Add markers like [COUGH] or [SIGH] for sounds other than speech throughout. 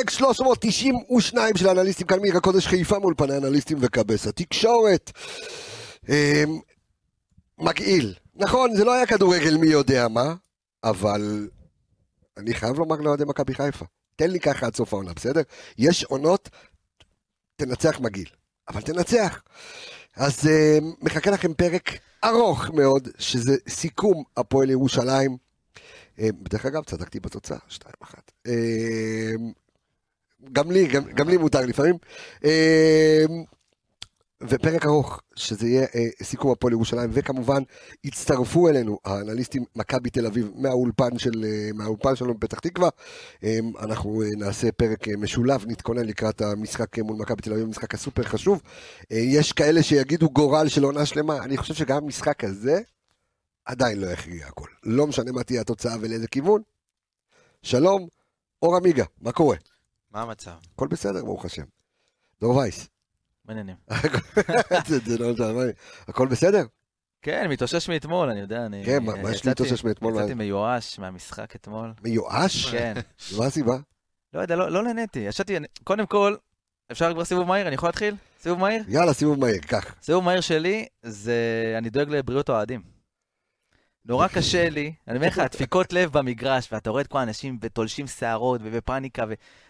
פרק 392 של האנליסטים כאן מעיר הקודש חיפה מול פני אנליסטים וכבס התקשורת. אמ, מגעיל. נכון, זה לא היה כדורגל מי יודע מה, אבל אני חייב לומר לאוהדי מכבי חיפה. תן לי ככה עד סוף העונה, בסדר? יש עונות, תנצח מגעיל, אבל תנצח. אז uh, מחכה לכם פרק ארוך מאוד, שזה סיכום הפועל ירושלים. Uh, בדרך אגב, צדקתי בתוצאה, 2-1. גם לי, גם, גם לי מותר לפעמים. Uh, ופרק ארוך, שזה יהיה אה, סיכום הפועל ירושלים, וכמובן הצטרפו אלינו האנליסטים מכבי תל אביב מהאולפן, של, אה, מהאולפן שלנו בפתח תקווה. אה, אנחנו אה, נעשה פרק אה, משולב, נתכונן לקראת המשחק אה, מול מכבי תל אביב, משחק הסופר חשוב. אה, יש כאלה שיגידו גורל של עונה שלמה, אני חושב שגם המשחק הזה עדיין לא יכריע הכל. לא משנה מה תהיה התוצאה ולאיזה כיוון. שלום, אור עמיגה, מה קורה? מה המצב? הכל בסדר, ברוך השם. דור וייס. מעניינים. [LAUGHS] לא הכל בסדר? כן, מתאושש מאתמול, אני יודע, אני... כן, מה- יש להתאושש מאתמול? יצאתי מיואש מהמשחק אתמול. מיואש? כן. [LAUGHS] מה הסיבה? לא יודע, לא לא נהניתי. ישבתי, קודם כל, אפשר כבר סיבוב מהיר? אני יכול להתחיל? סיבוב מהיר? יאללה, סיבוב מהיר, קח. סיבוב מהיר שלי, זה... אני דואג לבריאות האוהדים. נורא קשה לי, אני אומר לך, דפיקות לב במגרש, ואתה רואה את כל האנשים ותולשים שערות ובפאניקה,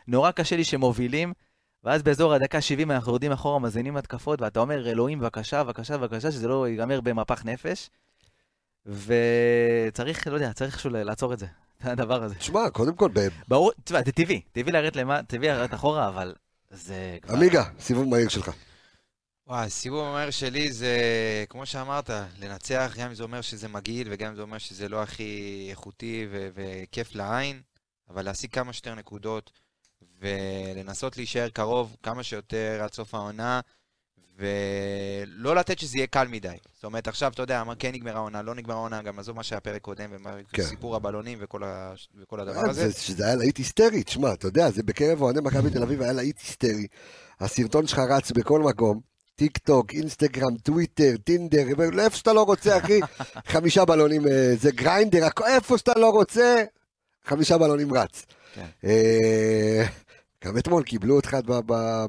ונורא קשה לי שמובילים, ואז באזור הדקה 70 אנחנו יורדים אחורה, מזינים התקפות, ואתה אומר, אלוהים, בבקשה, בבקשה, בבקשה, שזה לא ייגמר במפח נפש. וצריך, לא יודע, צריך איכשהו לעצור את זה, את [LAUGHS] הדבר הזה. תשמע, קודם כל, ברור, תשמע, זה טבעי, טבעי לרדת למטה, טבעי לרדת אחורה, אבל זה כבר... עמיגה, סיבוב מהיר שלך. וואי, הסיבוב המהיר שלי זה, כמו שאמרת, לנצח, גם אם זה אומר שזה מגעיל, וגם אם זה אומר שזה לא הכי איכותי ו- וכיף לעין, אבל להשיג כמה שיותר נקודות, ולנסות להישאר קרוב כמה שיותר עד סוף העונה, ולא לתת שזה יהיה קל מדי. זאת אומרת, עכשיו, אתה יודע, אמר כן נגמרה העונה, לא נגמרה העונה, גם עזוב מה שהיה פרק קודם, כן. וסיפור הבלונים וכל, ה... וכל הדבר אה, הזה. זה- שזה היה להיט היסטרי, תשמע, אתה יודע, זה בקרב אוהדי מכבי תל אביב היה להיט היסטרי. הסרטון שלך רץ בכל מקום, טיק טוק, אינסטגרם, טוויטר, טינדר, איפה שאתה לא רוצה, אחי, [LAUGHS] חמישה בלונים, אה, זה גריינדר, איפה שאתה לא רוצה, חמישה בלונים רץ. כן. אה, גם אתמול קיבלו אותך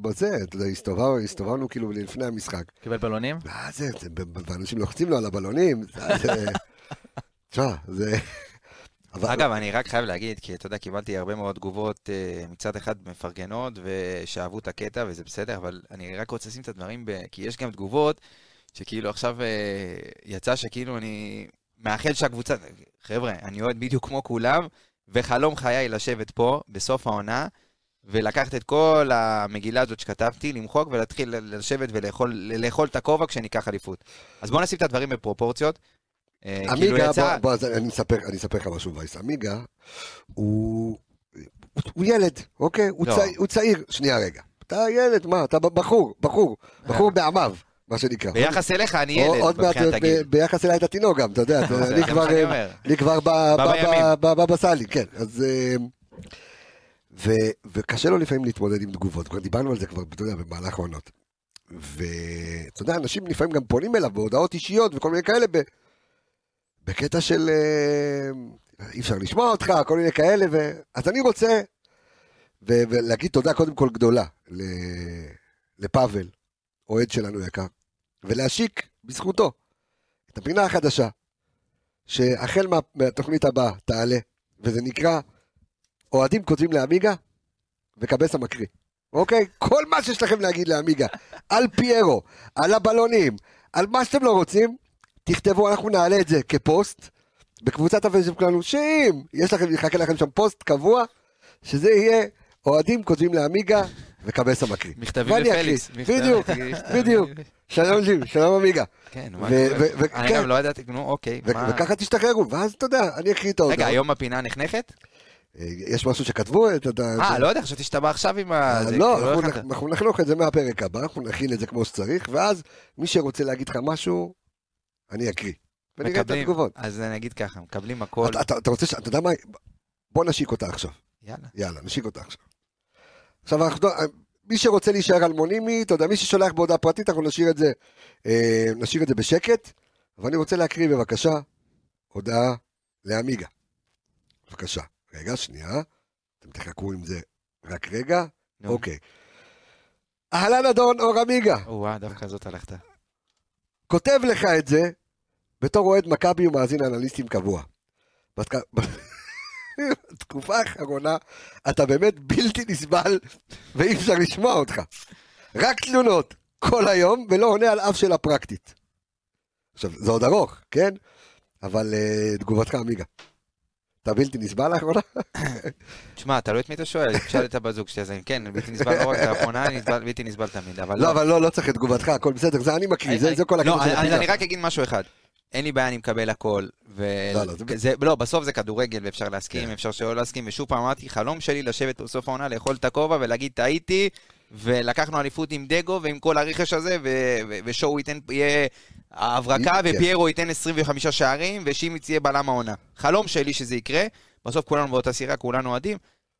בזה, הסתובבנו- הסתובבנו כאילו לפני המשחק. קיבל בלונים? מה זה, זה, ואנשים לוחצים לו על הבלונים, [LAUGHS] תשמע, זה... אבל- אגב, אני רק חייב להגיד, כי אתה יודע, קיבלתי הרבה מאוד תגובות אה, מצד אחד מפרגנות, ושאהבו את הקטע, וזה בסדר, אבל אני רק רוצה לשים את הדברים, ב... כי יש גם תגובות, שכאילו עכשיו אה, יצא שכאילו אני מאחל שהקבוצה... חבר'ה, אני אוהד בדיוק כמו כולם, וחלום חיי לשבת פה, בסוף העונה, ולקחת את כל המגילה הזאת שכתבתי, למחוק ולהתחיל לשבת ולאכול לאכול את הכובע כשניקח אליפות. אז בואו נשים את הדברים בפרופורציות. אה, כאילו עמיגה, יצא... בוא, בוא, אני אספר, לך משהו, וייס. עמיגה, הוא, הוא ילד, אוקיי? הוא, לא. צעיר, הוא צעיר, שנייה רגע. אתה ילד, מה? אתה בחור, בחור, בחור בעמיו, מה שנקרא. ביחס אליך, אני ילד, עוד מעט, ביחס אליי אתה תינוק גם, אתה יודע, אני כבר, שאני אה, אומר. אני כבר ב- בא ב- בימים. ב- ב- בסלי, כן. אז... אה, וקשה לו לפעמים להתמודד עם תגובות, כבר דיברנו על זה כבר, אתה יודע, במהלך העונות. ואתה יודע, אנשים לפעמים גם פונים אליו בהודעות אישיות וכל מיני כאלה, בקטע של אה, אי אפשר לשמוע אותך, כל מיני כאלה, ו... אז אני רוצה ו- ולהגיד תודה קודם כל גדולה ל- לפאבל, אוהד שלנו יקר, ולהשיק בזכותו את הפינה החדשה, שהחל מה, מהתוכנית הבאה תעלה, וזה נקרא אוהדים כותבים לעמיגה וקבס המקריא. אוקיי? כל מה שיש לכם להגיד לעמיגה, על פיירו, על הבלונים, על מה שאתם לא רוצים, תכתבו, אנחנו נעלה את זה כפוסט בקבוצת הפייסבוק שלנו, שאם יש לכם, יחכה לכם שם פוסט קבוע, שזה יהיה אוהדים כותבים לעמיגה וקבס המקריא. מכתבים. לפליקס. בדיוק, בדיוק. שלום ג'ים, שלום עמיגה. כן, מה קורה? אני. גם לא ידעתי, נו, אוקיי. וככה תשתחררו, ואז אתה יודע, אני אקריא את ההודעות. רגע, היום הפינה נחנכת? אה, יש משהו שכתבו? את ה- אה, לא יודע, חשבתי שאתה בא עכשיו עם ה... אה, לא, כאילו, אתה- אנחנו נחנוך את זה מהפרק הבא, אנחנו נכין את זה כמו שצריך, ואז מי שרוצה להגיד לך משהו, אני אקריא. ונראה את התגובות. אז אני אגיד ככה, מקבלים הכל. אתה- אתה אתה רוצה, אתה יודע מה? בוא נשיק אותה עכשיו. יאללה. יאללה, נשיק אותה עכשיו. עכשיו, אנחנו, מי שרוצה להישאר אלמונימי, אתה יודע, מי ששולח בהודעה פרטית, אנחנו נשאיר את זה, אה, נשאיר את זה בשקט, אבל אני רוצה להקריא בבקשה הודעה לעמיגה. בבקשה. רגע, שנייה, אתם תחכו עם זה רק רגע, נו. אוקיי. אהלן אדון אור עמיגה, או-אה, דווקא זאת הלכת. כותב לך את זה בתור אוהד מכבי ומאזין אנליסטים קבוע. בתק- [LAUGHS] בתקופה האחרונה אתה באמת בלתי נסבל ואי אפשר לשמוע אותך. רק תלונות כל היום ולא עונה על אף שאלה פרקטית. עכשיו, זה עוד ארוך, כן? אבל uh, תגובתך עמיגה. אתה בלתי נסבל לאחרונה? [LAUGHS] תשמע, תלוי את מי אתה שואל, תשאל את הבת זוג שלי, אז אני כן, בלתי נסבל לא רק לאחרונה, בלתי נסבל תמיד, אבל לא, אבל לא, לא צריך את תגובתך, הכל בסדר, זה אני מקריא, זה כל לא, הקטע של אני, אני הפינה. רק אגיד משהו אחד. אין לי בעיה, אני מקבל הכל. ו... לא, לא, זה- זה, לא, בסוף זה כדורגל ואפשר להסכים, כן. אפשר שלא להסכים, ושוב פעם אמרתי, חלום שלי לשבת בסוף העונה, לאכול את הכובע ולהגיד, טעיתי, ולקחנו אליפות עם דגו ועם כל הרכש הזה, ו- ו- ושואו ייתן, יהיה הברקה, כן. ופיירו ייתן 25 שערים, ושימיץ יהיה בלם העונה. חלום שלי שזה יקרה, בסוף כולנו באותה סירה, כולנו אוהדים,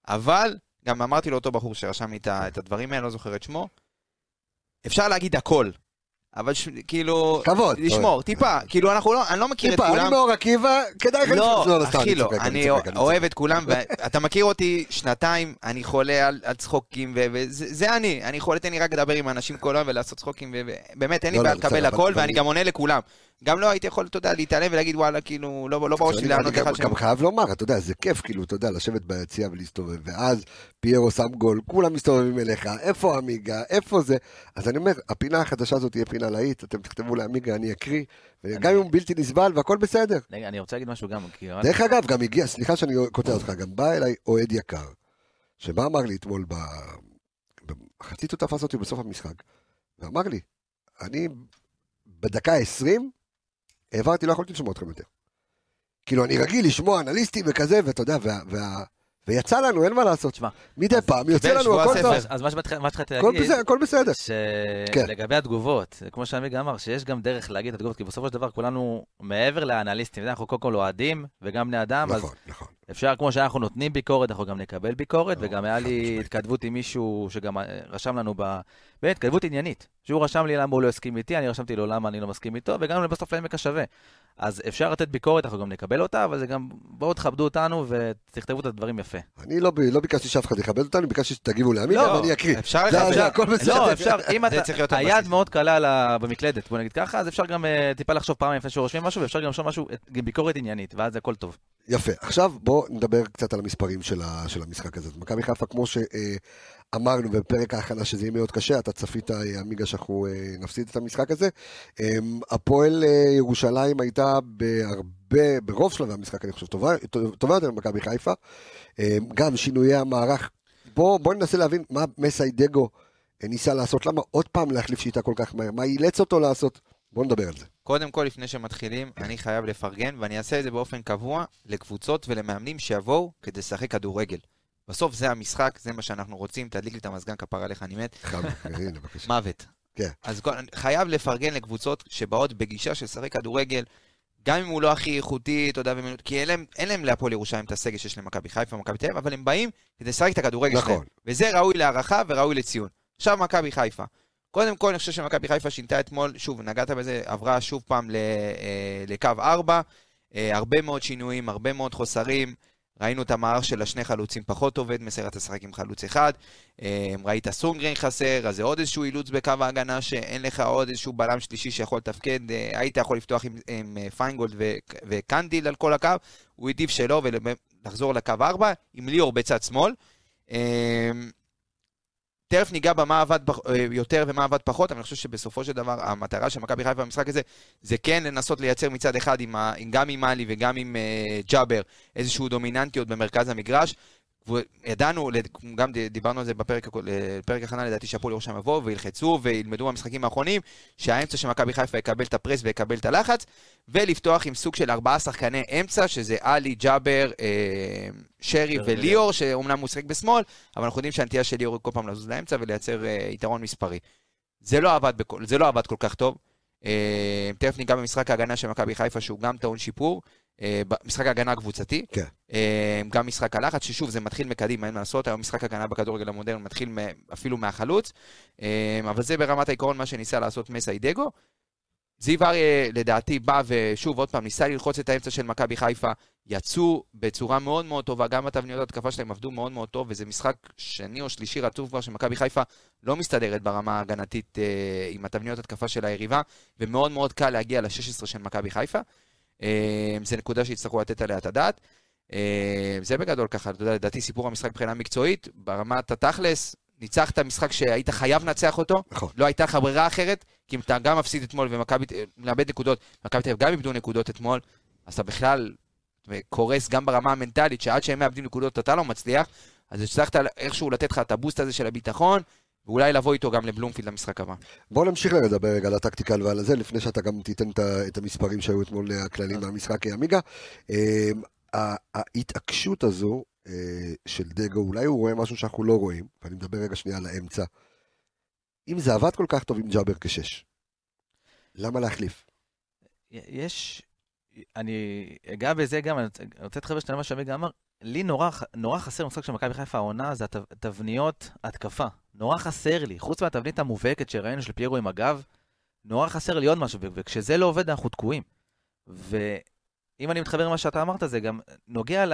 אבל, גם אמרתי לאותו בחור שרשם לי את הדברים האלה, לא זוכר את שמו, אפשר להגיד הכל. אבל ש... כאילו, כבוד. לשמור, טיפה, כאילו אנחנו לא, אני לא מכיר את טיפה, אני כולם. מאור עקיבא, כדאי לך לא, סתם, אחי לא, צוחק, אני צוחק, אני אוהב צוחק. את כולם, ואתה מכיר אותי שנתיים, אני חולה על על צחוקים, ו- וזה זה אני, אני חולה, תן לי רק לדבר עם אנשים כל היום ולעשות צחוקים, ובאמת אין לי לא, בעיה לא, לקבל בסדר, אבל- הכל, ואני אני- גם עונה לכולם. גם לא הייתי יכול, אתה יודע, להתעלם ולהגיד וואלה, כאילו, לא לא בראש שלי לענות גם- לך שם. גם חייב לומר, אתה יודע, זה כיף, כאילו, אתה יודע, לשבת ביציע ולהסתובב, ואז פיירו שם גול, כולם מסתובבים אליך, איפה עמיגה, איפה זה? אז אני אומר, הפינה החדשה הזאת תהיה פינה להיט, אתם תכתבו לעמיגה, אני אקריא, וגם אם הוא בלתי נסבל והכל בסדר. רגע, אני רוצה להגיד משהו גם, כי... דרך אגב, גם הגיע, סליחה שאני קוטע אותך, גם בא אליי אוהד יקר, שבא אמר לי אתמול, במחצית הוא תפס אותי בסוף המשחק, ואמר לי, אני בדקה 20, העברתי, לא יכולתי לשמוע אתכם יותר. כאילו, אני רגיל לשמוע אנליסטים וכזה, ואתה יודע, וה, וה, ויצא לנו, אין מה לעשות. תשמע, מדי פעם יוצא לנו הכל. טוב. אז מה שהתחלתי להגיד, הכל בסדר. כן. שלגבי התגובות, כמו שעמיגה אמר, שיש גם דרך להגיד את התגובות, כי בסופו של דבר כולנו מעבר לאנליסטים, אנחנו קודם כל אוהדים וגם בני אדם, אז נכון, נכון. אפשר, כמו שאנחנו נותנים ביקורת, אנחנו גם נקבל ביקורת, וגם היה לי. התכתבות עם מישהו שגם אה, רשם לנו ב... באמת, התכתבות עניינית. שהוא רשם לי למה הוא לא הסכים איתי, אני רשמתי לו למה אני לא מסכים איתו, וגם בסוף לעמק השווה. אז אפשר לתת ביקורת, אנחנו גם נקבל אותה, אבל זה גם, בואו תכבדו אותנו ותכתבו את הדברים יפה. אני לא, לא ביקשתי שאף אחד יכבד אותנו, ביקשתי שתגיבו לעמיגה לא, ואני אקריא. אפשר זה- לכבד. זה הכל בסדר. לא, אפשר, אם [LAUGHS] אתה, היד. מאוד קלה על ה- במקלדת, בוא נגיד ככה, אז אפשר גם אה, טיפה לחשוב פעמיים לפני שרושמים משהו, ואפשר גם לחשוב משהו, את- ביקורת עניינית, ואז הכל טוב. יפה. עכשיו בואו נדבר קצת על המספרים של, ה, של המשחק הזה. מכבי חיפה, כמו שאמרנו בפרק ההכנה שזה יהיה מאוד קשה, אתה צפית, עמיגה, שאנחנו אה, נפסיד את המשחק הזה. אה, הפועל אה, ירושלים הייתה בהרבה, ברוב שלבי המשחק, אני חושב, טובה, טובה יותר ממכבי חיפה. אה, גם שינויי המערך. בואו בוא ננסה להבין מה מסיידגו אה, ניסה לעשות, למה עוד פעם להחליף שיטה כל כך מהר, מה אילץ אותו לעשות. בואו נדבר על זה. קודם כל, לפני שמתחילים, אני חייב לפרגן, ואני אעשה את זה באופן קבוע, לקבוצות ולמאמנים שיבואו כדי לשחק כדורגל. בסוף זה המשחק, זה מה שאנחנו רוצים, תדליק לי את המזגן, כפר עליך, אני מת. מוות. כן. אז חייב לפרגן לקבוצות שבאות בגישה של לשחק כדורגל, גם אם הוא לא הכי איכותי, אתה יודע, ומנ- כי אין להם, אין להם להפועל ירושלים את הסגל שיש למכבי חיפה ומכבי תל אביב, אבל הם באים כדי לשחק את הכדורגל נכון. שלהם. וזה ראוי להערכה וראוי לציון. עכשיו מכבי חיפה. קודם כל, אני חושב שמכבי חיפה שינתה אתמול, שוב, נגעת בזה, עברה שוב פעם ל, אה, לקו 4, אה, הרבה מאוד שינויים, הרבה מאוד חוסרים. ראינו את המערך של השני חלוצים פחות עובד, מסיירת לשחק עם חלוץ אחד. אה, ראית סונגרן חסר, אז זה עוד איזשהו אילוץ בקו ההגנה, שאין לך עוד איזשהו בלם שלישי שיכול לתפקד. אה, היית יכול לפתוח עם, עם אה, פיינגולד ו- וקנדיל על כל הקו, הוא העדיף שלא ולחזור לקו 4, עם ליאור בצד שמאל. תכף ניגע במה עבד אה, יותר ומה עבד פחות, אבל אני חושב שבסופו של דבר המטרה של מכבי חיפה במשחק הזה זה כן לנסות לייצר מצד אחד עם ה, גם עם מאלי וגם עם uh, ג'אבר איזושהי דומיננטיות במרכז המגרש. ידענו, גם דיברנו על זה בפרק הכנה, לדעתי שהפועל ירושלים יבואו וילחצו וילמדו במשחקים האחרונים, שהאמצע של מכבי חיפה יקבל את הפרס ויקבל את הלחץ, ולפתוח עם סוג של ארבעה שחקני אמצע, שזה עלי, ג'אבר, אה, שרי וליאור, שאומנם הוא שיחק בשמאל, אבל אנחנו יודעים שהנטייה של ליאור היא כל פעם לזוז לאמצע ולייצר אה, יתרון מספרי. זה לא עבד, בכל, זה לא עבד כל כך טוב. אה, תכף ניגע במשחק ההגנה של מכבי חיפה, שהוא גם טעון שיפור. אה, משחק ההגנה הקבוצתי. כן. אה, גם משחק הלחץ, ששוב, זה מתחיל מקדימה, אין מה לעשות, היום משחק הגנה בכדורגל המודרני מתחיל אפילו מהחלוץ, אה, אבל זה ברמת העיקרון מה שניסה לעשות מסיידגו. זיו אריה, לדעתי, בא ושוב, עוד פעם, ניסה ללחוץ את האמצע של מכבי חיפה. יצאו בצורה מאוד מאוד טובה, גם התבניות ההתקפה שלהם עבדו מאוד מאוד טוב, וזה משחק שני או שלישי רצוף כבר שמכבי חיפה לא מסתדרת ברמה ההגנתית אה, עם התבניות התקפה של היריבה, ומאוד מאוד קל להגיע ל-16 של מכבי חיפה. אה, זה נקודה שיצטרכו לתת עליה את הדעת. אה, זה בגדול ככה, אתה יודע, לדעתי סיפור המשחק מבחינה מקצועית, ברמת התכלס, ניצחת משחק שהיית חייב לנצח אותו, נכון. לא הייתה לך ברירה אחרת, כי אם אתה גם מפסיד אתמול ומכבי, מאבד נקודות, מכבי תל אביב גם איבדו נקודות אתמול, אז אתה בכלל קורס גם ברמה המנטלית, שעד שהם מאבדים נקודות אתה לא מצליח, אז הצלחת איכשהו לתת לך את הבוסט הזה של הביטחון, ואולי לבוא איתו גם לבלומפילד למשחק הבא. בוא נמשיך לדבר רגע על הטקטיקל ועל זה, לפני שאתה גם תיתן את המספרים שהיו אתמול הכללים מהמשחק אה, עמיגה. ה- ההתעקשות הזו אה, של דגו, אולי הוא רואה משהו שאנחנו לא רואים, ואני מדבר רגע שנייה על האמצע. אם זה עבד כל כך טוב עם ג'אבר כשש, למה להחליף? יש, אני אגע בזה גם, אני רוצה- להתחבר שנייה למה שעמיגה אמר, לי נורא, נורא חסר במשחק של מכבי חיפה העונה, זה התב- תבניות התקפה. נורא חסר לי, חוץ מהתבנית המובהקת שראינו של פיירו עם הגב, נורא חסר לי עוד משהו, וכשזה לא עובד אנחנו תקועים. ואם אני מתחבר למה שאתה אמרת, זה גם נוגע ל...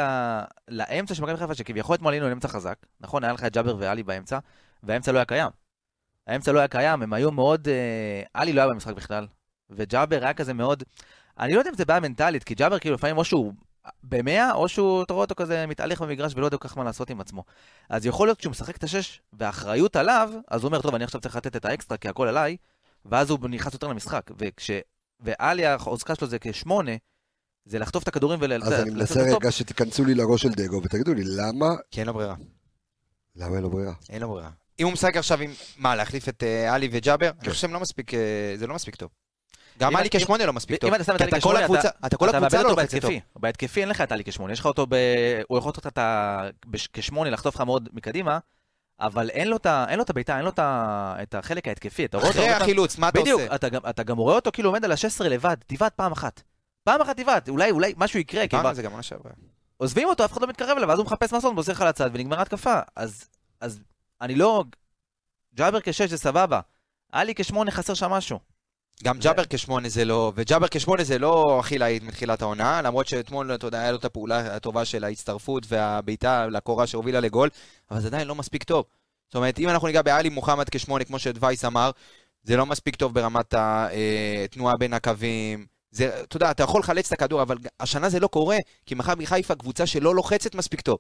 לאמצע של מכבי חיפה, שכביכול אתמול היינו אמצע חזק, נכון? היה לך את ג'אבר ואלי באמצע, והאמצע לא היה קיים. האמצע לא היה קיים, הם היו מאוד... אה, עלי לא היה במשחק בכלל, וג'אבר היה כזה מאוד... אני לא יודע אם זה בעיה מנטלית, כי ג'אבר כאילו לפעמים או שהוא במאה, או שהוא, אתה רואה אותו כזה מתהלך במגרש ולא יודע כל כך מה לעשות עם עצמו. אז יכול להיות שהוא משחק את השש, והאחריות עליו, אז הוא אומר, טוב, אני עכשיו צריך לתת את האקסטרה, כי הכל עליי, ואז הוא נכנס יותר למשחק. וכש... ואלי, החוזקה שלו זה כשמונה, זה לחטוף את הכדורים ול... אז אני מנסה רגע שתיכנסו לי לראש של דגו ותגידו לי, למה, כי אין לו ברירה. למה אין לו ברירה? אין לו ברירה. אם הוא משחק עכשיו עם... מה, להחליף את אה, עלי וג'אבר? אני חושב שהם לא. אה, זה לא מספיק טוב. גם עלי כשמונה לא מספיק טוב. אם אתה שם את עלי כשמונה, אתה כל הקבוצה לא אותו לוחצת טוב. בהתקפי. אין לך את עלי כשמונה, יש לך אותו. הוא יכול לתת כשמונה, לחטוף לך מאוד מקדימה, אבל אין לו את ה- אין לו את החלק ההתקפי. אתה רואה אותו אחרי החילוץ, מה אתה בדיוק, עושה? גם- אתה גם רואה אותו כאילו עומד על ה-16 לבד, תבעט פעם אחת. פעם אחת תבעט, אולי אולי משהו יקרה, דיברנו על זה גם עונה שעברה. עוזבים אותו, אף אחד לא מתקרב אליו, ואז הוא מחפש מסון, מוסר לך לצד, ונגמרה התקפה. אז, אז אני לא... ג'אבר כשש זה סבבה. עלי כשמונה חסר שם משהו. גם ג'אבר כשמונה זה לא, וג'אבר כשמונה זה לא הכי להיט מתחילת העונה, למרות שאתמול, אתה יודע, היה לו את הפעולה הטובה של ההצטרפות והבעיטה לקורה שהובילה לגול, אבל זה עדיין לא מספיק טוב. זאת אומרת, אם אנחנו ניגע בעלי מוחמד כשמונה, כמו שדווייס אמר, זה לא מספיק טוב ברמת התנועה בין הקווים. זה, אתה יודע, אתה יכול לחלץ את הכדור, אבל השנה זה לא קורה, כי מכבי חיפה קבוצה שלא לוחצת מספיק טוב.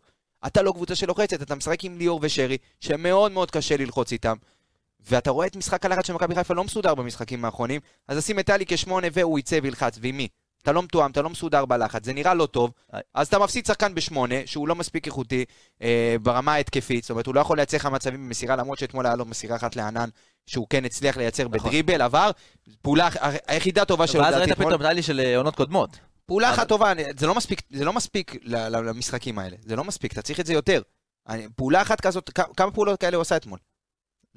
אתה לא קבוצה שלוחצת, אתה משחק עם ליאור ושרי, שמאוד מאוד קשה ללחוץ איתם. ואתה רואה את משחק הלחץ של מכבי חיפה לא מסודר במשחקים האחרונים, אז שים את טלי כשמונה והוא יצא וילחץ, ועם מי? אתה לא מתואם, אתה לא מסודר בלחץ, זה נראה לא טוב, אז אתה מפסיד שחקן בשמונה, שהוא לא מספיק איכותי אה, ברמה ההתקפית, זאת אומרת, הוא לא יכול לייצר לך מצבים במסירה, למרות שאתמול היה לו מסירה אחת לענן, שהוא כן הצליח לייצר נכון. בדריבל, עבר, פעולה היחידה טובה שלו, ואז ראית פתאום נראה לי של אה, עונות קודמות. פעולה אחת טובה, זה לא מספיק, זה לא מספיק למשחקים האלה, זה לא מספיק, אתה צריך את זה יותר. פעולה אחת כזאת, כמה פעולות כאלה הוא עשה אתמול?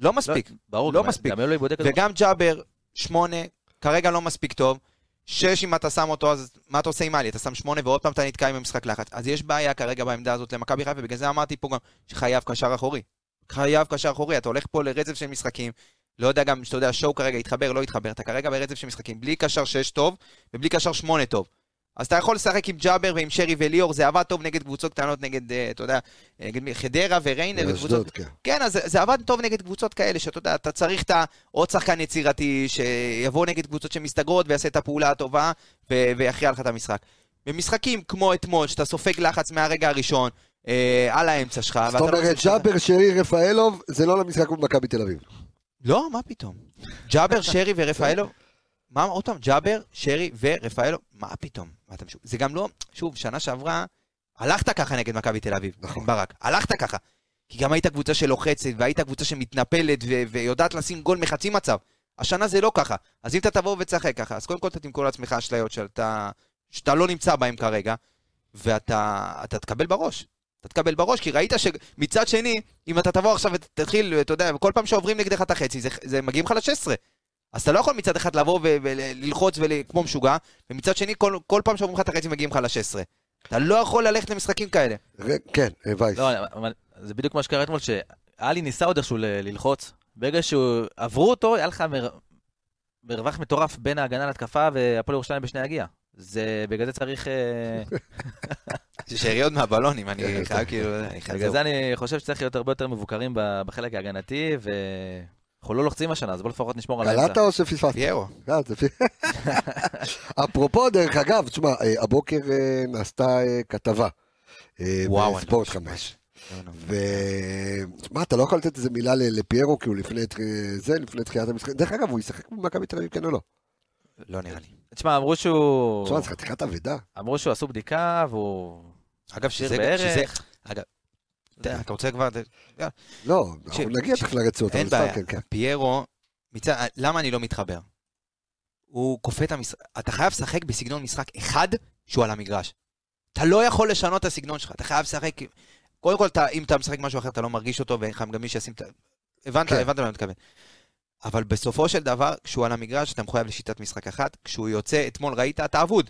לא מספיק. לא, ברור, לא מספיק. וגם ג'אבר, שמונה, כרגע לא מספיק טוב. שש, אם אתה שם אותו, אז מה אתה עושה עם עלי? אתה שם שמונה ועוד פעם אתה נתקע עם המשחק לחץ. אז יש בעיה כרגע בעמדה הזאת למכבי חיפה, ובגלל זה אמרתי פה גם שחייב קשר אחורי. חייב קשר אחורי, אתה הולך פה לרצף של משחקים. לא יודע גם, שאתה יודע, שואו כרגע יתחבר, לא יתחבר, אתה כרגע ברצף של משחקים, בלי קשר שש טוב, ובלי קשר שמונה טוב. אז אתה יכול לשחק עם ג'אבר ועם שרי וליאור, זה עבד טוב נגד קבוצות קטנות, נגד, אה, אתה יודע, נגד? חדרה וריינר, וקבוצות כן. כן, אז זה, עבד טוב נגד קבוצות כאלה, שאתה יודע, אתה צריך את העוד שחקן יצירתי, שיבוא נגד קבוצות שמסתגרות ויעשה את הפעולה הטובה, ו- ויכריע לך את המשחק. במשחקים כמו אתמול, שאתה סופג לחץ מהרגע הראשון, אה, על האמצע שלך, זאת לא אומרת, ג'אבר, שרי, רפאלוב, זה לא למשחק מול מכבי תל אביב. לא, מה פתאום? ג'אבר, [LAUGHS] שרי ורפאלו? מה, עוד פעם, ג'אבר, שרי ורפאלו? מה פתאום? מה אתה משהו? זה גם לא, שוב, שנה שעברה, הלכת ככה נגד מכבי תל אביב, נכון. ברק, הלכת ככה. כי גם היית קבוצה שלוחצת, והיית קבוצה שמתנפלת, ו- ויודעת לשים גול מחצי מצב. השנה זה לא ככה. אז אם אתה תבוא ותשחק ככה, אז קודם כל אתה תמכור לעצמך אשליות שאתה, שאתה לא נמצא בהן כרגע, ואתה אתה תקבל בראש. אתה תקבל בראש, כי ראית שמצד שני, אם אתה תבוא עכשיו ותתחיל, אתה יודע, וכל פעם שעוברים נגדך את החצי, זה, זה מגיעים לך ל-16. אז אתה לא יכול מצד אחד לבוא ו- וללחוץ ול- כמו משוגע, ומצד שני, כל, כל פעם שעוברים לך את החצי מגיעים לך ל-16. אתה לא יכול ללכת למשחקים כאלה. כן, וייס. לא, אבל זה בדיוק מה שקרה אתמול, שאלי ניסה עוד איכשהו ללחוץ. ברגע שעברו אותו, היה לך מר... מרווח מטורף בין ההגנה להתקפה והפועל ירושלים בשני הגיע. זה, בגלל זה צריך... אה, [LAUGHS] יש שאריות מהבלונים, אני חייב כאילו... אני חייב- בגלל זה אני חושב שצריך להיות הרבה יותר מבוקרים בחלק ההגנתי, ואנחנו לא לוחצים השנה, אז בוא לפחות נשמור על קלטת האמצע. או שפספסת? פיירו. אה, אפרופו, דרך אגב, תשמע, הבוקר נעשתה כתבה. וואו, אני בספורט חמש. ו... תשמע, אתה לא יכול לתת איזה מילה ל- לפיירו, כי הוא לפני זה, לפני תחילת המשחק. דרך אגב, הוא ישחק במכבי תל אביב, כן או לא? לא נראה לי. תשמע, אמרו שהוא... תשמע, זה חתיכת אבדה. אמרו שהוא עשו בדיקה, והוא... אגב, שיר שזה... בערך. אגב, אתה אתה רוצה כבר... לא, אנחנו נגיע תכף לרצועות, אין בעיה. כן, כן. פיירו, למה אני לא מתחבר? הוא כופה את המשחק, אתה חייב לשחק בסגנון משחק אחד שהוא על המגרש. אתה לא יכול לשנות את הסגנון שלך, אתה חייב לשחק... קודם כל, אתה, אם אתה משחק משהו אחר, אתה לא מרגיש אותו, ואין לך גם מי שישים את ה... הבנת, כן. הבנת למה אני מתכוון. אבל בסופו של דבר, כשהוא על המגרש, אתה מחויב לשיטת משחק אחת. כשהוא יוצא, אתמול ראית, אתה אבוד.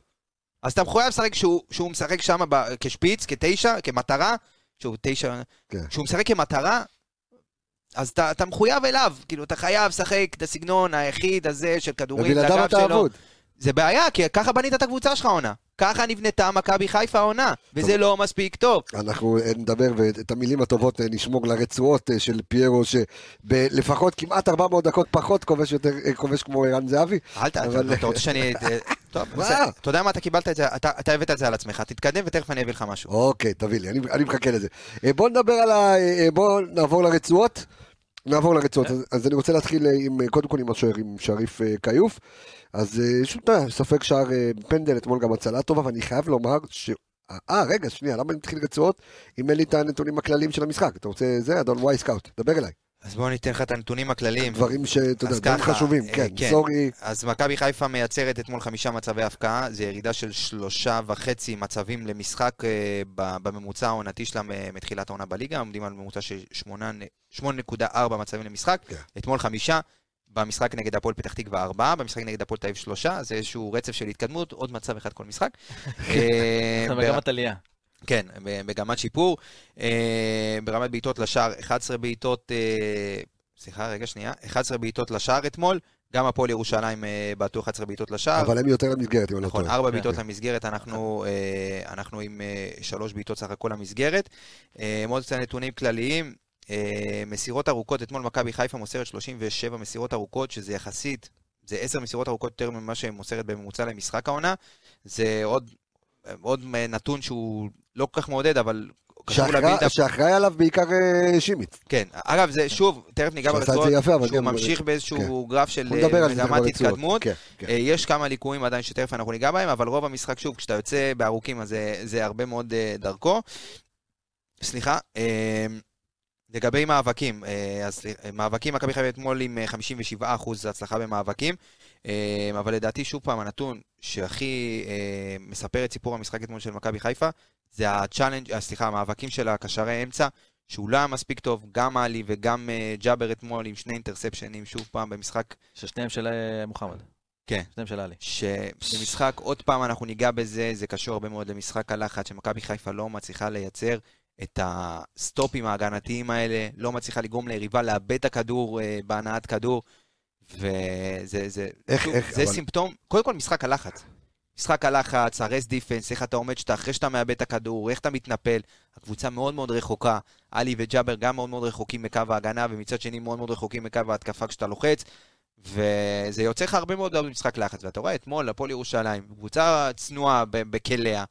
אז אתה מחויב לשחק כשהוא, משחק שם כשפיץ, כתשע, כמטרה, שהוא תשע, כן. כשהוא משחק כמטרה, אז אתה, אתה מחויב אליו, כאילו, אתה חייב לשחק את הסגנון היחיד הזה של כדורים ובלעדיו אתה. אבוד. זה בעיה, כי ככה בנית את הקבוצה שלך עונה. ככה נבנתה מכבי חיפה עונה, וזה לא מספיק טוב. אנחנו אה, נדבר, ואת המילים הטובות אה, נשמור לרצועות אה, של פיירו, שבלפחות כמעט 400 דקות פחות כובש יותר, כובש כמו ערן זהבי. אל ת... אבל- אתה רוצה שאני... טוב. [LAUGHS] אתה יודע מה, אתה קיבלת את זה, אתה אתה הבאת את זה על עצמך, תתקדם ותכף אני אביא לך משהו. אוקיי, תביא לי, אני, אני מחכה לזה. בוא נדבר על ה... בוא נעבור לרצועות. נעבור לרצועות. אז, אז אני רוצה להתחיל אה, עם, אה, קודם כל עם השוער, עם שריף אה, כיוף. אז אה, שוב, ספק שער אה, פנדל, אתמול גם הצלה טובה, ואני חייב לומר ש... אה, רגע, שנייה, למה אני מתחיל רצועות אם אין לי את הנתונים הכלליים של המשחק? אתה רוצה זה, אדון וואי סקאוט, דבר אליי. אז בואו ניתן לך את הנתונים הכלליים. דברים שאתה יודע, דברים חשובים, אה, כן, כן. סורי, אז מכבי חיפה מייצרת אתמול חמישה מצבי הפקעה, זה ירידה של שלושה וחצי מצבים למשחק אה, ב- בממוצע העונתי שלה מ- מתחילת העונה בליגה, עומדים על ממוצע של שמונה נ- 8.4 מצבים למשחק, כן. אתמול חמישה, במשחק נגד הפועל פתח תקווה ארבעה, במשחק נגד הפועל תל אביב שלושה, זה איזשהו רצף של התקדמות, עוד מצב אחד כל משחק. [LAUGHS] אה, אתה מגמת עלייה. כן, במגמת שיפור. אה, ברמת בעיטות לשער, 11 בעיטות, אה, סליחה, רגע, שנייה, 11 בעיטות לשער אתמול, גם הפועל ירושלים אה, בעטו 11 בעיטות לשער. אבל הם יותר למסגרת, אם אני לא נכון, טועה. ארבע כן. בעיטות למסגרת, אנחנו, אנחנו עם אה, שלוש בעיטות סך הכל למסגרת. מאוד קצת נתונים כלליים, מסירות ארוכות, אתמול מכבי חיפה מוסרת 37 מסירות ארוכות, שזה יחסית, זה 10 מסירות ארוכות יותר ממה שהיא מוסרת בממוצע למשחק העונה. זה עוד, עוד נתון שהוא לא כל כך מעודד, אבל שאחראי- עליו בעיקר אה, שימיץ. כן, אגב, זה שוב, תכף ניגע ברצועות, שהוא ממשיך באיזשהו גרף של אה, מגמת. התקדמות. כן, כן. אה, יש כמה ליקויים עדיין שתכף אנחנו ניגע בהם, אבל רוב המשחק, שוב, כשאתה יוצא בארוכים, אז זה, הרבה מאוד דרכו. סליחה, לגבי מאבקים, אז מאבקים, מכבי חיפה אתמול עם אה, 57% הצלחה במאבקים, אבל לדעתי, שוב פעם, הנתון שהכי אה, מספר את סיפור המשחק אתמול של מכבי חיפה, זה ה challenge', אה, סליחה, המאבקים של הקשרי אמצע, שהוא לא היה מספיק טוב, גם עלי וגם אה, ג'אבר אתמול עם שני אינטרספשנים, שוב פעם, במשחק ששניהם של אה, מוחמד. כן. שניהם של עלי. שבמשחק, עוד פעם אנחנו ניגע בזה, זה קשור הרבה מאוד למשחק הלחץ, שמכבי חיפה לא מצליחה לייצר את הסטופים ההגנתיים האלה, לא מצליחה לגרום ליריבה לאבד את הכדור אה, בהנעת כדור, וזה זה, איך- שוב, איך, זה אבל- סימפטום, קודם כל משחק הלחץ. משחק הלחץ, הרס דיפנס, איך אתה עומד שאתה אחרי שאתה מאבד את הכדור, איך אתה מתנפל. הקבוצה מאוד מאוד רחוקה, עלי וג'אבר גם מאוד מאוד רחוקים מקו ההגנה, ומצד שני מאוד מאוד רחוקים מקו ההתקפה כשאתה לוחץ. וזה יוצא לך הרבה מאוד במשחק לחץ, ואתה רואה אתמול, הפועל ירושלים, קבוצה צנועה בכליה,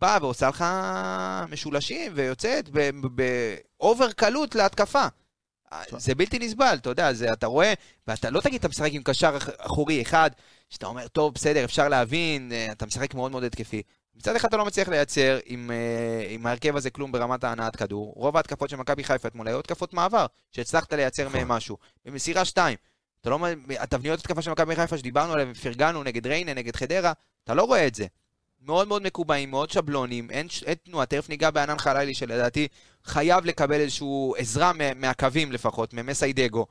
באה ועושה לך משולשים, ויוצאת באובר קלות להתקפה. זה בלתי נסבל, אתה יודע, זה, אתה רואה, ואתה לא תגיד, אתה משחק עם קשר אח- אחורי אחד, שאתה אומר, טוב, בסדר, אפשר להבין, אה, אתה משחק מאוד מאוד התקפי. מצד אחד אתה לא מצליח לייצר עם, אה, עם ההרכב הזה כלום ברמת ההנעת כדור. רוב ההתקפות של מכבי חיפה אתמול היו התקפות מעבר, שהצלחת לייצר נכון. מהם משהו. במסירה 2, אתה לא, התבניות התקפה של מכבי חיפה שדיברנו עליהן, פרגנו נגד ריינה, נגד חדרה, אתה לא רואה את זה. מאוד מאוד מקובעים, מאוד שבלונים, אין, אין תנועה, תכף ניגע בענן חלילי שלדעתי חייב לקבל איזושהי עזרה מה- מהקווים לפחות, ממסיידגו.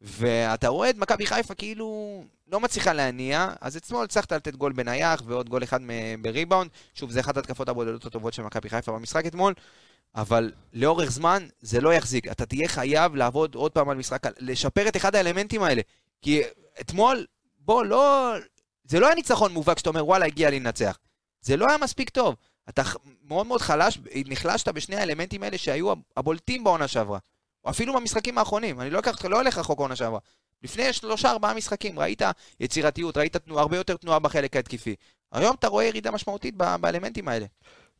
ואתה רואה את מכבי חיפה כאילו לא מצליחה להניע, אז אתמול הצלחת לתת גול בנייח ועוד גול אחד בריבאונד. שוב, זה אחת התקפות הבודדות הטובות של מכבי חיפה במשחק אתמול, אבל לאורך זמן זה לא יחזיק. אתה תהיה חייב לעבוד עוד פעם על משחק, לשפר את אחד האלמנטים האלה. כי אתמול, בוא, לא... זה לא היה ניצחון מובהק שאתה אומר, וואלה, הגיע לי לנצח. זה לא היה מספיק טוב. אתה מאוד מאוד חלש, נחלשת בשני האלמנטים האלה שהיו הבולטים בעונה שעברה. או אפילו במשחקים האחרונים. אני לא אקח אותך, לא אלך רחוק העונה שעברה. לפני שלושה, ארבעה משחקים, ראית יצירתיות, ראית תנוע, הרבה יותר תנועה בחלק ההתקפי. היום אתה רואה ירידה משמעותית באלמנטים האלה.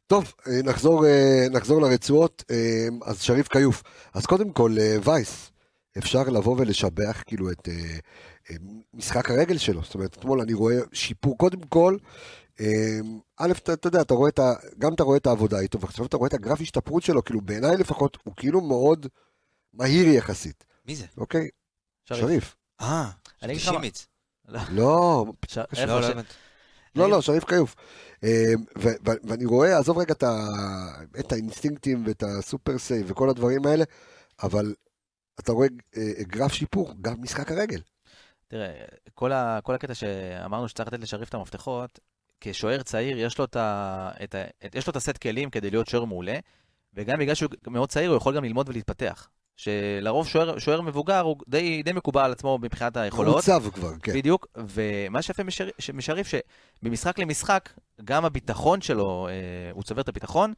טוב, אה, נחזור, אה, נחזור לרצועות. אה, אז שריף כיוף. אז קודם כל, וייס, אפשר לבוא ולשבח כאילו את משחק הרגל שלו. זאת אומרת, אתמול אני רואה שיפור. קודם כל, א', אתה, אתה יודע, אתה רואה את ה, גם אתה רואה את העבודה איתו, ועכשיו אתה רואה את הגרף השתפרות שלו, כאילו בעיניי לפחות, הוא כאילו מאוד מהיר יחסית, מי זה? אוקיי? שריף. אה, אני אגיד לך שימיץ. לא, לא, לא. לא, לא, שריף כיוף. אה, ואני רואה, עזוב רגע את האינסטינקטים ואת ה super save וכל הדברים האלה, אבל אתה רואה אה, גרף שיפור, גם משחק הרגל. תראה, כל, ה, כל הקטע שאמרנו שצריך לתת לשריף את המפתחות, כשוער צעיר יש לו את, ה, את, ה, את, יש לו את הסט כלים כדי להיות שוער מעולה, וגם בגלל שהוא מאוד צעיר הוא יכול גם ללמוד ולהתפתח. שלרוב שוער, שוער מבוגר הוא די, די מקובל על עצמו מבחינת היכולות. צב כבר, כן. בדיוק, ומה שיפה משר- ש- משריף, שממשחק למשחק, גם הביטחון שלו, אה, הוא צובר את הביטחון,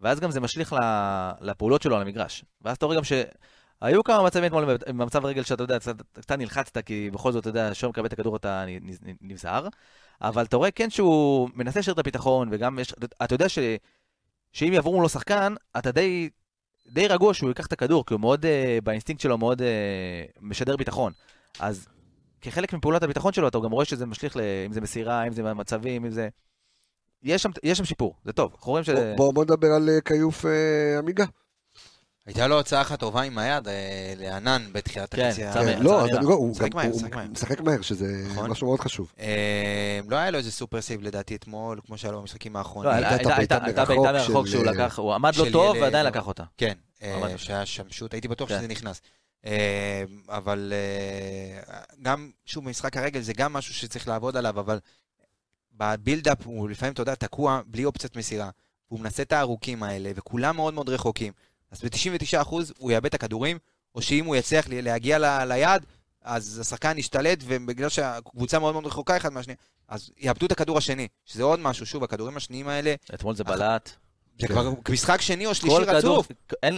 ואז גם זה משליך ל- לפעולות שלו על המגרש. ואז אתה רואה גם שהיו כמה מצבים אתמול במצב רגל שאתה יודע, קצת- נלחצת, כי בכל זאת, אתה יודע, שוער מקבל את הכדור אתה נזהר, אבל אתה רואה כן שהוא מנסה לשאיר את הביטחון, וגם יש, אתה יודע ש, שאם יעברו מולו שחקן, אתה די... די רגוע שהוא ייקח את הכדור, כי הוא מאוד, אה, באינסטינקט שלו מאוד אה, משדר ביטחון. אז כחלק מפעולת הביטחון שלו, אתה גם רואה שזה משליך, ל... אם זה מסירה, אם זה מצבים, אם זה... יש שם, יש שם שיפור, זה טוב. אנחנו רואים ש... בוא- בוא נדבר על אה, כיוף אה, עמיגה. הייתה לו הצעה אחת טובה עם היד אה, לענן בתחילת כן, החצי. צמא. כן, לא, רואה, הוא משחק מהר, הוא משחק מהר. משחק מהר, שזה נכון. משהו מאוד חשוב. אה, לא היה לו איזה super save לדעתי אתמול, כמו שהיה לו במשחקים האחרונים. לא, הייתה בעיטה מרחוק שהוא אה, לקח, הוא עמד לא טוב ועדיין לא. לקח אותה. כן. שהיה שם shot, הייתי בטוח כן. שזה נכנס. אבל גם, שוב, במשחק הרגל זה גם משהו שצריך לעבוד עליו, אבל בבילדאפ הוא לפעמים, אתה יודע, תקוע בלי אופציית מסירה. הוא מנסה את הארוכים האלה, וכולם מאוד מאוד רחוקים. אז ב-99% הוא יאבד את הכדורים, או שאם הוא יצליח להגיע ל- ליעד, אז השחקן ישתלט, ובגלל שהקבוצה מאוד מאוד רחוקה אחד מהשני, אז יאבדו את הכדור השני, שזה עוד משהו. שוב, הכדורים השניים האלה, אתמול זה בלט. זה כן. כבר משחק שני או שלישי רצוף.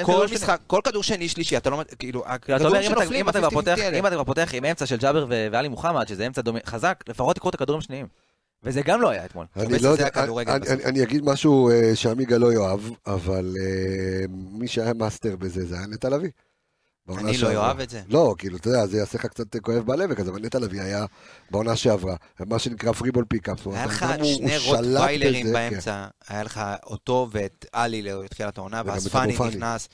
כל משחק, כל כדור שני, שלישי, אתה לא... כאילו, הכדורים שנופלים, אם אתה כבר ה-50-50 פותח- האלה. אם אתה כבר פותח עם אמצע של ג'אבר ואלי מוחמד, שזה אמצע חזק, לפחות תיקחו את הכדורים השניים. וזה גם לא היה אתמול. אני לא יודע, אני-. אני- אני אגיד משהו אה, שעמיגה לא יאהב, אבל אה, מי שהיה מאסטר בזה זה היה נטע לביא. אני לא. אוהב את זה. לא, כאילו, אתה יודע, זה יעשה לך קצת כואב בלב וכזה, אבל נטע לביא היה בעונה שעברה, מה שנקרא free ball pick up. היה לך שני רוטוויילרים באמצע, היה לך אותו ואת עלי לתחילת העונה, ואז פאני. נכנס.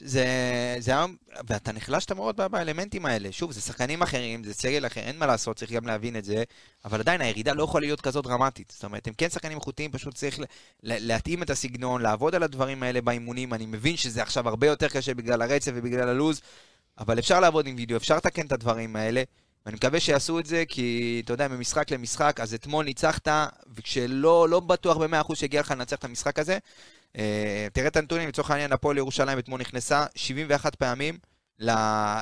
זה, זה היה, ואתה נחלשת מאוד באלמנטים האלה. שוב, זה שחקנים אחרים, זה סגל אחר, אין מה לעשות, צריך גם להבין את זה, אבל עדיין הירידה לא יכולה להיות כזאת דרמטית. זאת אומרת, הם כן שחקנים איכותיים, פשוט צריך להתאים את הסגנון, לעבוד על הדברים האלה באימונים. אני מבין שזה עכשיו הרבה יותר קשה בגלל הרצף ובגלל הלוז, אבל אפשר לעבוד עם וידאו, אפשר לתקן את הדברים האלה. ואני מקווה שיעשו את זה, כי אתה יודע, ממשחק למשחק, אז אתמול ניצחת, וכשלא לא בטוח ב-100% שהגיע לך לנצח את המשחק הזה, תראה את הנתונים, לצורך העניין, הפועל ירושלים אתמול נכנסה 71 פעמים ל-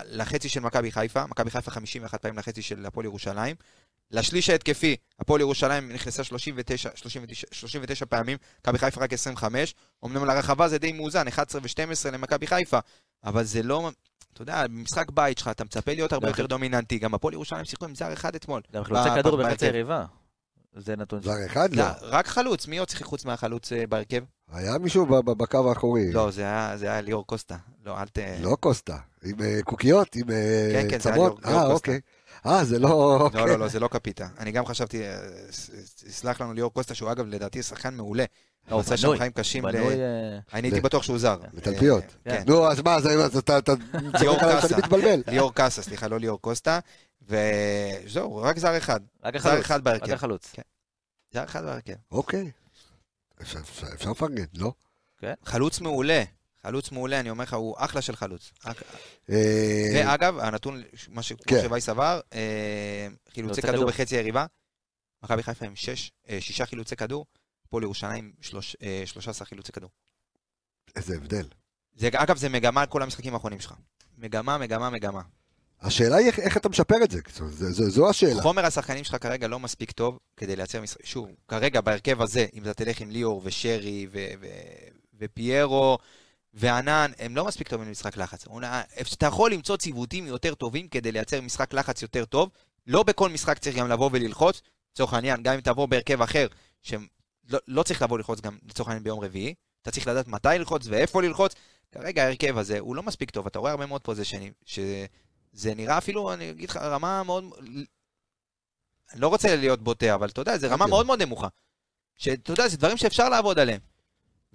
לחצי של מכבי חיפה, מכבי חיפה 51 פעמים לחצי של הפועל ירושלים. לשליש ההתקפי, הפועל ירושלים נכנסה 39, 39, 39 פעמים, מכבי חיפה רק 25. אמנם לרחבה זה די מאוזן, 11 ו-12 למכבי חיפה, אבל זה לא... אתה יודע, במשחק בית שלך אתה מצפה להיות הרבה יותר דומיננטי. גם הפועל ירושלים שיחקו עם זר אחד אתמול. גם חילוצי ב- כדור בחצי. יריבה. זה נתון. ש- זר אחד לא. לא, רק חלוץ, מי עוד שיחק חוץ מהחלוץ אה, בהרכב? היה מישהו בקו האחורי. לא, זה היה, זה היה ליאור קוסטה. לא, אל ת... לא קוסטה. עם אה, קוקיות, עם אה, כן, כן, זה היה צמות. ליאור- ליאור אה, קוסטה. אוקיי. אה, זה לא... לא, אוקיי. לא, לא, זה לא קפיטה. אני גם חשבתי, אה, ס- ס- סלח לנו ליאור קוסטה, שהוא אגב לדעתי שחקן מעולה. לא, הוא עשה שם. חיים קשים. אה, אני הייתי בטוח שהוא זר. לתלפיות. אה, כן. נו, אז מה, זה- אז אתה צוחק קאסה. שאני מתבלבל. ליאור קאסה, סליחה, לא ליאור קוסטה. וזהו, רק זר אחד. רק זר החלוץ. אחד רק בהרכב. החלוץ. זר אחד בהרכב. אוקיי. אפשר- אפשר אפשר לפרגן, לא? חלוץ מעולה. חלוץ מעולה, אני אומר לך, הוא אחלה של חלוץ. רק- אה, ואגב, הנתון, מה כן. שווייס עבר, אה, חילוצי כדור. בחצי היריבה. מכבי חיפה עם אה, שישה חילוצי כדור, הפועל ירושלים שלוש- אה, 13 חילוצי כדור. איזה הבדל. זה, אגב, זה מגמה על כל המשחקים האחרונים שלך. מגמה, מגמה, מגמה. השאלה היא איך, איך אתה משפר את זה, זה- זה- זו השאלה. חומר השחקנים שלך כרגע לא מספיק טוב כדי לייצר משחק. שוב, כרגע בהרכב הזה, אם אתה תלך עם ליאור ושרי ו- ו- ופיירו וענן, הם לא מספיק טובים למשחק לחץ. אתה יכול למצוא ציוותים יותר טובים כדי לייצר משחק לחץ יותר טוב. לא בכל משחק צריך גם לבוא וללחוץ. לצורך העניין, גם אם תבוא בהרכב אחר, שלא לא צריך לבוא ללחוץ גם לצורך העניין ביום רביעי, אתה צריך לדעת מתי ללחוץ ואיפה ללחוץ. כרגע ההרכב הזה הוא לא מספיק טוב, אתה רואה הרבה מאוד פוזיישנים, שזה נראה אפילו, אני אגיד לך, רמה מאוד... אני לא רוצה להיות בוטה, אבל אתה יודע, זו רמה אוקיי. מאוד מאוד נמוכה. שאתה יודע, זה דברים שאפשר לעבוד עליהם.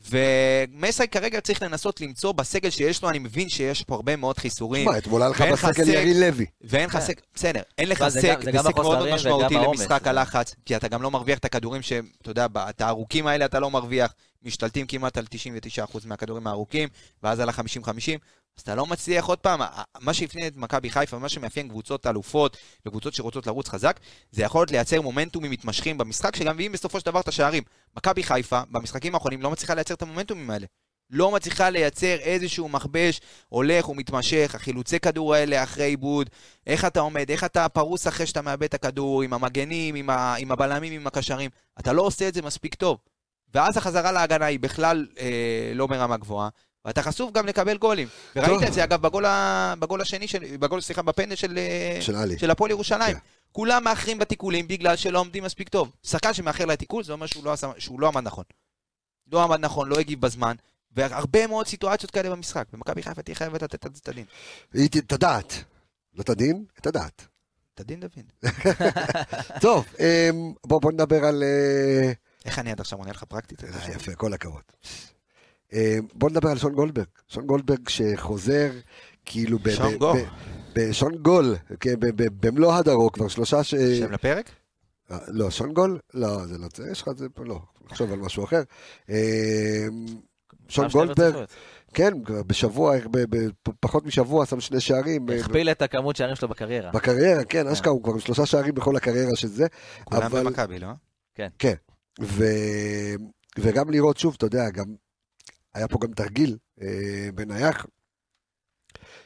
ומסי כרגע צריך לנסות למצוא בסגל שיש לו, אני מבין שיש פה הרבה מאוד חיסורים, תשמע, אתמול היה לך בסגל. ירין לוי. ואין לך כן. סק, בסדר, אין לך זה סק, זה וסק מאוד משמעותי. למשחק הלחץ, כי אתה גם לא מרוויח את הכדורים שהם, אתה יודע, את הארוכים האלה אתה לא מרוויח, משתלטים כמעט על 99% מהכדורים הארוכים, ואז על ה-50-50, אז אתה לא מצליח עוד פעם, מה שהפנה את מכבי חיפה, ומה שמאפיין קבוצות אלופות וקבוצות שרוצות לרוץ חזק, זה יכול להיות לייצר מומנטומים מתמשכים במשחק, שגם מביאים בסופו של דבר את השערים. מכבי חיפה, במשחקים האחרונים, לא מצליחה לייצר את המומנטומים האלה. לא מצליחה לייצר איזשהו מכבש הולך ומתמשך, החילוצי כדור האלה אחרי עיבוד, איך אתה עומד, איך אתה פרוס אחרי שאתה מאבד את הכדור, עם המגנים, עם, ה, עם הבלמים, עם הקשרים. אתה לא עושה את זה מספיק טוב. ואז החזרה להגנה היא בכלל אה, לא ברמה גבוהה, ואתה חשוף גם לקבל גולים. וראית. את זה, אגב, בגול, ה, בגול השני, של, בגול, סליחה, בפנדל של, אה, של. של הפועל ירושלים. כן. כולם מאחרים בתיקולים בגלל שלא עומדים מספיק טוב. שחקן שמאחר לתיקול, זה אומר שהוא לא, עשה, שהוא לא עמד נכון. לא עמד נכון, לא הגיב בזמן, והרבה מאוד סיטואציות כאלה במשחק. ומכבי חיפה תהיה חייבת לתת את הדין. את הדעת. לא את הדין, את הדעת. את הדין דוד. [LAUGHS] טוב, אמ, בוא בוא נדבר על... אה, איך אני עד עכשיו עונה לך פרקטית? אה, יפה, כל הכבוד. אמ, בוא נדבר על שון גולדברג. שון גולדברג שחוזר, כאילו... ב- שון גול, כן, ב- ב- במלוא הדרו, כבר שלושה ש... שם לפרק? אה, לא, שון גול? לא, זה לא זה, יש לך את זה פה, לא, נחשוב על משהו אחר. אמ, שון גולדברג. כן, בשבוע, ב- ב- פחות משבוע שם שני שערים. אה, הכפיל את הכמות שערים שלו בקריירה. בקריירה, כן, אשכרה, הוא כבר עם שלושה שערים בכל הקריירה של זה. כולם במכבי, לא? ו... וגם לראות שוב, אתה יודע, גם היה פה גם תרגיל אה, בנייח,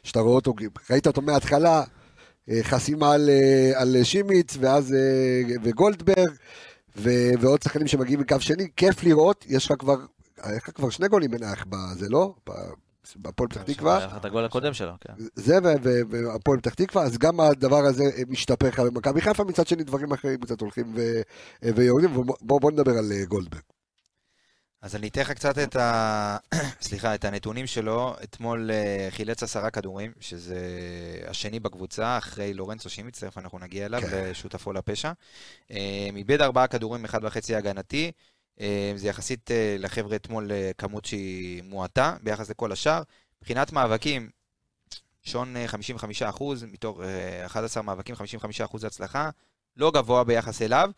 שאתה רואה אותו, ראית אותו מההתחלה, אה, חסימה על, אה, על שימיץ, ואז אה, וגולדברג, ו... ועוד שחקנים שמגיעים מקו שני, כיף לראות, יש לך כבר, היה לך כבר שני גולים בנייח בזה, לא? בהפועל פתח תקווה. היה לך את הגול הקודם שלו, כן. זה והפועל פתח תקווה, אז גם הדבר הזה אה, משתפר לך במכבי חיפה, מצד שני דברים אחרים קצת הולכים אה, ויורדים, ובוא בוא נדבר על אה, גולדברג. אז אני אתן לך קצת את ה... [CLEARS THROAT] סליחה, את הנתונים שלו. אתמול אה, חילץ עשרה כדורים, שזה השני בקבוצה, אחרי לורנצו שימיץ, תכף אנחנו נגיע אליו, כן. ושותפו לפשע. אה, איבד ארבעה כדורים, אחד וחצי הגנתי. אה, זה יחסית לחבר'ה אתמול כמות שהיא מועטה ביחס לכל השאר. מבחינת מאבקים, שון אה, 55%, מתוך אה, 11 מאבקים, 55% הצלחה. לא גבוה ביחס אליו.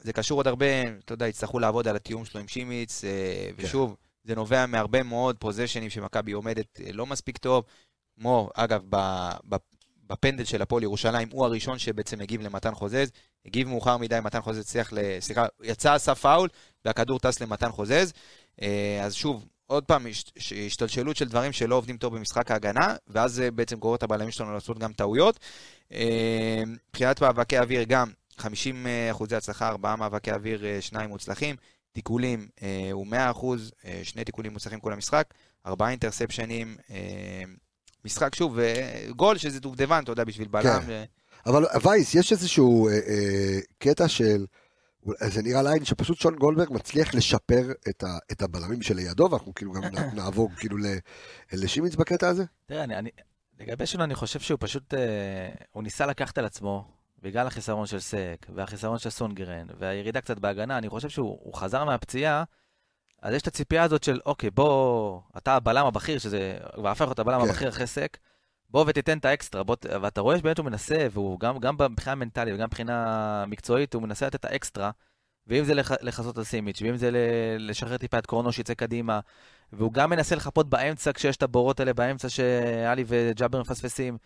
זה קשור עוד הרבה, אתה יודע, יצטרכו לעבוד על התיאום שלו עם שימיץ, אה, כן. ושוב, זה נובע מהרבה מאוד פוזיישנים שמכבי עומדת אה, לא מספיק טוב. כמו, אגב, בפנדל של הפועל ירושלים, הוא הראשון שבעצם הגיב למתן חוזז. הגיב מאוחר מדי, מתן חוזז הצליח ל... סליחה, יצא, עשה פאול, והכדור טס למתן חוזז. אה, אז שוב, עוד פעם, השתלשלות של דברים שלא עובדים טוב במשחק ההגנה, ואז זה בעצם גורר את הבלמים שלנו לעשות גם טעויות. מבחינת מאבקי אוויר גם, 50 אחוזי הצלחה, ארבעה מאבקי אוויר, אה, שניים מוצלחים. תיקולים אה, הוא 100 אחוז, אה, שני תיקולים מוצלחים כל המשחק, ארבעה אינטרספשנים. אה, משחק, שוב, אה, גול שזה דובדבן, אתה יודע, בשביל בלם. כן. אה, אבל וייס, יש איזשהו אה, אה, קטע של, זה נראה לעין שפשוט שון גולדברג מצליח לשפר את, ה, את הבלמים שלידו, ואנחנו כאילו גם [COUGHS] נעבור כאילו לשימיץ בקטע הזה. תראה, אני, אני, לגבי שלו, אני חושב שהוא פשוט, אה, הוא ניסה לקחת על עצמו, בגלל החיסרון של סק, והחיסרון של סונגרן, והירידה קצת בהגנה, אני חושב שהוא הוא חזר מהפציעה, אז יש את הציפייה הזאת של, אוקיי, בוא, אתה הבלם הבכיר, שזה, הוא הפך להיות הבלם כן. הבכיר אחרי סק, בוא ותיתן את האקסטרה, בוא, ואתה רואה שבאמת הוא מנסה, והוא גם, גם מבחינה מנטלית וגם מבחינה מקצועית, הוא מנסה לתת את האקסטרה, ואם זה לח- לכסות על סימיץ', ואם זה לשחרר טיפה את קורנו שיצא קדימה, והוא גם מנסה לחפות באמצע כשיש את הבורות האלה באמצע שאלי וג'אבר מפספסים.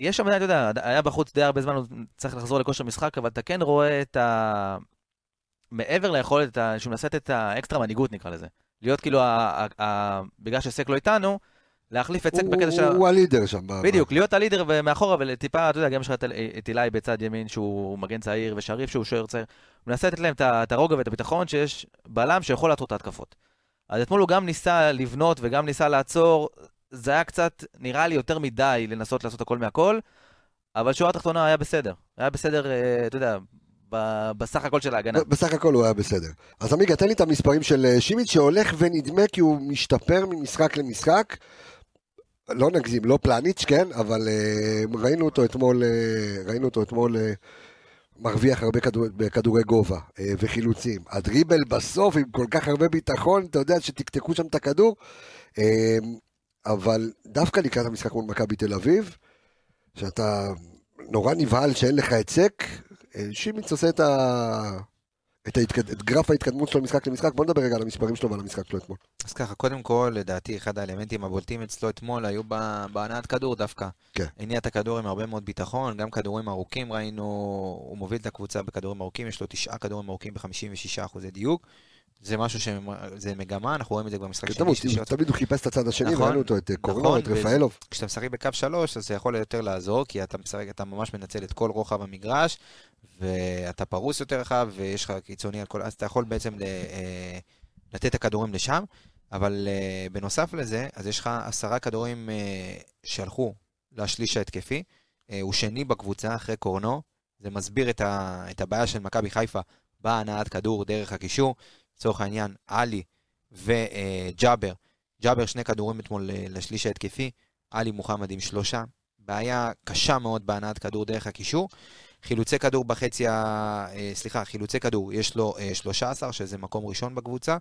יש שם, אתה יודע, היה בחוץ די הרבה זמן, הוא צריך לחזור לכושר משחק, אבל אתה כן רואה את ה... מעבר ליכולת, שהוא מנסה את האקסטרה מנהיגות נקרא לזה. להיות כאילו, ה... ה... בגלל שסק לא איתנו, להחליף את סק בקטע של... הוא הלידר שם. בדיוק, להיות הלידר ומאחורה וטיפה, אתה יודע, גם יש לך את- אילי בצד ימין שהוא מגן צעיר ושריף שהוא שוער צעיר. הוא מנסה לתת להם את הרוגע ואת הביטחון שיש בלם שיכול לעצור את ההתקפות. אז אתמול הוא גם ניסה לבנות וגם ניסה לעצור, זה היה קצת, נראה לי, יותר מדי לנסות לעשות הכל מהכל, אבל שורה התחתונה היה בסדר. היה בסדר, אה, אתה יודע, בסך הכל של ההגנה. בסך הכל הוא היה בסדר. אז עמיגה, תן לי את המספרים של אה, שימיץ, שהולך ונדמה כי הוא משתפר ממשחק למשחק. לא נגזים, לא פלניץ', כן, אבל אה, ראינו אותו אתמול, ראינו אותו אתמול מרוויח הרבה כדור, בכדורי גובה וחילוצים. הדריבל בסוף עם כל כך הרבה ביטחון, אתה יודע שתקתקו שם את הכדור. אבל דווקא לקראת המשחק מול מכבי תל אביב, שאתה נורא נבהל שאין לך היצק, אה, שימיץ עושה את, ה... את, ההתקד... את גרף ההתקדמות שלו משחק למשחק. בוא נדבר רגע על המספרים שלו ועל המשחק שלו אתמול. אז ככה, קודם כל, לדעתי, אחד האלמנטים הבולטים אצלו אתמול היו בהנעת כדור דווקא. כן. הניע את הכדור עם הרבה מאוד ביטחון, גם כדורים ארוכים ראינו, הוא מוביל את הקבוצה בכדורים ארוכים, יש לו תשעה כדורים ארוכים ב-56% דיוק. זה משהו שזה מגמה, אנחנו רואים את זה במשחק תמיד, שני, שלישי. תמיד הוא חיפש את הצד השני, נכון, ראינו אותו, את אה, קורנו, נכון, את רפאלוב. כשאתה משחק בקו 3, אז זה יכול יותר לעזור, כי אתה משחק, אתה ממש מנצל את כל רוחב המגרש, ואתה פרוס יותר רחב, ויש לך קיצוני על כל... אז אתה יכול בעצם ל, אה, לתת את הכדורים לשם, אבל אה, בנוסף לזה, אז יש לך עשרה כדורים שהלכו לשליש ההתקפי. הוא שני בקבוצה אחרי קורנו, זה מסביר את, ה, את הבעיה של מכבי חיפה בהנעת כדור דרך הקישור. לצורך העניין, עלי וג'אבר. ג'אבר שני כדורים אתמול אה, לשליש ההתקפי, עלי מוחמד עם שלושה. בעיה קשה מאוד בהנעת כדור דרך הקישור. חילוצי כדור בחצי ה... אה, סליחה, חילוצי כדור, יש לו אה, 13, שזה מקום ראשון בקבוצה.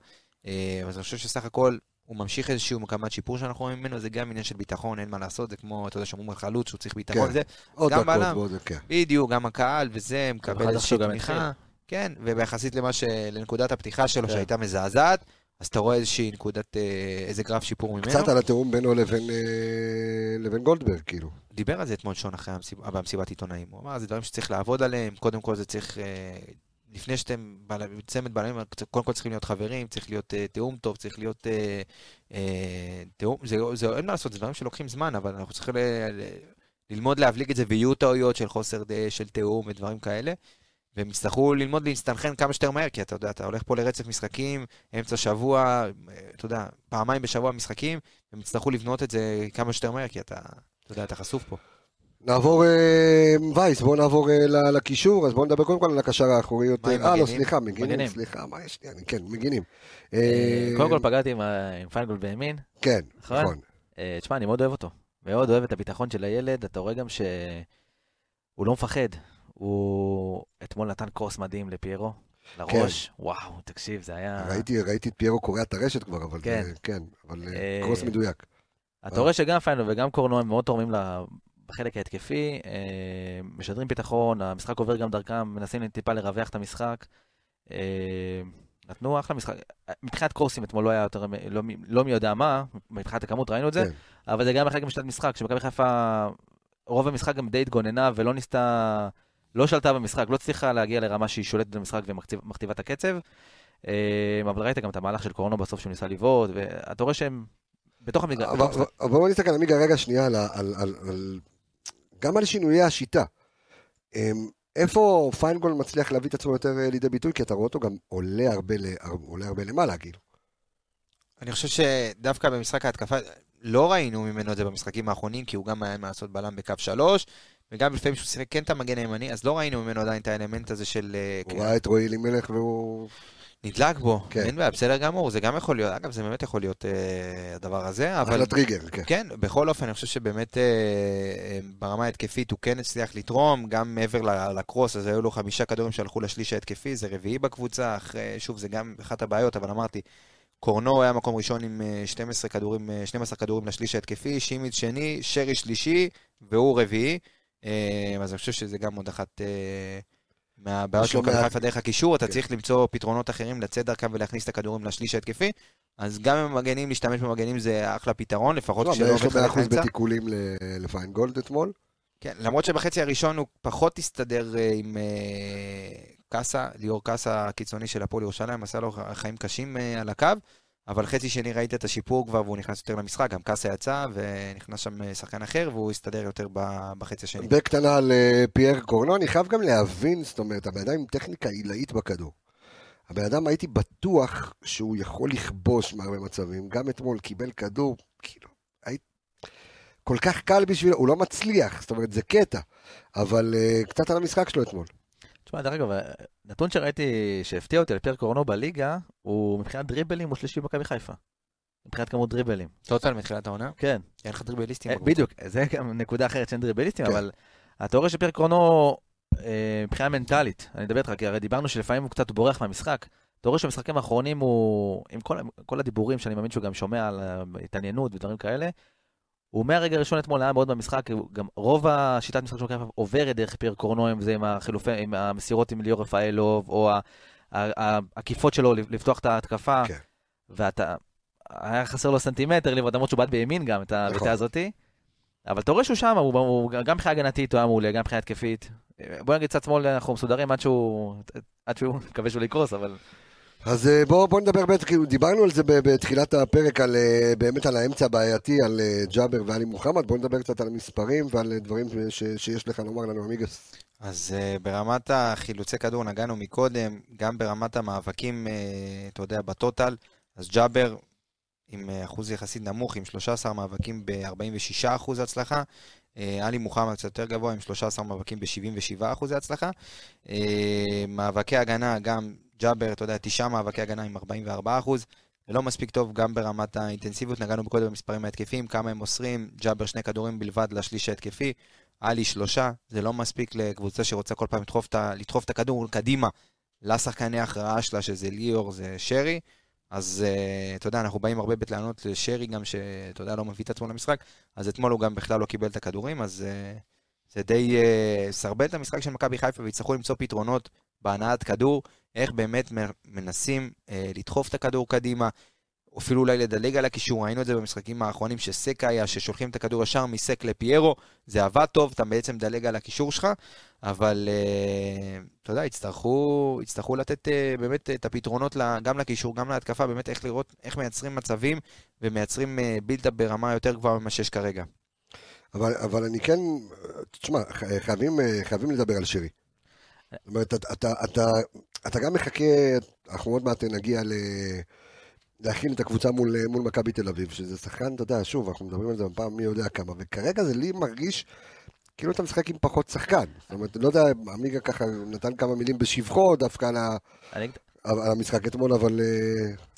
אה, אז אני חושב שסך הכל הוא ממשיך איזשהו מגמת שיפור שאנחנו רואים ממנו, זה גם עניין של ביטחון, אין מה לעשות, זה כמו, אתה יודע, שאומרים על חלוץ שהוא צריך ביטחון, כן. זה עוד גם דקות בלם. ועוד, כן. בדיוק, גם הקהל וזה, מקבל איזושהי תמיכה. כן, וביחסית למה ש... לנקודת הפתיחה שלו, כן. שהייתה מזעזעת, אז אתה רואה איזושהי נקודת, אה, איזה גרף שיפור ממנו. קצת על התיאום בינו לבין, אה, לבין גולדברג, כאילו. דיבר על זה אתמול שון אחרי המסיב... במסיבת עיתונאים. הוא אמר, זה דברים שצריך לעבוד עליהם, קודם כל זה צריך... אה, לפני שאתם בעל- צמד בעלים, קודם כל צריכים להיות חברים, צריך להיות אה, תיאום טוב, צריך להיות אה, אה, תיאום, זה, זה אין מה לעשות, זה דברים שלוקחים זמן, אבל אנחנו צריכים ל, ל, ללמוד להבליג את זה, ויהיו טעויות של חוסר של תיאום ודברים כאלה, והם יצטרכו ללמוד להסתנכרן כמה שיותר מהר, כי אתה יודע, אתה הולך פה לרצף משחקים, אמצע שבוע, אה, אתה יודע, פעמיים בשבוע משחקים, הם יצטרכו לבנות את זה כמה שיותר מהר, כי אתה, אתה יודע, אתה חשוף פה. נעבור, אה, וייס, בואו נעבור אה, ל- לקישור, אז בואו נדבר קודם כל על הקשר האחוריות. מה עם אה, לא? סליחה, מגינים. סליחה, מה יש לי? אני- כן, מגינים. קודם כל פגעתי עם פיינגולד בימין. כן, נכון? נכון. תשמע, אני מאוד אוהב אותו. מאוד אוהב את הביטחון של הילד, אתה רואה גם שהוא לא מפחד. הוא אתמול נתן קרוס מדהים לפיירו, לראש. וואו, תקשיב, זה היה... ראיתי ראיתי את פיירו קורע את הרשת כבר, אבל כן. זה- כן, אבל אה, אה, קרוס מדויק. אתה רואה שגם פיינגולד וגם קורנו הם מאוד תורמים בחלק ההתקפי, אה, משדרים ביטחון, המשחק עובר גם דרכם, מנסים טיפה לרווח את המשחק. אה, נתנו אחלה משחק. מבחינת קורסים אתמול לא היה יותר, לא, לא מי יודע מה, מבחינת הכמות ראינו את זה, כן. אבל זה גם חלק משנת משחק, שמכבי חיפה, רוב המשחק גם די התגוננה ולא ניסתה, לא שלטה במשחק, לא הצליחה להגיע לרמה שהיא שולטת במשחק ומכתיבה את הקצב. אה, אבל ראית גם את המהלך של קורנו בסוף שהוא ניסה לבעוט, ואתה רואה שהם בתוך המגרש. אבל בואו נסתכל עמיגה רגע שנייה על, ה- על, על, על, גם על שינויי השיטה. אמ, איפה פיינגול מצליח להביא את עצמו יותר אה, לידי ביטוי? כי אתה רואה אותו גם עולה הרבה, ל- עולה הרבה למעלה, כאילו. אני חושב שדווקא במשחק ההתקפה, לא ראינו ממנו את זה במשחקים האחרונים, כי הוא גם היה מה לעשות בלם בקו שלוש, וגם לפעמים שהוא שיחק כן את המגן הימני, אז לא ראינו ממנו עדיין את האלמנט הזה של... אה, הוא כן, ראה את רועי אלימלך והוא... נדלק בו, כן. אין בעיה, בסדר גמור, זה גם יכול להיות, אגב, זה באמת יכול להיות אה, הדבר הזה, אבל... אחלה טריגר, כן. כן, בכל אופן, אני חושב שבאמת אה, אה, ברמה ההתקפית הוא כן הצליח לתרום, גם מעבר לקרוס, אז היו לו חמישה כדורים שהלכו לשליש ההתקפי, זה רביעי בקבוצה, אחרי, שוב, זה גם אחת הבעיות, אבל אמרתי, קורנו היה מקום ראשון עם אה, 12 כדורים, אה, 12 כדורים לשליש ההתקפי, שימיץ שני, שרי שלישי, והוא רביעי, אה, אז אני חושב שזה גם עוד אחת... אה, מהבעיות יש של לו מכבי חיפה דרך הקישור, אתה כן. צריך למצוא פתרונות אחרים, לצאת דרכם ולהכניס את הכדורים לשליש ההתקפי. אז גם עם המגנים, להשתמש במגנים זה אחלה פתרון, לפחות לא, כשלא אבל יש לו עובד לך 100% באמצע. בתיקולים לפיינגולד אתמול. כן, למרות שבחצי הראשון הוא פחות הסתדר אה, עם אה, קאסה, ליאור קאסה הקיצוני של הפועל ירושלים, עשה לו חיים קשים אה, על הקו, אבל חצי שני ראית את השיפור כבר, והוא נכנס יותר למשחק, גם קאסה יצא, ונכנס שם אה, שחקן אחר, והוא הסתדר יותר בחצי השני. בקטנה על אה, פייר קורנו, אני חייב גם להבין, זאת אומרת, הבן אדם עם טכניקה עילאית בכדור. הבן אדם הייתי בטוח שהוא יכול לכבוש מהרבה מצבים, גם אתמול קיבל כדור, כאילו, היית... כל כך קל בשבילו, הוא לא מצליח, זאת אומרת, זה קטע, אבל uh, קצת על המשחק שלו אתמול. תשמע, דרך אגב, נתון שראיתי שהפתיע אותי על פייר קורנו בליגה, הוא מבחינת דריבלים הוא שלישי במכבי חיפה. מבחינת כמות דריבלים. טוטל מתחילת העונה? כן, אין לך דריבליסטים. אה. בדיוק, זה גם נקודה אחרת שאין דריבליסטים, כן. אבל התיאוריה של פייר קורנו, אה, מבחינה מנטלית, אני מדבר איתך, כי הרי דיברנו שלפעמים הוא קצת בורח מהמשחק. התיאוריה של המשחקים האחרונים הוא, עם כל, כל הדיבורים שאני מאמין שהוא גם שומע על התעניינות ודברים כאלה, הוא מהרגע הראשון אתמול היה מאוד במשחק, גם רוב השיטת משחק של מכבי חיפה עוברת דרך פייר קורנו, אם זה עם החילופי, עם המסירות עם ליאור רפאלוב, או העקיפות שלו לפתוח את ההתקפה, כן. ואתה, היה חסר לו סנטימטר, למרות שהוא בעט בימין גם, את נכון. הבעיטה הזאתי. אבל אתה רואה שהוא שם, הוא, הוא גם מבחינה הגנתית הוא היה מעולה, גם מבחינה התקפית. בוא נגיד צד שמאל אנחנו מסודרים עד שהוא, עד שהוא, [LAUGHS] מקווה שהוא יקרוס, אבל אז אה, בואו בוא נדבר באמת, כאילו דיברנו על זה בתחילת הפרק, על, אה, באמת על האמצע הבעייתי, על אה, ג'אבר ועלי מוחמד, בואו נדבר קצת על המספרים ועל דברים ש, שיש לך לומר לנו, עמיגס. אז ברמת החילוצי כדור נגענו מקודם, גם ברמת המאבקים, אתה יודע, בטוטל, אז ג'אבר עם אחוז יחסית נמוך, עם 13 מאבקים ב-46 אחוז הצלחה. עלי מוחמד קצת יותר גבוה, עם 13 מאבקים ב-77 אחוזי הצלחה. מאבקי הגנה, גם ג'אבר, אתה יודע, תשעה מאבקי הגנה עם 44 אחוז. זה לא מספיק טוב גם ברמת האינטנסיביות, נגענו קודם במספרים ההתקפיים, כמה הם מוסרים, ג'אבר שני כדורים בלבד לשליש ההתקפי, עלי שלושה, זה לא מספיק לקבוצה שרוצה כל פעם לדחוף את, לדחוף את הכדור קדימה לשחקני ההכרעה שלה, שזה ליאור, זה שרי. אז uh, אתה יודע, אנחנו באים הרבה בטענות לשרי גם, שאתה יודע, לא מביא את עצמו למשחק, אז אתמול הוא גם בכלל לא קיבל את הכדורים, אז uh, זה די uh, סרבל את המשחק של מכבי חיפה, ויצטרכו למצוא פתרונות בהנעת כדור, איך באמת מנסים uh, לדחוף את הכדור קדימה, אפילו אולי לדלג על הקישור, ראינו את זה במשחקים האחרונים שסק היה, ששולחים את הכדור ישר מסק לפיירו, זה עבד טוב, אתה בעצם מדלג על הקישור שלך, אבל uh, אתה יודע, יצטרכו, יצטרכו לתת uh, באמת את הפתרונות גם לקישור, גם להתקפה, באמת איך לראות, איך מייצרים מצבים ומייצרים uh, בילדאפ ברמה יותר גבוהה ממה שיש כרגע. אבל, אבל אני כן, תשמע, חייבים, אה, חייבים לדבר על שרי. זאת אומרת, אתה, אתה, אתה, אתה גם מחכה, אנחנו עוד מעט נגיע ל... להכין את הקבוצה מול, מול מכבי תל אביב, שזה שחקן, אתה יודע, שוב, אנחנו מדברים על זה בפעם מי יודע כמה, וכרגע זה לי מרגיש כאילו אתה משחק עם פחות שחקן. זאת אומרת, לא יודע, עמיגה ככה נתן כמה מילים בשבחו דווקא על, ה, אני אגיד- על המשחק אתמול, אבל...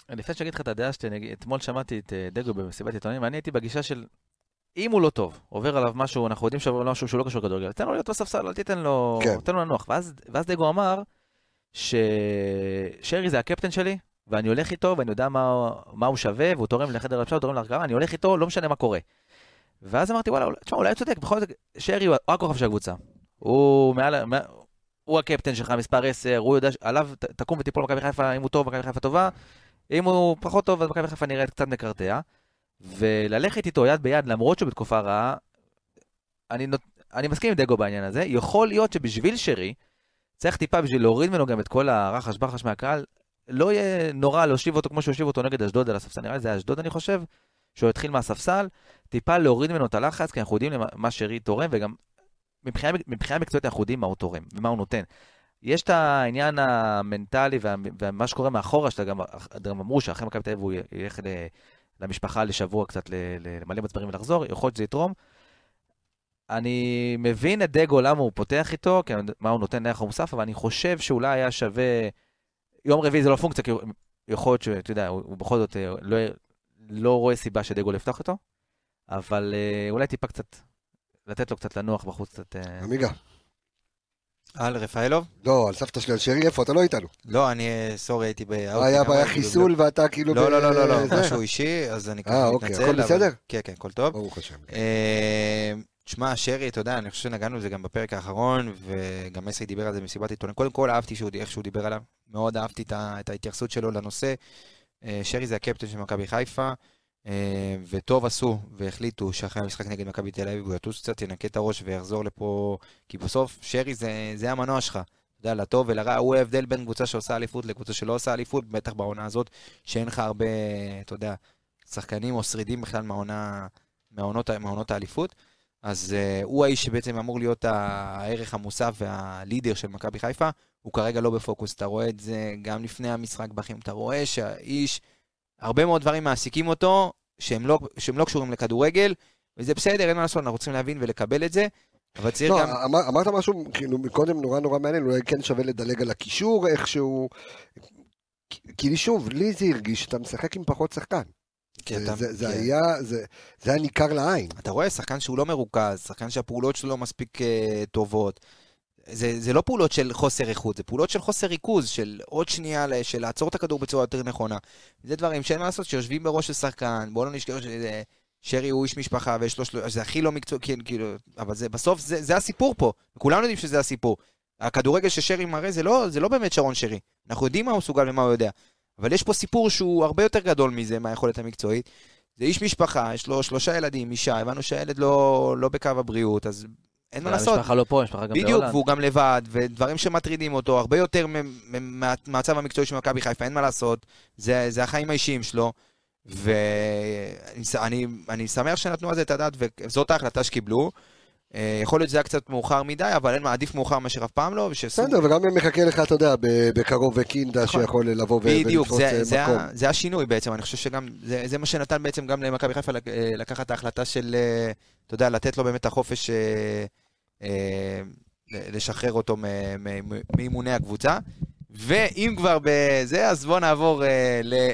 אה, לפני שאגיד לך את הדעה שלי, אגיד- אתמול שמעתי את אה, דגו במסיבת עיתונאים, ואני הייתי בגישה של, אם הוא לא טוב, עובר עליו משהו, אנחנו יודעים שעובר משהו שהוא לא קשור לכדורגל, תן לו להיות בספסל, אל תיתן לו, כן. תן לו לנוח. ואז, ואז דגו אמר ששרי זה הקפטן שלי, ואני הולך איתו, ואני יודע מה, מה הוא שווה, והוא תורם לחדר הלבשה, הוא תורם להרכבה, אני הולך איתו, לא משנה מה קורה. ואז אמרתי, וואלה, תשמע, אולי צודק, בכל זאת, שרי הוא הכוכב של הקבוצה. הוא מעל, מעל- הוא הקפטן שלך, מספר 10, הוא יודע, עליו תקום ותיפול מכבי חיפה, אם הוא טוב, מכבי חיפה טובה, אם הוא פחות טוב, אז מכבי חיפה נראית קצת מקרטע. וללכת איתו יד ביד, למרות שהוא בתקופה רעה, אני, נות... אני מסכים עם דגו בעניין הזה. יכול להיות שבשביל שרי, צריך טיפה בשביל להוריד ממנו גם את כל הרחש בחש מהקהל, לא יהיה נורא להושיב אותו כמו שהושיב אותו נגד אשדוד על הספסל, נראה לי זה היה אשדוד אני חושב, שהוא התחיל מהספסל, טיפה להוריד ממנו את הלחץ, כי אנחנו יודעים מה שרי תורם, וגם מבחינה, מבחינה מקצועית אנחנו יודעים מה הוא תורם ומה הוא נותן. יש את העניין המנטלי וה- ומה שקורה מאחורה, שאתה גם, גם אמרו שאחרי מכבי תל אביב הוא ילך למשפחה לשבוע קצת למלא מצברים ולחזור, יכול להיות שזה יתרום. אני מבין את דגו למה הוא פותח איתו, כי מה הוא נותן לערך המוסף, אבל אני חושב שאולי היה שווה... יום רביעי זה לא פונקציה, כי הוא- יכול להיות שאתה יודע, הוא, הוא בכל זאת אה, לא, לא רואה סיבה שדגו לא יפתח איתו, אבל אה, אולי טיפה קצת, לתת לו קצת לנוח בחוץ קצת. אה, עמיגה, על רפאלוב? לא, על סבתא שלי, על שרי, איפה? אתה לא איתנו. לא, אני, אה, סורי, הייתי ב... היה בעיה חיסול ואתה כאילו... לא, לא, לא, לא, לא? משהו אישי, אז אני אה, ככה אוקיי, מתנצל. הכל אבל- בסדר? כן, כן, הכל טוב. ברוך השם. תשמע, שרי, אתה יודע, אני חושב שנגענו בזה גם בפרק האחרון, וגם מסי דיבר על זה במסיבת עיתונאים. קודם כל, אהבתי שהוא- איך שהוא דיבר עליו, מאוד אהבתי את את ההתייחסות שלו לנושא. אה, שרי זה הקפטן של מכבי חיפה, אה, וטוב עשו והחליטו שאחרי המשחק נגד מכבי תל אביב הוא יטוס קצת, ינקה את הראש ויחזור לפה, כי בסוף שרי זה, זה המנוע שלך. יודע, לטוב ולרע, הוא ההבדל בין קבוצה שעושה אליפות לקבוצה שלא עושה אליפות, בטח בעונה הזאת, שאין לך הרבה, אתה יודע, שחקנים או שרידים בכלל מהעונה, מהעונות, מהעונות האליפות. אז uh, הוא האיש שבעצם אמור להיות הערך המוסף והלידר של מכבי חיפה, הוא כרגע לא בפוקוס. אתה רואה את זה גם לפני המשחק באחים, אתה רואה שהאיש, הרבה מאוד דברים מעסיקים אותו, שהם לא, שהם לא קשורים לכדורגל, וזה בסדר, אין מה לעשות, אנחנו צריכים להבין ולקבל את זה. אבל צריך לא, גם... אמר, אמרת משהו, כאילו, מקודם נורא נורא מעניין, אולי כן שווה לדלג על הקישור איכשהו. כי שוב, לי זה הרגיש שאתה משחק עם פחות שחקן. זה, אתה- זה, זה. היה, זה, זה היה ניכר לעין. אתה רואה שחקן שהוא לא מרוכז, שחקן שהפעולות שלו לא מספיק אה, טובות. זה, זה לא פעולות של חוסר איכות, זה פעולות של חוסר ריכוז, של עוד שנייה, של לעצור את הכדור בצורה יותר נכונה. זה דברים שאין מה לעשות, שיושבים בראש של שחקן, בואו לא נשכח שזה... שרי הוא איש משפחה ויש לו, של- זה הכי לא מקצוע, כן, כאילו, אבל זה, בסוף זה, זה הסיפור פה, כולנו יודעים שזה הסיפור. הכדורגל ששרי מראה זה לא, זה לא באמת שרון שרי, אנחנו יודעים מה הוא מסוגל ומה הוא יודע. אבל יש פה סיפור שהוא הרבה יותר גדול מזה, מהיכולת המקצועית. זה איש משפחה, יש לו שלושה ילדים, אישה, הבנו שהילד לא, לא בקו הבריאות, אז אין מה לעשות. המשפחה לא פה, המשפחה גם בדיוק, בהולנד. והוא גם לבד, ודברים שמטרידים אותו, הרבה יותר מהמצב המקצועי של מכבי חיפה, אין מה לעשות, זה, זה החיים האישיים שלו, ואני ש- אני, אני שמח שנתנו על זה את הדעת, וזאת ההחלטה שקיבלו. אה, יכול להיות שזה היה קצת מאוחר מדי, אבל אין מה, עדיף מאוחר מאשר אף פעם לא. בסדר, וגם אם מחכה לך, אתה יודע, בקרוב וקינדה נכון. שיכול לבוא ו- בדיוק, ולתפוס זה, אה, מקום. ה- זה השינוי בעצם, אני חושב שגם, זה, מה שנתן בעצם גם למכבי חיפה אה, לקחת את ההחלטה של, אתה יודע, לתת לו באמת החופש לשחרר אותו מאימוני הקבוצה. ואם כבר בזה, אז בואו נעבור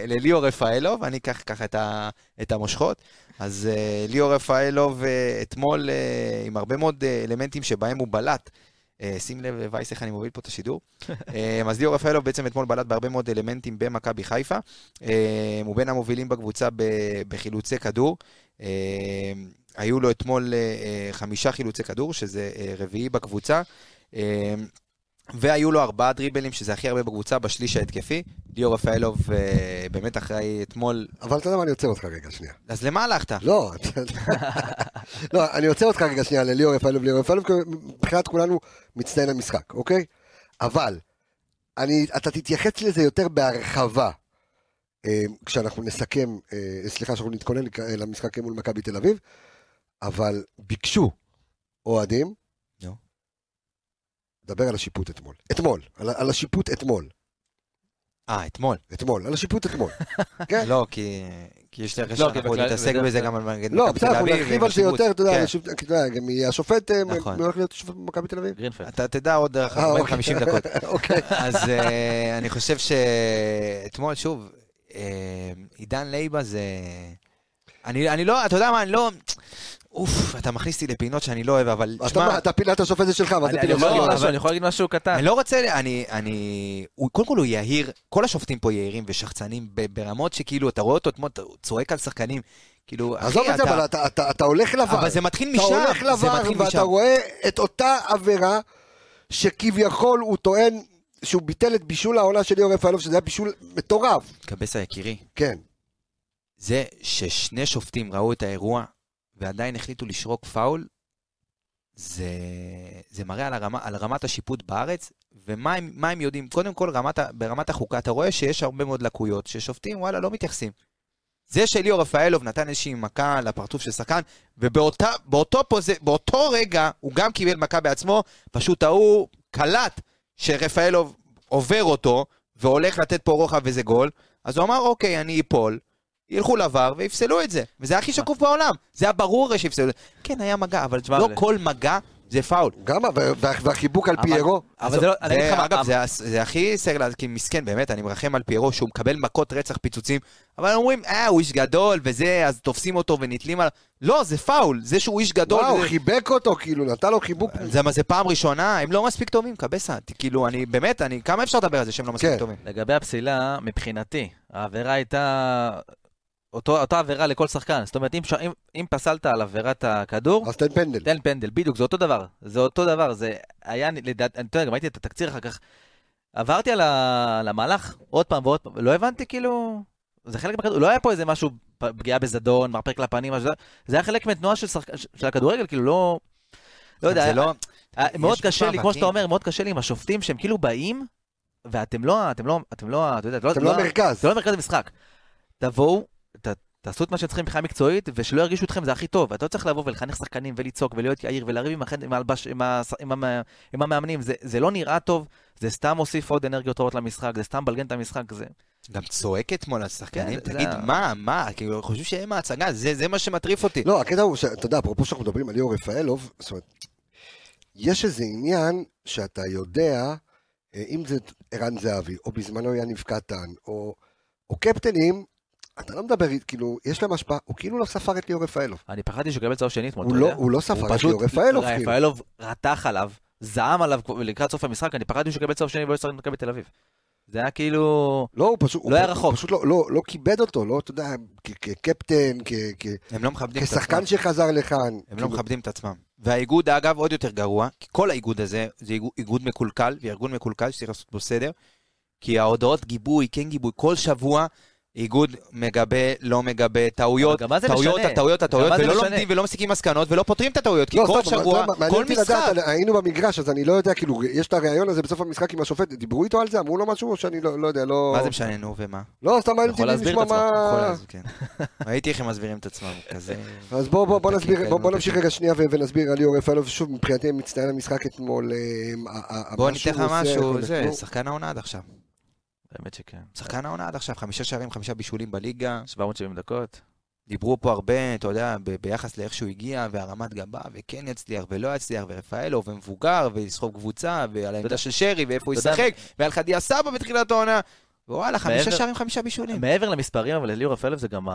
לליאור רפאלוב, אני אקח ככה את המושכות. אז אה, ליאור רפאלוב אה, אתמול אה, עם הרבה מאוד אה, אלמנטים שבהם הוא בלט. אה, שים לב, וייס, איך אני מוביל פה את השידור. [LAUGHS] אה, אז ליאור רפאלוב בעצם אתמול בלט בהרבה מאוד אלמנטים במכבי חיפה. אה, הוא בין המובילים בקבוצה ב- בחילוצי כדור. אה, היו לו אתמול אה, חמישה חילוצי כדור, שזה אה, רביעי בקבוצה. אה, והיו לו ארבעה דריבלים, שזה הכי הרבה בקבוצה, בשליש ההתקפי. ליאור רפאלוב אה, באמת אחראי אתמול... אבל אתה יודע מה, אני עוצר אותך רגע, שנייה. אז למה הלכת? לא, [LAUGHS] לא, אני עוצר אותך רגע שנייה לליאור רפאלוב, ליאור רפאלוב, מבחינת כולנו מצטיין המשחק, אוקיי? אבל, אני, אתה תתייחס לזה יותר בהרחבה, אה, כשאנחנו נסכם, אה, סליחה, שאנחנו נתכונן למשחק מול מכבי תל אביב, אבל ביקשו אוהדים. דבר על השיפוט אתמול. אתמול, על, על השיפוט אתמול. אה, אתמול. אתמול, על השיפוט אתמול. [LAUGHS] כן? לא, כי... כי יש לא, כי שאנחנו נתעסק בדרך בזה גם על מגן לא, בסדר, אנחנו. נרחיב על זה. יותר, אתה יודע. אנשים- אתה יודע, גם יהיה השופט, אה, נכון. מי הולך להיות השופט במכבי תל אביב? אתה תדע עוד אה, אוקיי. 40-50 דקות. [LAUGHS] אוקיי. אז אה, אני חושב שאתמול, שוב, עידן לייבה זה... אני, אני לא, אתה יודע מה, אני לא... אוף, אתה מכניס אותי לפינות שאני לא אוהב, אבל אתה תשמע, מה, אתה פינת השופט זה שלך, מה זה אני פינות לא, שלך? אבל- אני יכול להגיד משהו קטן. אני לא רוצה, אני, אני, הוא, קודם כל הוא יהיר, כל השופטים פה יהירים ושחצנים ברמות שכאילו, אתה רואה אותו אתמול, אתה צועק על שחקנים, כאילו, עזוב אחי, את זה, אבל אתה- אתה אתה הולך לבר. אבל זה מתחיל אתה משם, הולך זה לבר ואתה משם. רואה את אותה עבירה שכביכול הוא טוען שהוא ביטל את בישול העונה של ליאור רפאלוב, שזה היה בישול מטורף. קבסה יקירי, כן. זה ששני שופטים ראו את האירוע ועדיין החליטו לשרוק פאול, זה, זה מראה על, הרמה, על רמת השיפוט בארץ, ומה הם, הם יודעים. קודם כל, רמת, ברמת החוקה, אתה רואה שיש הרבה מאוד לקויות, ששופטים, וואלה, לא מתייחסים. זה שליאור רפאלוב נתן איזושהי מכה לפרצוף של שחקן, ובאותה, באותו, פוז... רגע הוא גם קיבל מכה בעצמו, פשוט ההוא קלט שרפאלוב עובר אותו, והולך לתת פה רוחב וזה גול, אז הוא אמר, אוקיי, אני אפול, ילכו לבר ויפסלו את זה. וזה הכי שקוף בעולם. זה היה ברור הרי שיפסלו את זה. כן, היה מגע, אבל תשמע, לא כל מגע זה פאול. גם, וה- וה- והחיבוק על פיירו. אבל זה לא, אני אגיד לך מה, אגב, זה, הכי סרט, כי מסכן, באמת, אני מרחם על פיירו שהוא מקבל מכות רצח פיצוצים, אבל אומרים, אה, הוא איש גדול וזה, אז תופסים אותו ונתלים על... לא, זה פאול, זה שהוא איש גדול. וואו, וזה- חיבק אותו, כאילו, נתן לו חיבוק. זה מה זה פעם ראשונה, הם לא מספיק טובים, קבסה. כאילו, אני באמת, אני, כמה אפשר לדבר על זה שהם לא מספיק כן. טובים? לגבי הפסילה, מבחינתי, העבירה הייתה אותו, אותה עבירה לכל שחקן. זאת אומרת, אם, ש... אם, אם פסלת על עבירת הכדור, אז תן פנדל. תן פנדל, בדיוק, זה אותו דבר. זה אותו דבר, זה היה, לדעת, אני יודע, גם ראיתי את התקציר אחר כך. עברתי על, ה... על המהלך עוד פעם ועוד פעם, לא הבנתי כאילו... זה חלק מהכדור, לא היה פה איזה משהו, פגיעה בזדון, מרפק לפנים, משהו, זה היה חלק מתנועה של, שחק... של הכדורגל, כאילו לא... לא יודע, זה היה- לא... אה, מאוד קשה לי, כמו. שאתה אומר, מאוד קשה לי עם השופטים שהם כאילו באים, ואתם לא, אתם לא, אתם לא, אתה יודע, אתם לא מרכז. זה לא מרכז המשחק. תבואו, תעשו את מה שצריכים מבחינה מקצועית, ושלא ירגישו אתכם זה הכי טוב. אתה לא צריך לבוא ולחנך שחקנים ולצעוק ולהיות יאיר ולריב עם, החד, עם, הלבש, עם, הס, עם, המ, עם המאמנים. זה, זה לא נראה טוב, זה סתם מוסיף עוד אנרגיות טובות למשחק, זה סתם בלגן את המשחק. זה... גם צועק אתמול על שחקנים, כן, תגיד, זה- מה, מה, כאילו, חושבים שהם ההצגה, זה זה מה שמטריף אותי. לא, הקטע הוא שאתה יודע, אפרופו שאנחנו מדברים על ליאור רפאלוב, זאת אומרת, יש איזה עניין שאתה יודע, אה, אם זה ערן זהבי, או בזמנו יניב קטן, או, או קפטנים, אתה לא מדבר, כאילו, יש להם השפעה, הוא כאילו לא ספר את ליאור רפאלוב. אני פחדתי שהוא יקבל צהוב שני אתמול, אתה לא, יודע? הוא לא ספר את ליאור רפאלוב, כאילו. רפאלוב רתח עליו, זעם עליו לקראת סוף המשחק, אני פחדתי שהוא יקבל צהוב שני ולא ישחק במכבי תל אביב. זה היה כאילו... לא, הוא פשוט, לא הוא היה רחוק. הוא פשוט לא, לא, לא כיבד אותו, לא, אתה יודע, כקפטן, לא מכבדים את עצמם. כשחקן שחזר לכאן. הם לא כאילו, מכבדים את עצמם. והאיגוד, אגב, עוד יותר גרוע, כי כל האיגוד הזה זה איגוד- איגוד מקולקל, וארגון מקולקל שצריך לעשות בו סדר, כי ההודעות גיבוי, כן גיבוי, כל שבוע איגוד מגבה, לא מגבה, טעויות, אבל גם מה זה טעויות, משנה? הטעויות, הטעויות, ולא משנה? לומדים ולא מסיקים מסקנות ולא פותרים את הטעויות, כי לא, כל שבוע, כל משחק. לדעת, היינו במגרש, אז אני לא יודע, כאילו, יש את הריאיון הזה בסוף המשחק עם השופט, דיברו איתו על זה? אמרו לו משהו, או שאני לא לא יודע, לא... מה זה משנה, נו, ומה? לא, סתם מעניין אותי לשמוע מה... יכול להסביר, כן. [LAUGHS] ראיתי איך הם מסבירים את עצמם, כזה... אז בוא, בוא, בוא דקים נסביר, כאלה בוא, בוא נמשיך. רגע שנייה ונסביר על ליאור רפאלוב, שוב, מבחינתי מצטיין המשחק אתמול, אה, ה- ה- בוא ניתן לך משהו, זה, שחקן העונה עד עכשיו. באמת שכן. שחקן העונה עד עכשיו, חמישה שערים, חמישה בישולים בליגה. 770 דקות. דיברו פה הרבה, אתה יודע, ב- ביחס לאיך שהוא הגיע, והרמת גבה, וכן יצליח ולא יצליח, ורפאלו, ומבוגר, ולסחוב קבוצה, ועל העמדה של שרי, ואיפה הוא ישחק, ועל חדיה סבא בתחילת העונה. וואלה, חמישה שערים, חמישה בישולים. מעבר למספרים, אבל לליאור רפאלוב זה גם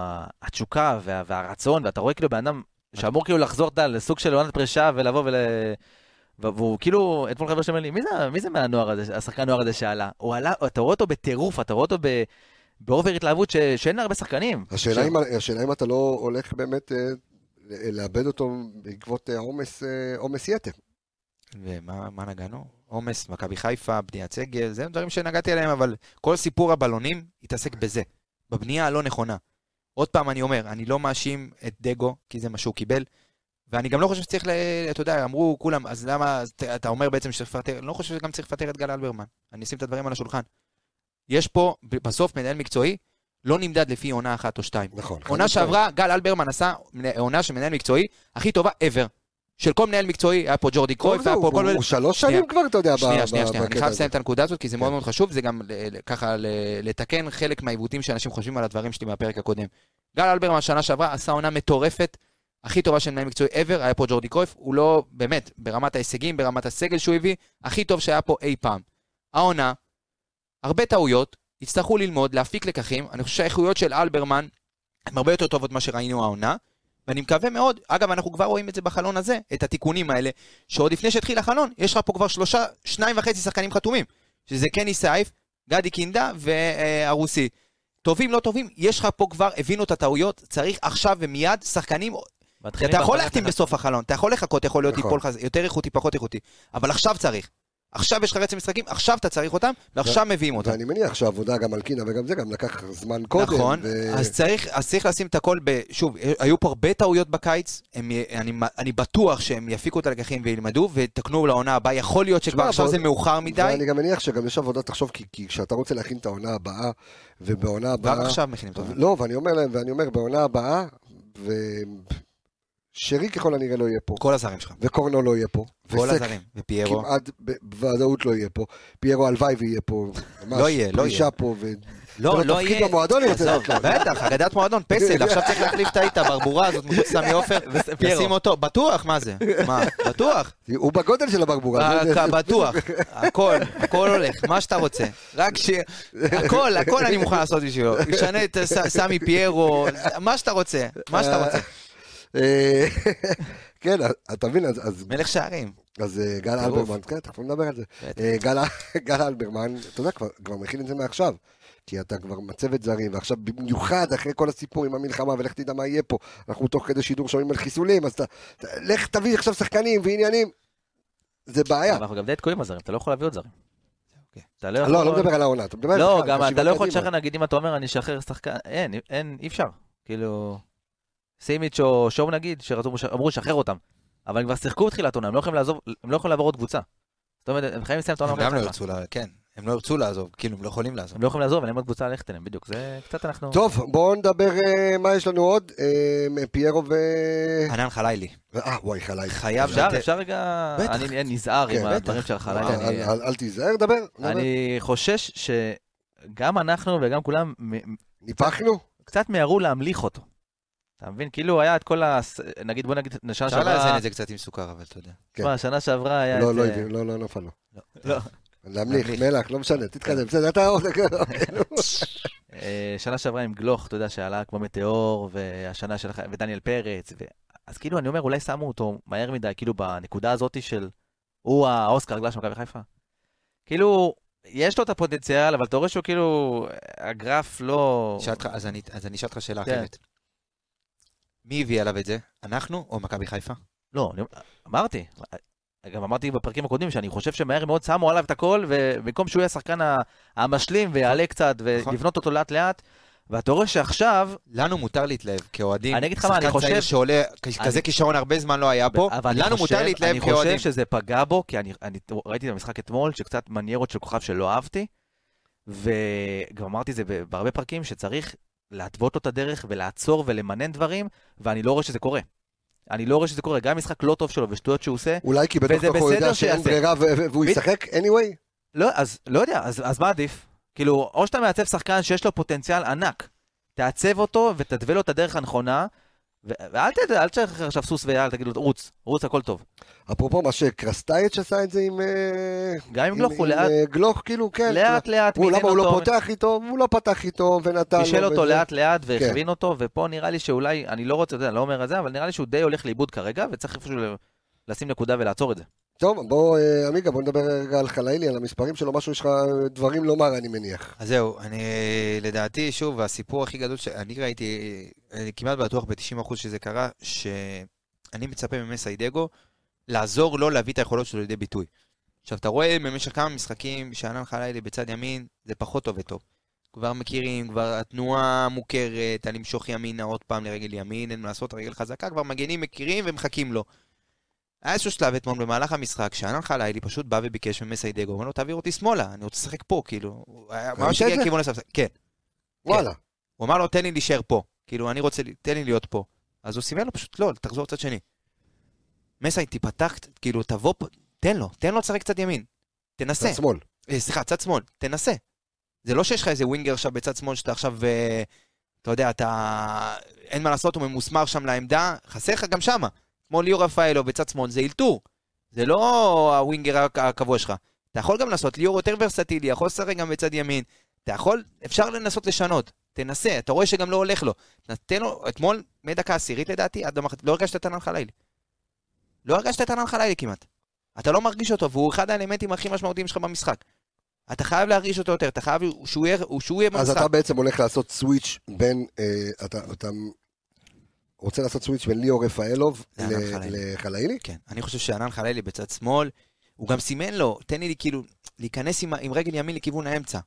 התשוקה וה- והרצון, ואתה רואה כאילו בן אדם שאמור כאילו לחזור לסוג של עונת פרישה ולבוא ול... והוא כאילו, אתמול חבר שלי אומר לי, מי זה, מי זה מהנוער הזה, השחקן נוער הזה שעלה? הוא עלה, אתה רואה אותו בטירוף, אתה רואה אותו ב... באובר התלהבות ש... שאין לה הרבה שחקנים. השאלה אם- השאלה אם אתה לא הולך באמת אה, לאבד אותו בעקבות אה, עומס אה, יתר. ומה מה נגענו? עומס, מכבי חיפה, בניית סגל, זה דברים שנגעתי עליהם, אבל כל סיפור הבלונים התעסק בזה, בבנייה הלא נכונה. עוד פעם אני אומר, אני לא מאשים את דגו, כי זה מה שהוא קיבל, ואני גם לא חושב שצריך, ל... אתה יודע, אמרו כולם, אז למה, אתה אומר בעצם שצריך לפטר, אני לא חושב שגם צריך לפטר את גל אלברמן. אני אשים את הדברים על השולחן. יש פה, בסוף מנהל מקצועי, לא נמדד לפי עונה אחת או שתיים. נכון. עונה שעברה, גל אלברמן עשה עונה של מנהל מקצועי הכי טובה ever. של כל מנהל מקצועי, היה פה ג'ורדי קרויף, היה פה כל מיני... הוא שלוש שנייה. שנים כבר, אתה יודע, ב- שנייה, ב- שנייה, שנייה, אני בקטע חייב הזה. לסיים את הנקודה הזאת, כי זה מאוד כן. מאוד חשוב, זה גם ל- ככה לתקן חלק מהעיוותים שאנשים חושבים על הדברים שלי מהפרק הקודם. גל אלברמן שנה שעברה עשה עונה מטורפת, הכי טובה של מנהל מקצועי ever, היה פה ג'ורדי קרויף, הוא לא, באמת, ברמת ההישגים, ברמת הסגל שהוא הביא, הכי טוב שהיה פה אי פעם. העונה, הרבה טעויות, יצטרכו ללמוד, להפיק לקחים, אני חושב שהאיכויות של אלברמן הן הרבה יותר טובות ממה שראינו העונה, ואני מקווה מאוד, אגב, אנחנו כבר רואים את זה בחלון הזה, את התיקונים האלה, שעוד לפני שהתחיל החלון, יש לך פה כבר שלושה, שניים וחצי שחקנים חתומים, שזה קני סייף, גדי קינדה והרוסי. טובים, לא טובים, יש לך פה כבר, הבינו את הטעויות, צריך עכשיו ומיד שחקנים, אתה יכול להחתים. בסוף החלון, אתה יכול לחכות, יכול להיות נכון. טיפול חז... יותר איכותי, פחות איכותי, אבל עכשיו צריך. עכשיו יש לך רצף משחקים, עכשיו אתה צריך אותם, ועכשיו מביאים אותם. ואני מניח שהעבודה גם על קינה וגם זה גם לקח זמן קודם. נכון, ו- אז צריך, אז צריך לשים את הכל ב... שוב, היו פה הרבה טעויות בקיץ, הם, אני, אני בטוח שהם יפיקו את הלקחים וילמדו, ויתקנו לעונה הבאה, יכול להיות שכבר עכשיו זה מאוחר מדי, ואני גם מניח שגם יש עבודה, תחשוב, כי, כי כשאתה רוצה להכין את העונה הבאה, ובעונה כבר הבאה... עכשיו מכינים את העונה. לא, ואני אומר להם, ואני אומר, בעונה הבאה, ושרי ככל הנראה לא יהיה פה, כל הזרים שלך, וקורנו לא יהיה פה, כל וסק הזרים, ופיירו, כמעט בוודאות לא יהיה פה, פיירו הלוואי ויהיה פה, ממש לא יהיה, לא פרישה יהיה. פה, ו... לא, לא תפקיד יהיה, במועדון, אני רוצה עזוב, לדעת. בטח, אגדת מועדון, פסל, [LAUGHS] עכשיו צריך להחליף את האיטה ברבורה הזאת מחוץ לסמי עופר. לשים אותו, בטוח, מה זה? מה, בטוח, הוא בגודל של הברבורה. רק בטוח, הכל, הכל הולך, מה שאתה רוצה. רק ש... הכל, הכל אני מוכן לעשות בשבילו. ישנה את סמי פיירו, מה שאתה רוצה, מה שאתה רוצה. אה, [LAUGHS] כן, אתה מבין, אז- מלך שערים. אז אה, גל. אלברמן, כן, תכף נדבר על זה. אה, [LAUGHS] גל- אלברמן, אתה יודע, כבר- מכין את זה מעכשיו. כי אתה כבר מצבת זרים, ועכשיו במיוחד אחרי כל הסיפור עם המלחמה, ולך תדע מה יהיה פה. אנחנו תוך כדי שידור שומעים על חיסולים, אז אתה, לך תביא עכשיו שחקנים ועניינים. זה בעיה. אנחנו גם די תקועים בזרים, אתה לא יכול להביא עוד זרים. אוקיי. אתה לא לא, יכול... לא מדבר על העונה, אתה מדבר לא, בכלל, גם אתה לא יכול. לשחרר, נגיד, אם אתה אומר, אני אשחרר שחקן, אין, אין, אי אפשר. כאילו, סימיץ' או שואו נגיד, שאמרו לשחרר אותם. אבל הם כבר שיחקו תחילת עונה, הם לא יכולים לעזוב, הם לא יכולים לעבור עוד קבוצה. זאת אומרת, הם חייבים לסיים את העונה הם גם לא ירצו, כן, הם לא ירצו לעזוב, כאילו, הם לא יכולים לעזוב. הם לא יכולים לעזוב, אבל אין עוד קבוצה ללכת אליהם, בדיוק. זה קצת אנחנו... טוב, בואו נדבר אה, מה יש לנו עוד. אה, פיירו ו... ענן חלילי. אה, וואי, חלילי. חייב אפשר, לתת- אפשר רגע... בטח. אני נזהר כן, עם בטח. הדברים לילה, אני- אל- תיזהר, דבר. אני חושש שגם אנחנו וגם כולם ניפחנו? קצת מיהרו להמליך אותו. אתה מבין? כאילו היה את כל ה... נגיד, בוא נגיד, שנה אפשר שעברה... לאזן את זה קצת עם סוכר, אבל אתה יודע. כן. תשמע, שנה שעברה היה לא, את... לא, אה, לא, לא נפל לו. לא. להמליך. מלח, לא משנה, תתקדם. בסדר, אתה עוד... אה, שנה שעברה עם גלוך, אתה יודע, שעלה כמו מטאור, והשנה של... ודניאל פרץ, ו... אז כאילו, אני אומר, אולי שמו אותו מהר מדי, כאילו, בנקודה הזאת של... הוא האוסקר גלש של מכבי חיפה. כאילו, יש לו את הפוטנציאל, אבל אתה רואה שהוא כאילו... הגרף לא... אז אני- אז אני אשאל אותך שאלה כן. אחרת. מי הביא עליו את זה? אנחנו או מכבי חיפה? לא, אני... אמרתי. גם אמרתי בפרקים הקודמים שאני חושב שמהר מאוד שמו עליו את הכל, ובמקום שהוא יהיה השחקן המשלים ויעלה קצת, נכון. ולבנות אותו לאט לאט, ואתה רואה שעכשיו, לנו מותר להתלהב כאוהדים. אני אגיד לך מה, אני שחקן צעיר חושב- שעולה, כזה אני- כישרון הרבה זמן לא היה פה, אבל לנו חושב- מותר להתלהב אני חושב כאוהדים. שזה פגע בו, כי אני, אני ראיתי את המשחק אתמול, שקצת מניירות של כוכב שלא אהבתי, וגם אמרתי את זה בהרבה פרקים, שצריך להתוות לו את הדרך ולעצור ולמנן דברים, ואני לא רואה שזה קורה. אני לא רואה שזה קורה, גם משחק לא טוב שלו ושטויות שהוא עושה, אולי כי תוכו הוא יודע שאין. ברירה והוא ישחק anyway? לא, אז לא יודע, אז, אז מה עדיף? כאילו, או שאתה מעצב שחקן שיש לו פוטנציאל ענק, תעצב אותו ותתווה לו את הדרך הנכונה, ואל תשחק עכשיו סוס ויאללה, תגיד לו, רוץ, רוץ, הכל טוב. אפרופו מה שקרסטייץ' עשה את זה עם... אה, גם עם גלוך, הוא לאט, אה, גלוך, כאילו, כן. לאט לאט הוא, למה הוא לא פותח איתו? והוא לא פתח איתו ונתן לו. בישל אותו. לאט לאט והכווין אותו, ופה נראה לי שאולי, אני לא רוצה, יודע, לא אומר את זה, אבל נראה לי שהוא די הולך לאיבוד כרגע, וצריך איפשהו לשים נקודה ולעצור את זה. טוב, בוא, אה, עמיגה, בוא נדבר רגע על חלילי, על המספרים שלו, משהו, יש לך דברים לומר, אני מניח. אז זהו, אני, לדעתי, שוב, הסיפור הכי גדול שאני ראיתי, אני כמעט בטוח ב-90% שזה קרה, שאני מצפה ממסיידגו לעזור לו להביא את היכולות שלו לידי ביטוי. עכשיו, אתה רואה במשך כמה משחקים שענן חלילי בצד ימין, זה פחות טוב וטוב. כבר מכירים, כבר התנועה מוכרת, הלמשוך ימינה עוד פעם לרגל ימין, אין מה לעשות, הרגל חזקה, כבר מגנים, מכירים ומחכים לו. היה איזשהו שלב אתמול במהלך המשחק, שענן חלילי פשוט בא וביקש ממסיידגו, אומר לו, תעביר אותי שמאלה, אני רוצה לשחק פה, כאילו. ממש הגיע זה? לכיוון הספסל. כן. וואלה. הוא אמר לו, תן לי להישאר פה. כאילו, אני רוצה, תן לי להיות פה. אז הוא סימן לו פשוט, לא, תחזור צד שני. מסי, תיפתח, כאילו, תבוא פה, תן לו, תן לו לשחק קצת ימין. תנסה. צד שמאל. אה, סליחה, צד שמאל, תנסה. זה לא שיש לך איזה ווינגר עכשיו בצד שמאל שאתה עכשיו, אה, אתה יודע, אתה... אין מה לעשות, הוא ממוסמר שם לעמדה, חסר לך גם שמה. כמו ליאור רפאלו בצד שמאל, זה אלתור. זה לא הווינגר הק- הקבוע שלך. אתה יכול גם לעשות, ליאור יותר ורסטילי, יכול לשחק גם בצד ימין. אתה יכול, אפשר לנסות לשנות. תנסה, אתה רואה שגם לא הולך לו. תן לו, אתמול, מדקה עשירית לדעתי, עד המחצית, לא הרגשת את ענן חלילי. לא הרגשת את ענן חלילי כמעט. אתה לא מרגיש אותו, והוא אחד האלמנטים הכי משמעותיים שלך במשחק. אתה חייב להרגיש אותו יותר, אתה חייב שהוא יהיה, שהוא יהיה אז במשחק. אתה בעצם הולך לעשות סוויץ' בין, אה, אתה, אתה רוצה לעשות סוויץ' בין ליאור רפאלוב לענן ל- חלילי. לחלילי? כן, אני חושב שענן חלילי בצד שמאל, הוא גם סימן לו, תן לי כאילו, להיכנס עם, עם רגל ימין לכיוון האמצע.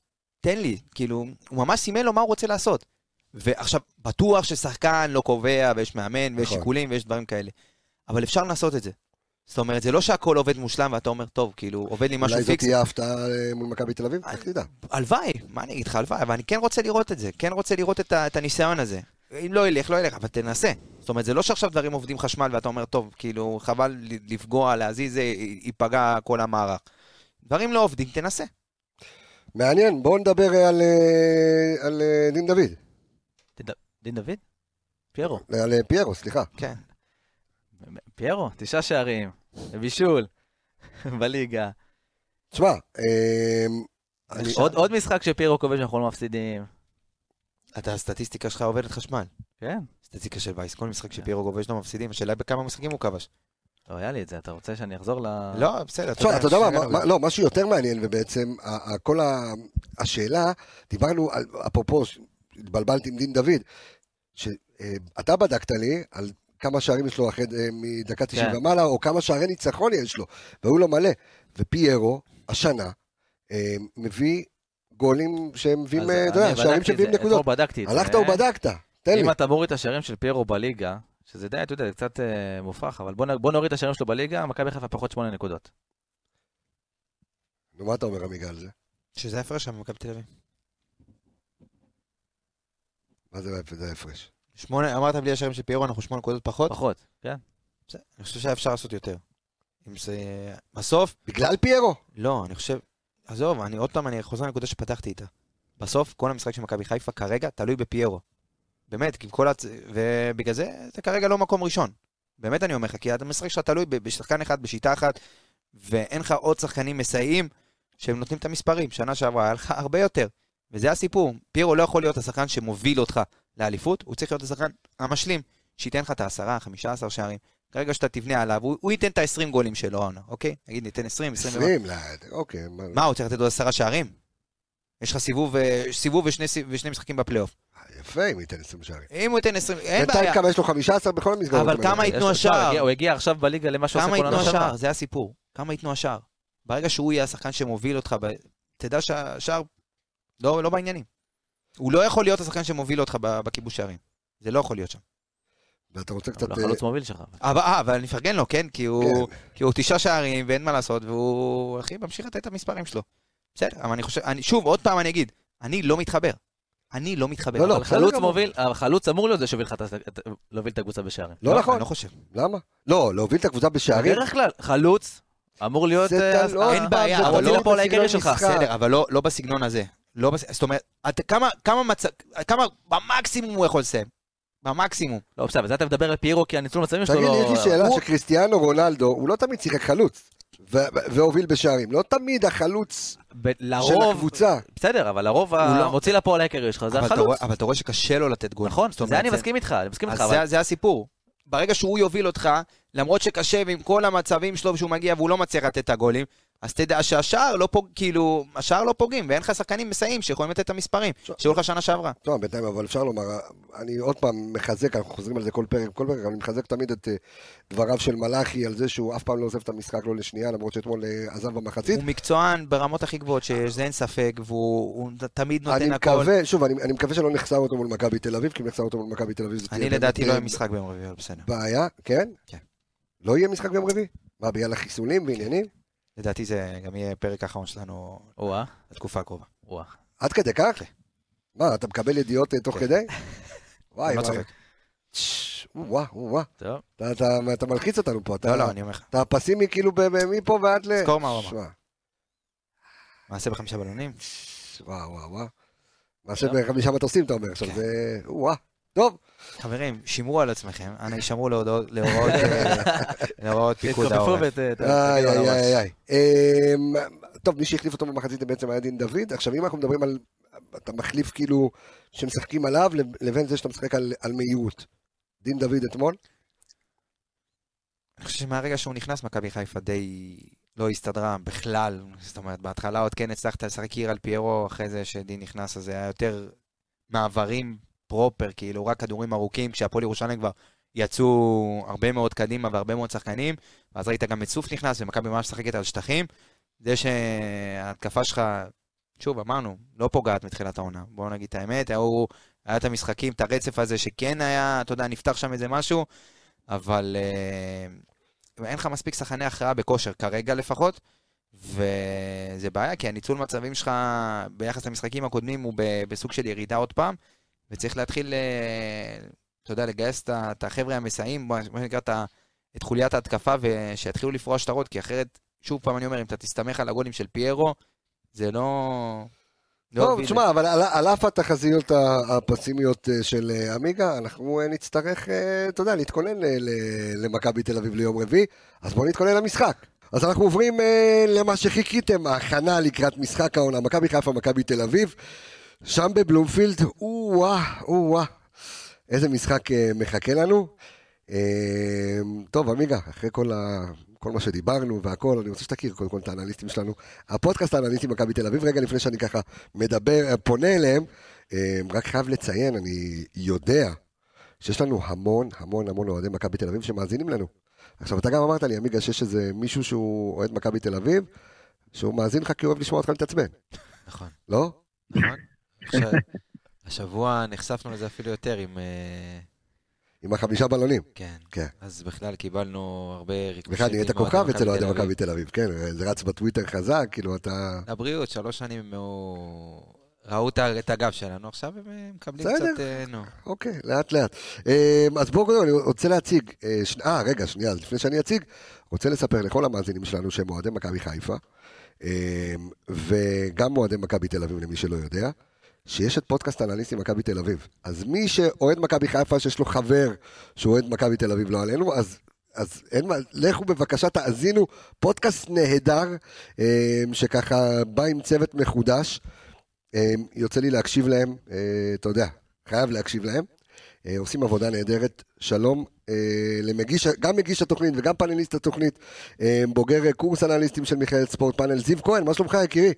תן לי, כאילו, הוא ממש סימן לו מה הוא רוצה לעשות. ועכשיו, בטוח ששחקן לא קובע, ויש מאמן, ויש נכון. שיקולים, ויש דברים כאלה. אבל אפשר לעשות את זה. זאת אומרת, זה לא שהכל עובד מושלם, ואתה אומר, טוב, כאילו, עובד לי משהו אולי זאת פיקס. תהיה הפתעה אה, מול מכבי תל אביב? איך תדע? הלוואי, מה אני אגיד לך, הלוואי, אבל אני כן רוצה לראות את זה, כן רוצה לראות את, ה, את הניסיון הזה. אם לא ילך, לא ילך, אבל תנסה. זאת אומרת, זה לא שעכשיו דברים עובדים חשמל ואתה אומר, טוב, כאילו, חבל ל- לפגוע, להזיז, ייפגע כל המערך. דברים לא עובדים, תנסה. מעניין, בואו נדבר אה, על, אה, על אה, דין דוד. דין דוד? פיירו. על אה, פיירו, סליחה. כן. פיירו, תשעה שערים, בישול, [LAUGHS] בליגה. תשמע, אה, אני- עוד, עוד משחק שפיירו כובש אנחנו לא מפסידים. אתה, הסטטיסטיקה שלך עובדת חשמל. כן. סטטיסטיקה של וייס, כל משחק שפיירו גובש לא מפסידים, השאלה בכמה משחקים הוא כבש. לא, היה לי את זה, אתה רוצה שאני אחזור ל... לא, בסדר, תשמע, אתה יודע מה, לא, משהו יותר מעניין, ובעצם, כל השאלה, דיברנו, על- אפרופו, התבלבלתי עם דין דוד, שאתה בדקת לי על כמה שערים יש לו אחרי, אה, מדקה 90 כן. ומעלה, או כמה שערי ניצחון יש לו, והיו לו מלא. ופיירו, השנה, אה, מביא גולים שהם מביאים, אז אה, אתה יודע, שערים שמביאים נקודות. אתמול בדקתי את זה. הלכת ובדקת, תן לי. אם אתה מוריד את השערים של פיירו בליגה, שזה די, אתה יודע, זה קצת אה, מופרך, אבל בוא, נוריד את השערים שלו בליגה, מכבי חיפה פחות שמונה נקודות. נו, מה אתה אומר, עמיגה, על זה? שזה ההפרש שם במכבי תל אביב. מה זה ההפרש? שמונה, אמרת בלי השערים של פיירו, אנחנו שמונה נקודות פחות. פחות, כן? אני חושב שהיה אפשר לעשות יותר. אם זה... בסוף, בגלל פיירו? לא, אני חושב... עזוב, אני עוד פעם, אני חוזר לנקודה שפתחתי איתה. בסוף, כל המשחק של מכבי חיפה כרגע תלוי בפיירו. באמת, עם כל הצ... ובגלל זה, זה כרגע לא מקום ראשון. באמת אני אומר לך, כי המשחק שלך תלוי בשחקן אחד, בשיטה אחת, ואין לך עוד שחקנים מסייעים שהם נותנים את המספרים. שנה שעברה היה לך הרבה יותר. וזה הסיפור. פיירו לא יכול להיות השחקן שמוביל אותך לאליפות, הוא צריך להיות השחקן המשלים, שייתן לך את העשרה, חמישה עשר שערים. כרגע שאתה תבנה עליו, הוא, הוא ייתן את ה-20 גולים שלו, העונה, אוקיי? נגיד, ניתן 20, 20 20, לא, אוקיי. מה- הוא צריך לתת עוד עשרה שערים? יש לך סיבוב, אה, סיבוב ושני, משחקים בפלייאוף. יפה, אם ייתן 20 שערים. אם הוא ייתן 20, אין בינתיים בעיה. כמה יש לו 15 בכל המסגרות. אבל. כמה ייתנו השער? הוא הגיע עכשיו בליגה למה שעושה כמה כל ייתנו עונה שעברה. השער? זה הסיפור. כמה ייתנו השער? ברגע שהוא יהיה השחקן שמוביל אותך. תדע שהשער לא, לא בעניינים. הוא לא יכול להיות השחקן שמוביל אותך בכיבוש שערים. זה לא יכול להיות שם. ואתה רוצה קצת... אבל הוא החלוץ מוביל שלך. אה, אבל אני מפרגן לו, כן? כי הוא, כן. כי הוא תשעה שערים ואין מה לעשות, והוא, אחי, ממשיך לתת את המספרים שלו. בסדר, אבל אני חושב, אני, שוב, עוד פעם אני אגיד, אני לא מתחבר. אני לא מתחבר. לא, לא, חלוץ. מוביל, החלוץ אמור להיות זה שהוביל לך להוביל את הקבוצה בשערים. לא נכון. אני לא חושב. למה? לא, להוביל את הקבוצה בשערים. בדרך כלל, חלוץ אמור להיות... זה אה, לא, אה, אין בעיה, זה אבל לא הפועל העיקרי בסגנון שלך. בסדר, אבל לא, לא בסגנון הזה. לא בס... זאת אומרת, כמה, כמה, מצ... כמה במקסימום הוא יכול לסיים? במקסימום. לא, בסדר, וזה אתה מדבר על פיירו, כי הניצול מצבים שלו תגיד לי, יש לי לא... שאלה שקריסטיאנו רונלדו, הוא לא תמיד שיחק חלוץ. והוביל בשערים. לא תמיד החלוץ של לרוב... הקבוצה. בסדר, אבל לרוב הוא לא- המוציא לפועל העיקרי שלך זה החלוץ. אבל אתה רואה שקשה לו לתת גול. נכון, זה אני מסכים איתך, אני מסכים איתך, אז. זה, זה הסיפור. ברגע שהוא יוביל אותך, למרות שקשה ועם כל המצבים שלו ושהוא מגיע והוא לא מצליח לתת את הגולים, אז תדע שהשער לא פוג... כאילו, השער לא פוגעים, ואין לך שחקנים מסייעים שיכולים לתת את המספרים, שהיו לך שנה שעברה. טוב, בינתיים, אבל אפשר לומר, אני עוד פעם מחזק, אנחנו חוזרים על זה כל פרק, כל פרק, אני מחזק תמיד את אה, דבריו של מלאכי על זה שהוא אף פעם לא עוזב את המשחק לא לשנייה, למרות שאתמול אה, עזב במחצית. הוא מקצוען ברמות הכי גבוהות שיש, זה אין ספק, והוא הוא תמיד אני נותן הכל. מקווה, שוב, אני, אני מקווה שלא נחסר אותו מול מכבי תל אביב, כי אם נחסר אותו מול מכבי תל אביב זה אני לדעתי לא אה, יהיה משחק ביום רביעי, אבל בסדר. בעיה, כן? כן. לא יהיה משחק ביום רביעי? מה, בגלל החיסונים ועניינים? לדעתי זה גם יהיה פרק האחרון שלנו או-אה, לתקופה הקרובה. או-אה. עד כדי כך? כן. מה, אתה מקבל ידיעות אה, תוך כן. כדי? [LAUGHS] וואי, לא וואי. וואו, וואו. טוב. אתה- אתה- אתה מלחיץ אותנו פה, אתה לא, לא, אני אומר לך. אתה פסימי כאילו ב- ב- מפה ועד ל... זכור מה הוא אמר. מעשה בחמישה בלונים? וואו, וואו, וואו. מה שבחמישה מטוסים אתה אומר עכשיו, כן. זה... וואו. טוב, חברים, שמרו על עצמכם, אנא הישמרו להוראות אה, [LAUGHS] להוראות פיקוד העורף. ת- איי, איי. איי. אמ, טוב, מי שהחליף אותו במחצית זה בעצם היה דין דוד. עכשיו, אם אנחנו מדברים על... אתה מחליף כאילו שמשחקים עליו, לבין זה שאתה משחק על על מהירות. דין דוד אתמול? אני חושב שמהרגע שהוא נכנס, מכבי חיפה די לא הסתדרה בכלל. זאת אומרת, בהתחלה עוד כן הצלחת לשחק עיר על פיירו, אחרי זה שדין נכנס, אז זה היה יותר מעברים פרופר, כאילו רק כדורים ארוכים, כשהפועל ירושלים כבר יצאו הרבה מאוד קדימה והרבה מאוד שחקנים, ואז ראית גם את סוף נכנס, ומכבי ממש משחקת על שטחים. זה שההתקפה שלך, שוב, אמרנו, לא פוגעת מתחילת העונה. בואו נגיד את האמת, היו, היה את המשחקים, את הרצף הזה שכן היה, אתה יודע, נפתח שם איזה משהו, אבל אה, אין לך מספיק שחקני הכרעה בכושר, כרגע לפחות, וזה בעיה, כי הניצול מצבים שלך ביחס למשחקים הקודמים הוא בסוג של ירידה עוד פעם, וצריך להתחיל, אה, אתה יודע, לגייס את החבר'ה המסייעים, מה שנקרא, את חוליית ההתקפה, ושיתחילו לפרוע שטרות, כי אחרת, שוב פעם אני אומר, אם אתה תסתמך על הגולים של פיירו, זה לא... לא יוביל- תשמע, אבל על- על אף התחזיות הפסימיות אה, של אה, עמיגה, אנחנו נצטרך, אתה יודע, להתכונן למכבי תל אביב ליום רביעי, אז בואו נתכונן למשחק. אז אנחנו עוברים למה שחיכיתם, ההכנה לקראת משחק העונה, מכבי חיפה, מכבי תל אביב, שם בבלומפילד, או-אה, או-אה, איזה משחק אה, מחכה לנו. אה, טוב, עמיגה, אחרי כל, ה... כל מה שדיברנו והכל, אני רוצה שתכיר קודם כל את האנליסטים שלנו. הפודקאסט האנליסטי מכבי תל אביב, רגע לפני שאני ככה מדבר, אה, פונה אליהם, רק חייב לציין, אני יודע שיש לנו המון, המון, המון אוהדי מכבי תל אביב שמאזינים לנו. עכשיו, אתה גם אמרת לי, עמיגה, שיש איזה מישהו שהוא אוהד מכבי תל אביב, שהוא מאזין לך כי הוא אוהב לשמוע אותך מתעצבן, נכון, לא? נכון. עכשיו, השבוע נחשפנו לזה אפילו יותר עם... אה, עם החמישה בלונים. כן. כן. אז בכלל קיבלנו הרבה ריקושים. בכלל נהיית כוכב אצל אוהדי. מכבי תל אביב, כן, זה רץ בטוויטר חזק, כאילו אתה... לבריאות, שלוש שנים הוא... ראו את הגב שלנו, עכשיו הם אה, מקבלים. קצת... אה, נו. אוקיי, לאט לאט. אז בואו קודם, אני רוצה להציג, אה, רגע, שנייה, לפני שאני אציג, רוצה לספר לכל המאזינים שלנו שהם אוהדי מכבי חיפה, וגם אוהדי מכבי תל אביב, למי שלא יודע, שיש את פודקאסט אנליסטים מכבי תל אביב. אז מי שאוהד מכבי חיפה, שיש לו חבר שהוא אוהד מכבי תל אביב, לא עלינו, אז... אז אין מה, לכו בבקשה תאזינו, פודקאסט נהדר, אה, שככה בא עם צוות מחודש. אה, יוצא לי להקשיב להם, אה, אתה יודע, חייב להקשיב להם. אה, עושים עבודה נהדרת. שלום אה, למגיש, גם מגיש התוכנית וגם פאנליסט התוכנית, אה, בוגר קורס אנליסטים של מיכאל ספורט פאנל, זיו כהן, מה שלומך יקירי?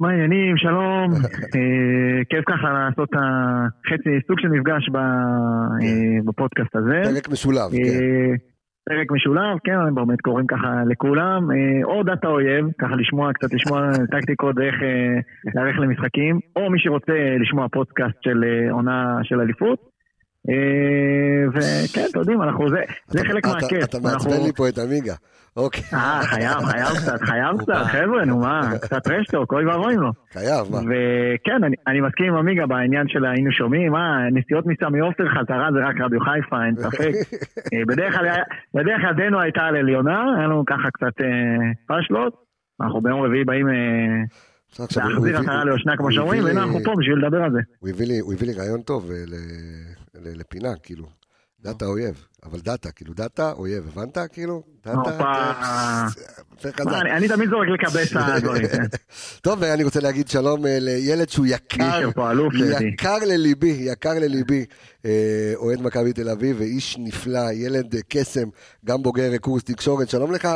מה העניינים, שלום. [LAUGHS] אה, כיף ככה לעשות חצי סוג של מפגש אה, בפודקאסט הזה. פרק משולב, כן. אה, פרק משולב, כן, באמת קוראים ככה לכולם. או דת האויב, ככה לשמוע קצת, לשמוע [LAUGHS] טקטיקות ואיך אה, להיערך למשחקים, או מי שרוצה לשמוע פודקאסט של עונה של אליפות. אה, וכן, אתם יודעים, אנחנו, זה, זה חלק מהכיף. אתה אנחנו- מעצבן לי פה את עמיגה. אוקיי, אה, חייב, חייב קצת, חייב קצת, בא. חבר'ה, נו מה, קצת רשטוק, אוי ואבוי לא. חייב, מה? וכן, אני, אני מסכים עם עמיגה בעניין של היינו שומעים, אה, נסיעות מסמי עופר חזרה זה רק רדיו חיפה, אין ספק. [LAUGHS] אה, בדרך כלל, ידנו הייתה על עליונה, היה לנו ככה קצת אה, פשלות. אנחנו ביום רביעי באים אה, להחזיר עטרה ליושנה כמו שאומרים, והנה אנחנו פה בשביל לדבר על זה. הוא הביא לי- רעיון טוב לפינה, כאילו. data אויב, אבל data, כאילו data אויב, הבנת? כאילו? data. מה, אני אני תמיד זורק לקבץ [LAUGHS] הדברים, כן. טוב, ואני רוצה להגיד שלום אה, לילד שהוא יקר. יקר לליבי, יקר לליבי, אה, אוהד מכבי תל אביב ואיש נפלא, ילד אה, קסם, גם בוגר קורס תקשורת. שלום לך,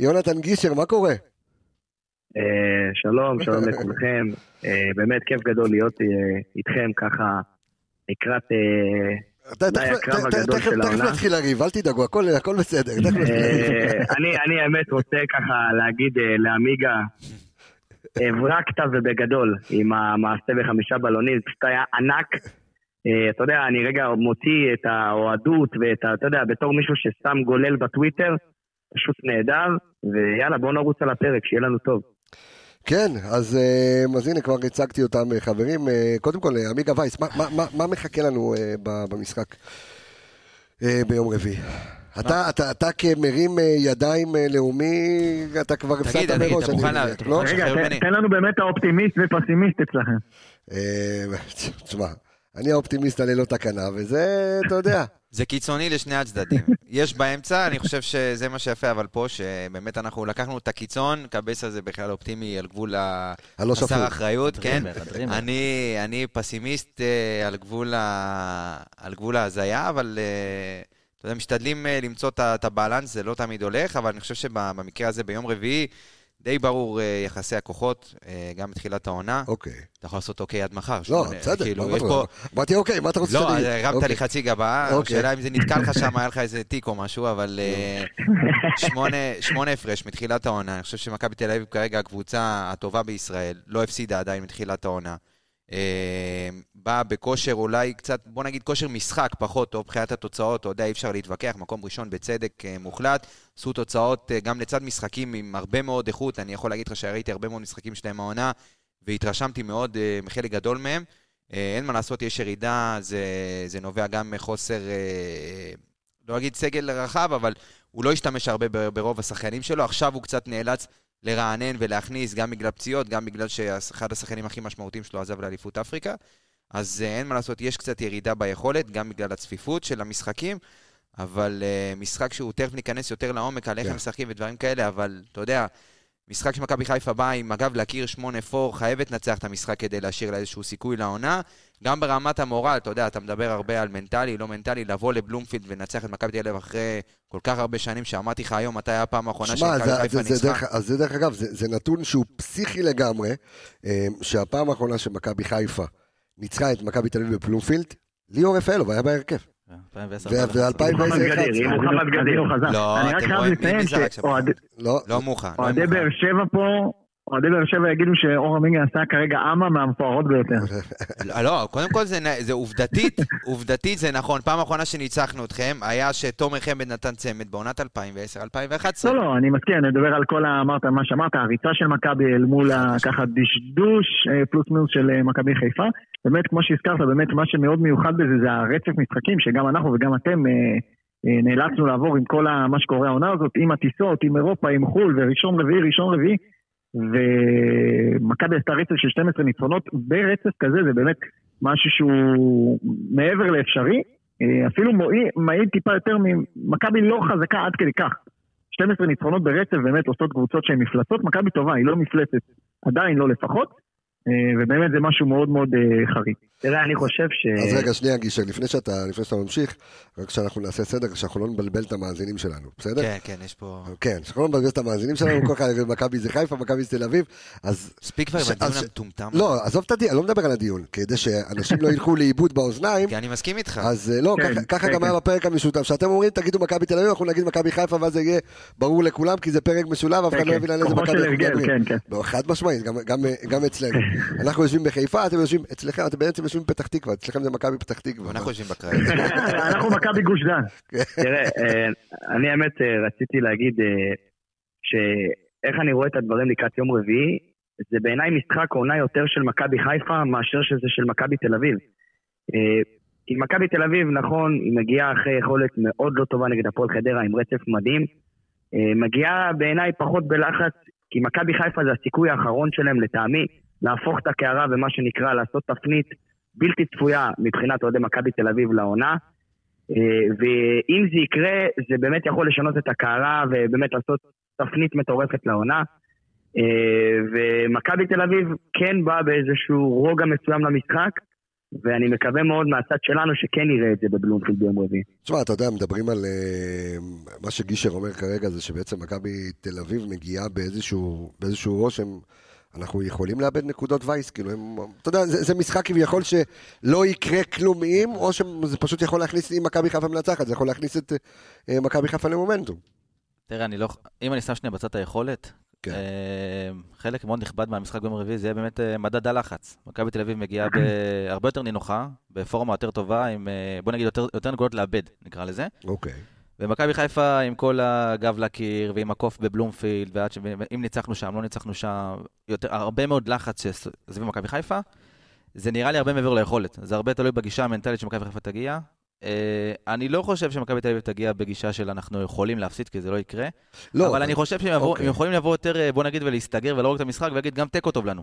יונתן גישר, מה קורה? שלום, שלום לכולכם. באמת כיף גדול להיות איתכם ככה לקראת... אה, תכף-. נתחיל לריב, אל תדאגו, הכל בסדר. אה, אני האמת רוצה ככה להגיד אה, לעמיגה, הברקת ובגדול עם המעשה בחמישה בלונים, פשוט היה ענק. אתה יודע, אני רגע מוציא את האוהדות ואת ה... אתה יודע, בתור מישהו ששם גולל בטוויטר, פשוט נהדר, ויאללה, בואו נרוץ על הפרק, שיהיה לנו טוב. כן, אז אה, אז הנה כבר הצגתי אותם אה, חברים. אה, קודם כל, עמיגה וייס, מה- מה- מה- מה מחכה לנו במשחק ביום רביעי? אתה, אתה, אתה כמרים ידיים לאומי, אתה כבר תגיד, הפסדת תגיד, מראש, אתה מוכן אתה לא? רגע, תן- לנו באמת האופטימיסט ופסימיסט אצלכם. [LAUGHS] תשמע, אני האופטימיסט הללא תקנה, וזה, אתה יודע. [LAUGHS] זה קיצוני לשני הצדדים. [LAUGHS] יש באמצע, אני חושב שזה מה שיפה, אבל פה, שבאמת אנחנו לקחנו את הקיצון, קבס הזה בכלל אופטימי על גבול ה- הלא שפוי. חסר אחריות, כן? אני, אני פסימיסט אה, על גבול, ה... על גבול ההזיה, אבל אה, אתה יודע, משתדלים אה, למצוא את הבלנס, זה לא תמיד הולך, אבל אני חושב שבמקרה הזה, ביום רביעי, די ברור אה, יחסי הכוחות, אה, גם בתחילת העונה. אוקיי. אתה יכול לעשות אוקיי עד מחר. לא, בסדר, כאילו, מה יש פה... אמרתי, אוקיי, מה אתה רוצה לא, שאני אגיד? הרמת אוקיי. לי חצי גבה, אוקיי. השאלה אם זה נתקע לך שם, היה לך איזה תיק או משהו, אבל אה, [LAUGHS] שמונה הפרש מתחילת העונה. אני חושב שמכבי תל אביב כרגע הקבוצה הטובה בישראל, לא הפסידה עדיין מתחילת העונה. באה בכושר אולי קצת, בוא נגיד כושר משחק פחות טוב, מבחינת התוצאות, אתה יודע, אי אפשר להתווכח, מקום ראשון בצדק אה, מוחלט. עשו תוצאות אה, גם לצד משחקים עם הרבה מאוד איכות, אני יכול להגיד לך שראיתי הרבה מאוד משחקים שלהם העונה, והתרשמתי מאוד אה, מחלק גדול מהם. אין מה לעשות, יש ירידה, זה, זה נובע גם מחוסר, לא אגיד סגל רחב, אבל הוא לא השתמש הרבה ברוב השחקנים שלו, עכשיו הוא קצת נאלץ לרענן ולהכניס, גם בגלל פציעות, גם בגלל שאחד השחקנים הכי משמעותיים שלו עזב לאליפות אפריקה. אז אה, אין מה לעשות, יש קצת ירידה ביכולת, גם בגלל הצפיפות של המשחקים, אבל uh, משחק שהוא תכף ניכנס יותר לעומק על איך כן. הם משחקים ודברים כאלה, אבל אתה יודע, משחק שמכבי חיפה באה עם אגב להכיר 8-4, חייבת לנצח את המשחק כדי להשאיר לה איזשהו סיכוי לעונה. גם ברמת המורל, אתה יודע, אתה מדבר הרבה על מנטלי, לא מנטלי, לבוא לבלומפילד ולנצח את מכבי תל אביב אחרי כל כך הרבה שנים, שאמרתי לך היום, מתי היה הפעם האחרונה שמכבי חיפה ניצחה? אז זה דרך אגב, זה זה נתון שהוא פסיכי לגמרי, אה, שהפעם האחרונה שמכבי חיפה ניצחה את מכבי תל אביב בפלומפילד, ליאור רפאלוב היה בהרכב. 2010. ו- ו- מוחמד 2010 גדיר, אם אחד. מוחמד גדיר הוא חזק. לא, אני רק אתם רואים, מי- לציין מי זרק שם? לא, לא מוחה, לא אוהדי. באר שבע פה אוהדי באר שבע יגידו שאור עמיגה עשה כרגע אמה מהמפוארות ביותר. [LAUGHS] לא, קודם כל זה, זה עובדתית, [LAUGHS] עובדתית זה נכון. פעם אחרונה שניצחנו אתכם, היה שתומר חמד נתן צמד בעונת 2010-2011. לא, לא, אני מסכים, אני מדבר על כל ה... אמרת, מה שאמרת, הריצה של מכבי אל מול. [LAUGHS] ככה דשדוש אה, פלוס מינוס של אה, מכבי חיפה. באמת, כמו שהזכרת, באמת מה שמאוד מיוחד בזה זה הרצף משחקים, שגם אנחנו וגם אתם אה, אה, נאלצנו לעבור עם כל. מה שקורה העונה הזאת, עם הטיסות, עם אירופה, עם חו"ל, וראשון רביעי, ראשון רביעי. ומכבי עשתה רצף של 12 ניצחונות ברצף כזה, זה באמת משהו שהוא מעבר לאפשרי. אה, אפילו מעיד טיפה יותר ממכבי לא חזקה עד כדי כך. 12 ניצחונות ברצף באמת עושות קבוצות שהן מפלצות, מכבי טובה, היא לא מפלצת, עדיין לא לפחות, אה, ובאמת זה משהו מאוד מאוד אה, חריג. תראה, אני חושב ש... אז רגע, שנייה, גישר, לפני שאתה, לפני שאתה ממשיך, רק שאנחנו נעשה סדר, שאנחנו לא נבלבל את המאזינים שלנו, בסדר? כן, כן, יש פה... כן, שאנחנו לא נבלבל את המאזינים שלנו, כל אחד מכבי זה חיפה, מכבי זה תל אביב, אז... מספיק כבר עם הדיון המטומטם. לא, עזוב את הדיון, אני לא מדבר על הדיון, כדי שאנשים לא ילכו לאיבוד באוזניים, כי אני מסכים איתך. אז אה, לא, כן, ככה- כן, גם כן. היה בפרק המשותף, שאתם אומרים תגידו מכבי תל אביב, אנחנו נגיד מכבי חיפה, ואז זה יהיה ברור לכולם, כי זה פרק משולב, אף אחד לא. יבין על איזה כוחו מכבי של אנחנו הרגל, מדברים. חד משמעית, גם- גם- גם אצלנו. אנחנו יושבים בחיפה, אתם יושבים אצלכם, אתם בעצם יושבים בפתח תקווה, אצלכם זה מכבי פתח תקווה. אנחנו יושבים [LAUGHS] בקריירה. אנחנו מכבי גוש דן. תראה, אה, אני האמת אה, רציתי להגיד אה, שאיך אני רואה את הדברים לקראת יום רביעי, זה בעיניי משחק עונה יותר של מכבי חיפה מאשר שזה של מכבי תל אביב. כי מכבי תל אביב, נכון, היא מגיעה אחרי יכולת מאוד לא טובה נגד הפועל חדרה עם רצף מדהים. מגיעה בעיניי פחות בלחץ, כי מכבי חיפה זה הסיכוי האחרון שלהם לטעמי להפוך את הקערה ומה שנקרא לעשות תפנית בלתי צפויה מבחינת אוהדי מכבי תל אביב לעונה. אה, ואם זה יקרה, זה באמת יכול לשנות את הקערה ובאמת לעשות תפנית מטורפת לעונה. אה, ומכבי תל אביב כן באה באיזשהו רוגע מסוים למשחק, ואני מקווה מאוד מהצד שלנו שכן נראה את זה בבלומפילד ביום רביעי. תשמע, אתה יודע, מדברים על... אה, מה שגישר אומר כרגע זה שבעצם מכבי תל אביב מגיעה באיזשהו, באיזשהו רושם, אנחנו יכולים לאבד נקודות וייס, כאילו, הם, אתה יודע, זה, זה משחק כביכול שלא יקרה כלום אם, או שזה פשוט יכול להכניס, אם מכבי חיפה מנצחת, זה יכול להכניס את אה, מכבי חיפה למומנטום. תראה, אני לא... אם אני שם שנייה בצד היכולת, כן. אה, חלק מאוד נכבד מהמשחק ביום רביעי זה יהיה באמת אה, מדד הלחץ. מכבי תל אביב מגיעה בהרבה יותר נינוחה, בפורמה יותר טובה, עם, אה, בוא נגיד, יותר, יותר נקודות לאבד, נקרא לזה. אוקיי. ומכבי חיפה עם כל הגב לקיר, ועם הקוף בבלומפילד, ועד ש... אם ניצחנו שם, לא ניצחנו שם, יותר, הרבה מאוד לחץ שסביב מכבי חיפה. זה נראה לי הרבה מעבר ליכולת. זה הרבה תלוי בגישה המנטלית שמכבי חיפה תגיע. אה, אני לא חושב שמכבי תל אביב תגיע בגישה של אנחנו יכולים להפסיד, כי זה לא יקרה. לא, אבל אני חושב שהם יבואו- אוקיי. הם יכולים לבוא יותר, אה, בוא נגיד, ולהסתגר ולהרוג את המשחק ולהגיד גם תיקו טוב לנו.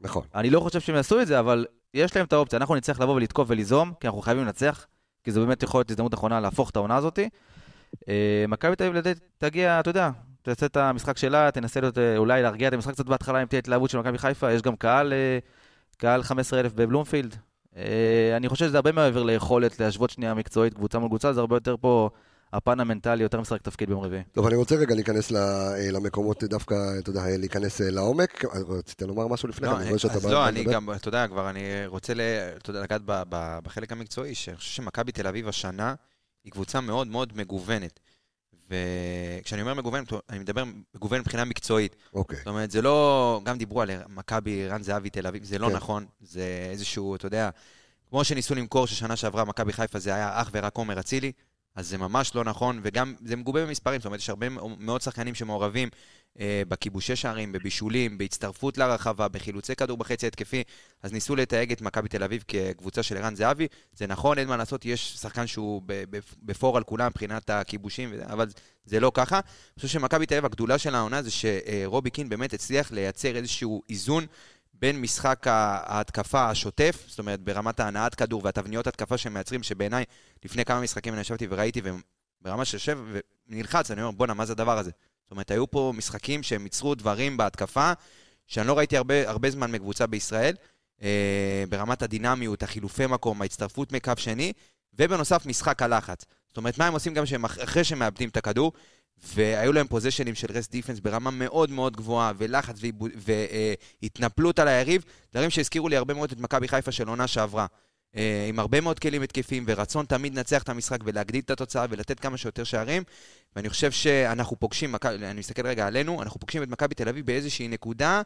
נכון. אני לא חושב שהם יעשו את זה, אבל יש להם את האופציה. אנחנו נצטרך לבוא ולתקוף וליזום, כי אנחנו חייבים לנצח, כי זו באמת יכולה להיות הזדמנות אחרונה להפוך את העונה הזאת. אה, מכבי תל אביב לדעתי תגיע, אתה יודע, תעשה את המשחק שלה, תנסה להיות, אה, אולי להרגיע את המשחק קצת בהתחלה אם תהיה התלהבות של מכבי חיפה, יש גם קהל, אה, קהל 15,000 בבלומפילד. אני חושב שזה הרבה מעבר ליכולת להשוות שנייה מקצועית קבוצה מול קבוצה, זה הרבה יותר פה הפן המנטלי, יותר משחק תפקיד ביום רביעי. טוב, אני רוצה רגע להיכנס למקומות דווקא, אתה יודע, להיכנס לעומק. רצית לומר משהו לפני כן? לא, אני רואה שאתה בא- לא, אני. גם, אתה יודע, כבר אני רוצה לגעת ב- ב- בחלק המקצועי, שאני חושב שמכבי תל אביב השנה היא קבוצה מאוד מאוד מגוונת. וכשאני אומר מגוונת, אני מדבר מגוון מבחינה מקצועית. אוקיי. זאת אומרת, זה לא, גם דיברו על מכבי, רן זהבי, תל אביב, זה לא כן. נכון. זה איזשהו, אתה יודע, כמו שניסו למכור ששנה שעברה מכבי חיפה זה היה אך ורק עומר אצילי, אז זה ממש לא נכון, וגם זה מגובה במספרים, זאת אומרת, יש הרבה מאוד שחקנים שמעורבים בכיבושי שערים, בבישולים, בהצטרפות לרחבה, בחילוצי כדור בחצי התקפי, אז ניסו לתייג את מכבי תל אביב כקבוצה של ערן זהבי. זה נכון, אין מה לעשות, יש שחקן שהוא בפור על כולם מבחינת הכיבושים, אבל זה לא ככה. אני חושב שמכבי תל אביב, הגדולה של העונה זה שרובי קין באמת הצליח לייצר איזשהו איזון בין משחק ההתקפה השוטף, זאת אומרת ברמת ההנעת כדור והתבניות התקפה שהם מייצרים, שבעיניי לפני כמה משחקים אני ישבתי וראיתי, וברמה שיושב ונלחץ, אני אומר, בואנה, מה זה הדבר הזה? זאת אומרת, היו פה משחקים שהם ייצרו דברים בהתקפה, שאני לא ראיתי הרבה, הרבה זמן מקבוצה בישראל, אה, ברמת הדינמיות, החילופי מקום, ההצטרפות מקו שני, ובנוסף משחק הלחץ. זאת אומרת, מה הם עושים גם שהם, אח- אחרי שהם מאבדים את הכדור, והיו להם פוזיישנים של רסט דיפנס ברמה מאוד מאוד גבוהה, ולחץ והתנפלות על היריב, דברים שהזכירו לי הרבה מאוד את מכבי חיפה של עונה שעברה. אה, עם הרבה מאוד כלים התקפיים ורצון תמיד לנצח את המשחק ולהגדיל את התוצאה ולתת כמה שיותר שערים. ואני חושב שאנחנו פוגשים, אני מסתכל רגע עלינו, אנחנו פוגשים את מכבי תל אביב באיזושהי נקודה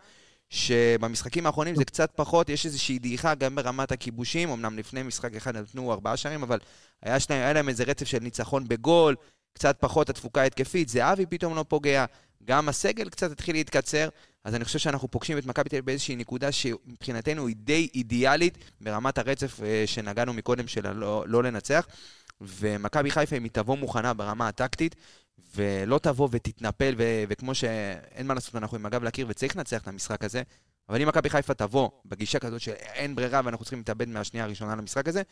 שבמשחקים האחרונים זה קצת פחות, יש איזושהי דעיכה גם ברמת הכיבושים, אמנם לפני משחק אחד נתנו ארבעה שערים, אבל היה, שלהם, היה להם איזה רצף של ניצחון בגול, קצת פחות התפוקה ההתקפית, זהבי פתאום לא פוגע, גם הסגל קצת התחיל להתקצר, אז אני חושב שאנחנו פוגשים את מכבי תל אביב באיזושהי נקודה שמבחינתנו היא די אידיאלית ברמת הרצף אה, שנגענו מקודם של הלא לא לנצח. ומכבי חיפה, אם היא תבוא מוכנה ברמה הטקטית, ולא תבוא ותתנפל, ו- וכמו שאין מה לעשות, אנחנו עם הגב לקיר וצריך לנצח את המשחק הזה, אבל אם מכבי חיפה תבוא בגישה כזאת שאין ברירה ואנחנו צריכים להתאבד מהשנייה הראשונה למשחק הזה,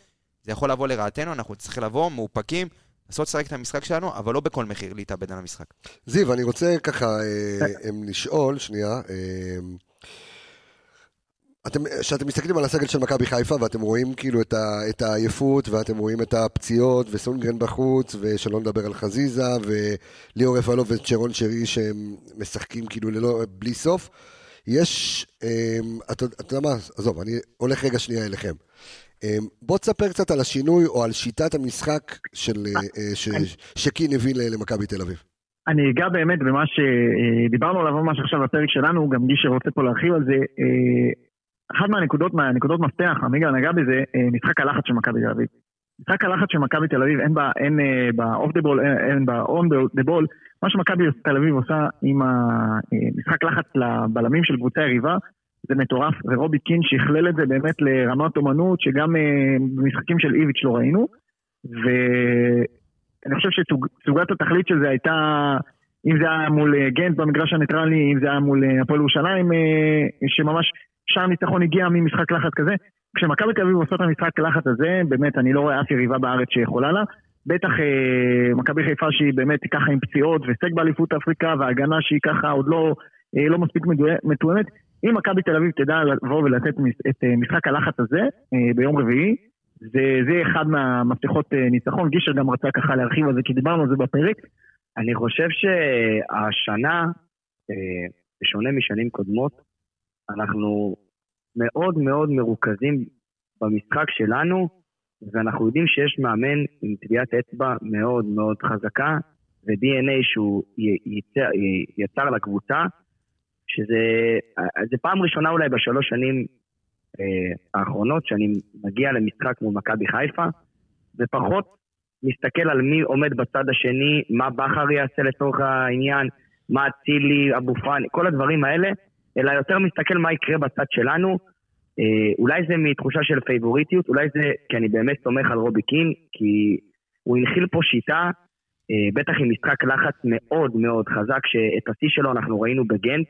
זה יכול לבוא לרעתנו, אנחנו צריכים לבוא מאופקים, לעשות לשחק את המשחק שלנו, אבל לא בכל מחיר להתאבד על המשחק. זיו, אני רוצה ככה אה, לשאול, שנייה, אה, אתם, כשאתם מסתכלים על הסגל של מכבי חיפה ואתם רואים כאילו את, ה, את העייפות ואתם רואים את הפציעות וסונגרן בחוץ ושלא נדבר על חזיזה וליאור רפאלוב וצ'רון שרי שהם משחקים כאילו ללא, בלי סוף, יש, אה, אתה יודע מה, עזוב, אני הולך רגע שנייה אליכם. אה, בוא תספר קצת על השינוי או על שיטת המשחק של, אה, אה, ש, שקין הביא למכבי תל אביב. אני אגע באמת במה שדיברנו עליו ממש עכשיו בפרק שלנו, גם מי שרוצה פה להרחיב על זה. אה, אחת מהנקודות, מהנקודות מפתח, עמיגה נגע בזה, אה, משחק הלחץ של מכבי תל אביב. משחק הלחץ של מכבי תל אביב, אין בה, אין אה, ב-off the ball, אין- אין ב-on the ball, מה שמכבי תל אביב עושה עם המשחק לחץ לבלמים של קבוצה יריבה, זה מטורף, ורובי קין שכלל את זה באמת לרמת אומנות שגם אה, במשחקים של איביץ' לא ראינו, ואני חושב שסוגת התכלית של זה הייתה, אם זה היה מול אה, גנט במגרש הניטרלי, אם זה היה מול אה, הפועל ירושלים, שממש שם הניצחון הגיע ממשחק לחץ כזה. כשמכבי תל אביב עושה את המשחק לחץ הזה, באמת אני לא רואה אף יריבה בארץ שיכולה לה. בטח אה, מכבי חיפה שהיא באמת ככה עם פציעות והישג באליפות אפריקה והגנה שהיא ככה עוד לא, אה, לא מספיק מתואמת. אם מכבי תל אביב תדע לבוא ולתת את אה, משחק הלחץ הזה אה, ביום רביעי, זה, זה אחד מהמפתחות אה, ניצחון. גישר גם רצה ככה להרחיב על זה כי דיברנו על זה בפרק. אני חושב שהשנה, בשונה משנים קודמות, אנחנו מאוד מאוד מרוכזים במשחק שלנו, ואנחנו יודעים שיש מאמן עם טביעת אצבע מאוד מאוד חזקה, ו-DNA שהוא י- יצר, י- יצר לקבוצה, שזה זה פעם ראשונה אולי בשלוש שנים אה, האחרונות שאני מגיע למשחק מול מכבי חיפה, ופחות מסתכל על מי עומד בצד השני, מה בכר יעשה לצורך העניין, מה אצילי, אבו פאני, כל הדברים האלה, אלא יותר מסתכל מה יקרה בצד שלנו. אה, אולי זה מתחושה של פייבוריטיות, אולי זה כי אני באמת סומך על רובי קין, כי הוא הנחיל פה שיטה, אה, בטח עם משחק לחץ מאוד מאוד חזק, שאת השיא שלו אנחנו ראינו בגנט,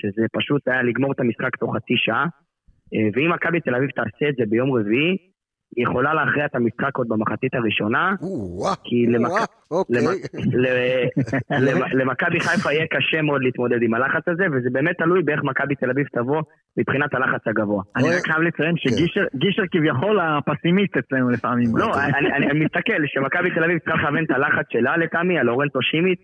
שזה פשוט היה לגמור את המשחק תוך חצי שעה. אה, ואם מכבי תל אביב תעשה את זה ביום רביעי, היא יכולה להכריע את המשחק עוד במחצית הראשונה, כי אוקיי. למכבי חיפה יהיה קשה מאוד להתמודד עם הלחץ הזה, וזה באמת תלוי באיך מכבי תל אביב תבוא מבחינת הלחץ הגבוה. אני אוי. רק חייב לציין שגישר גישר כביכול הפסימיסט אצלנו לפעמים. לא, אני- מסתכל שמכבי תל אביב צריכה לכוון את הלחץ שלה לטעמי, על לורנטו שימיט,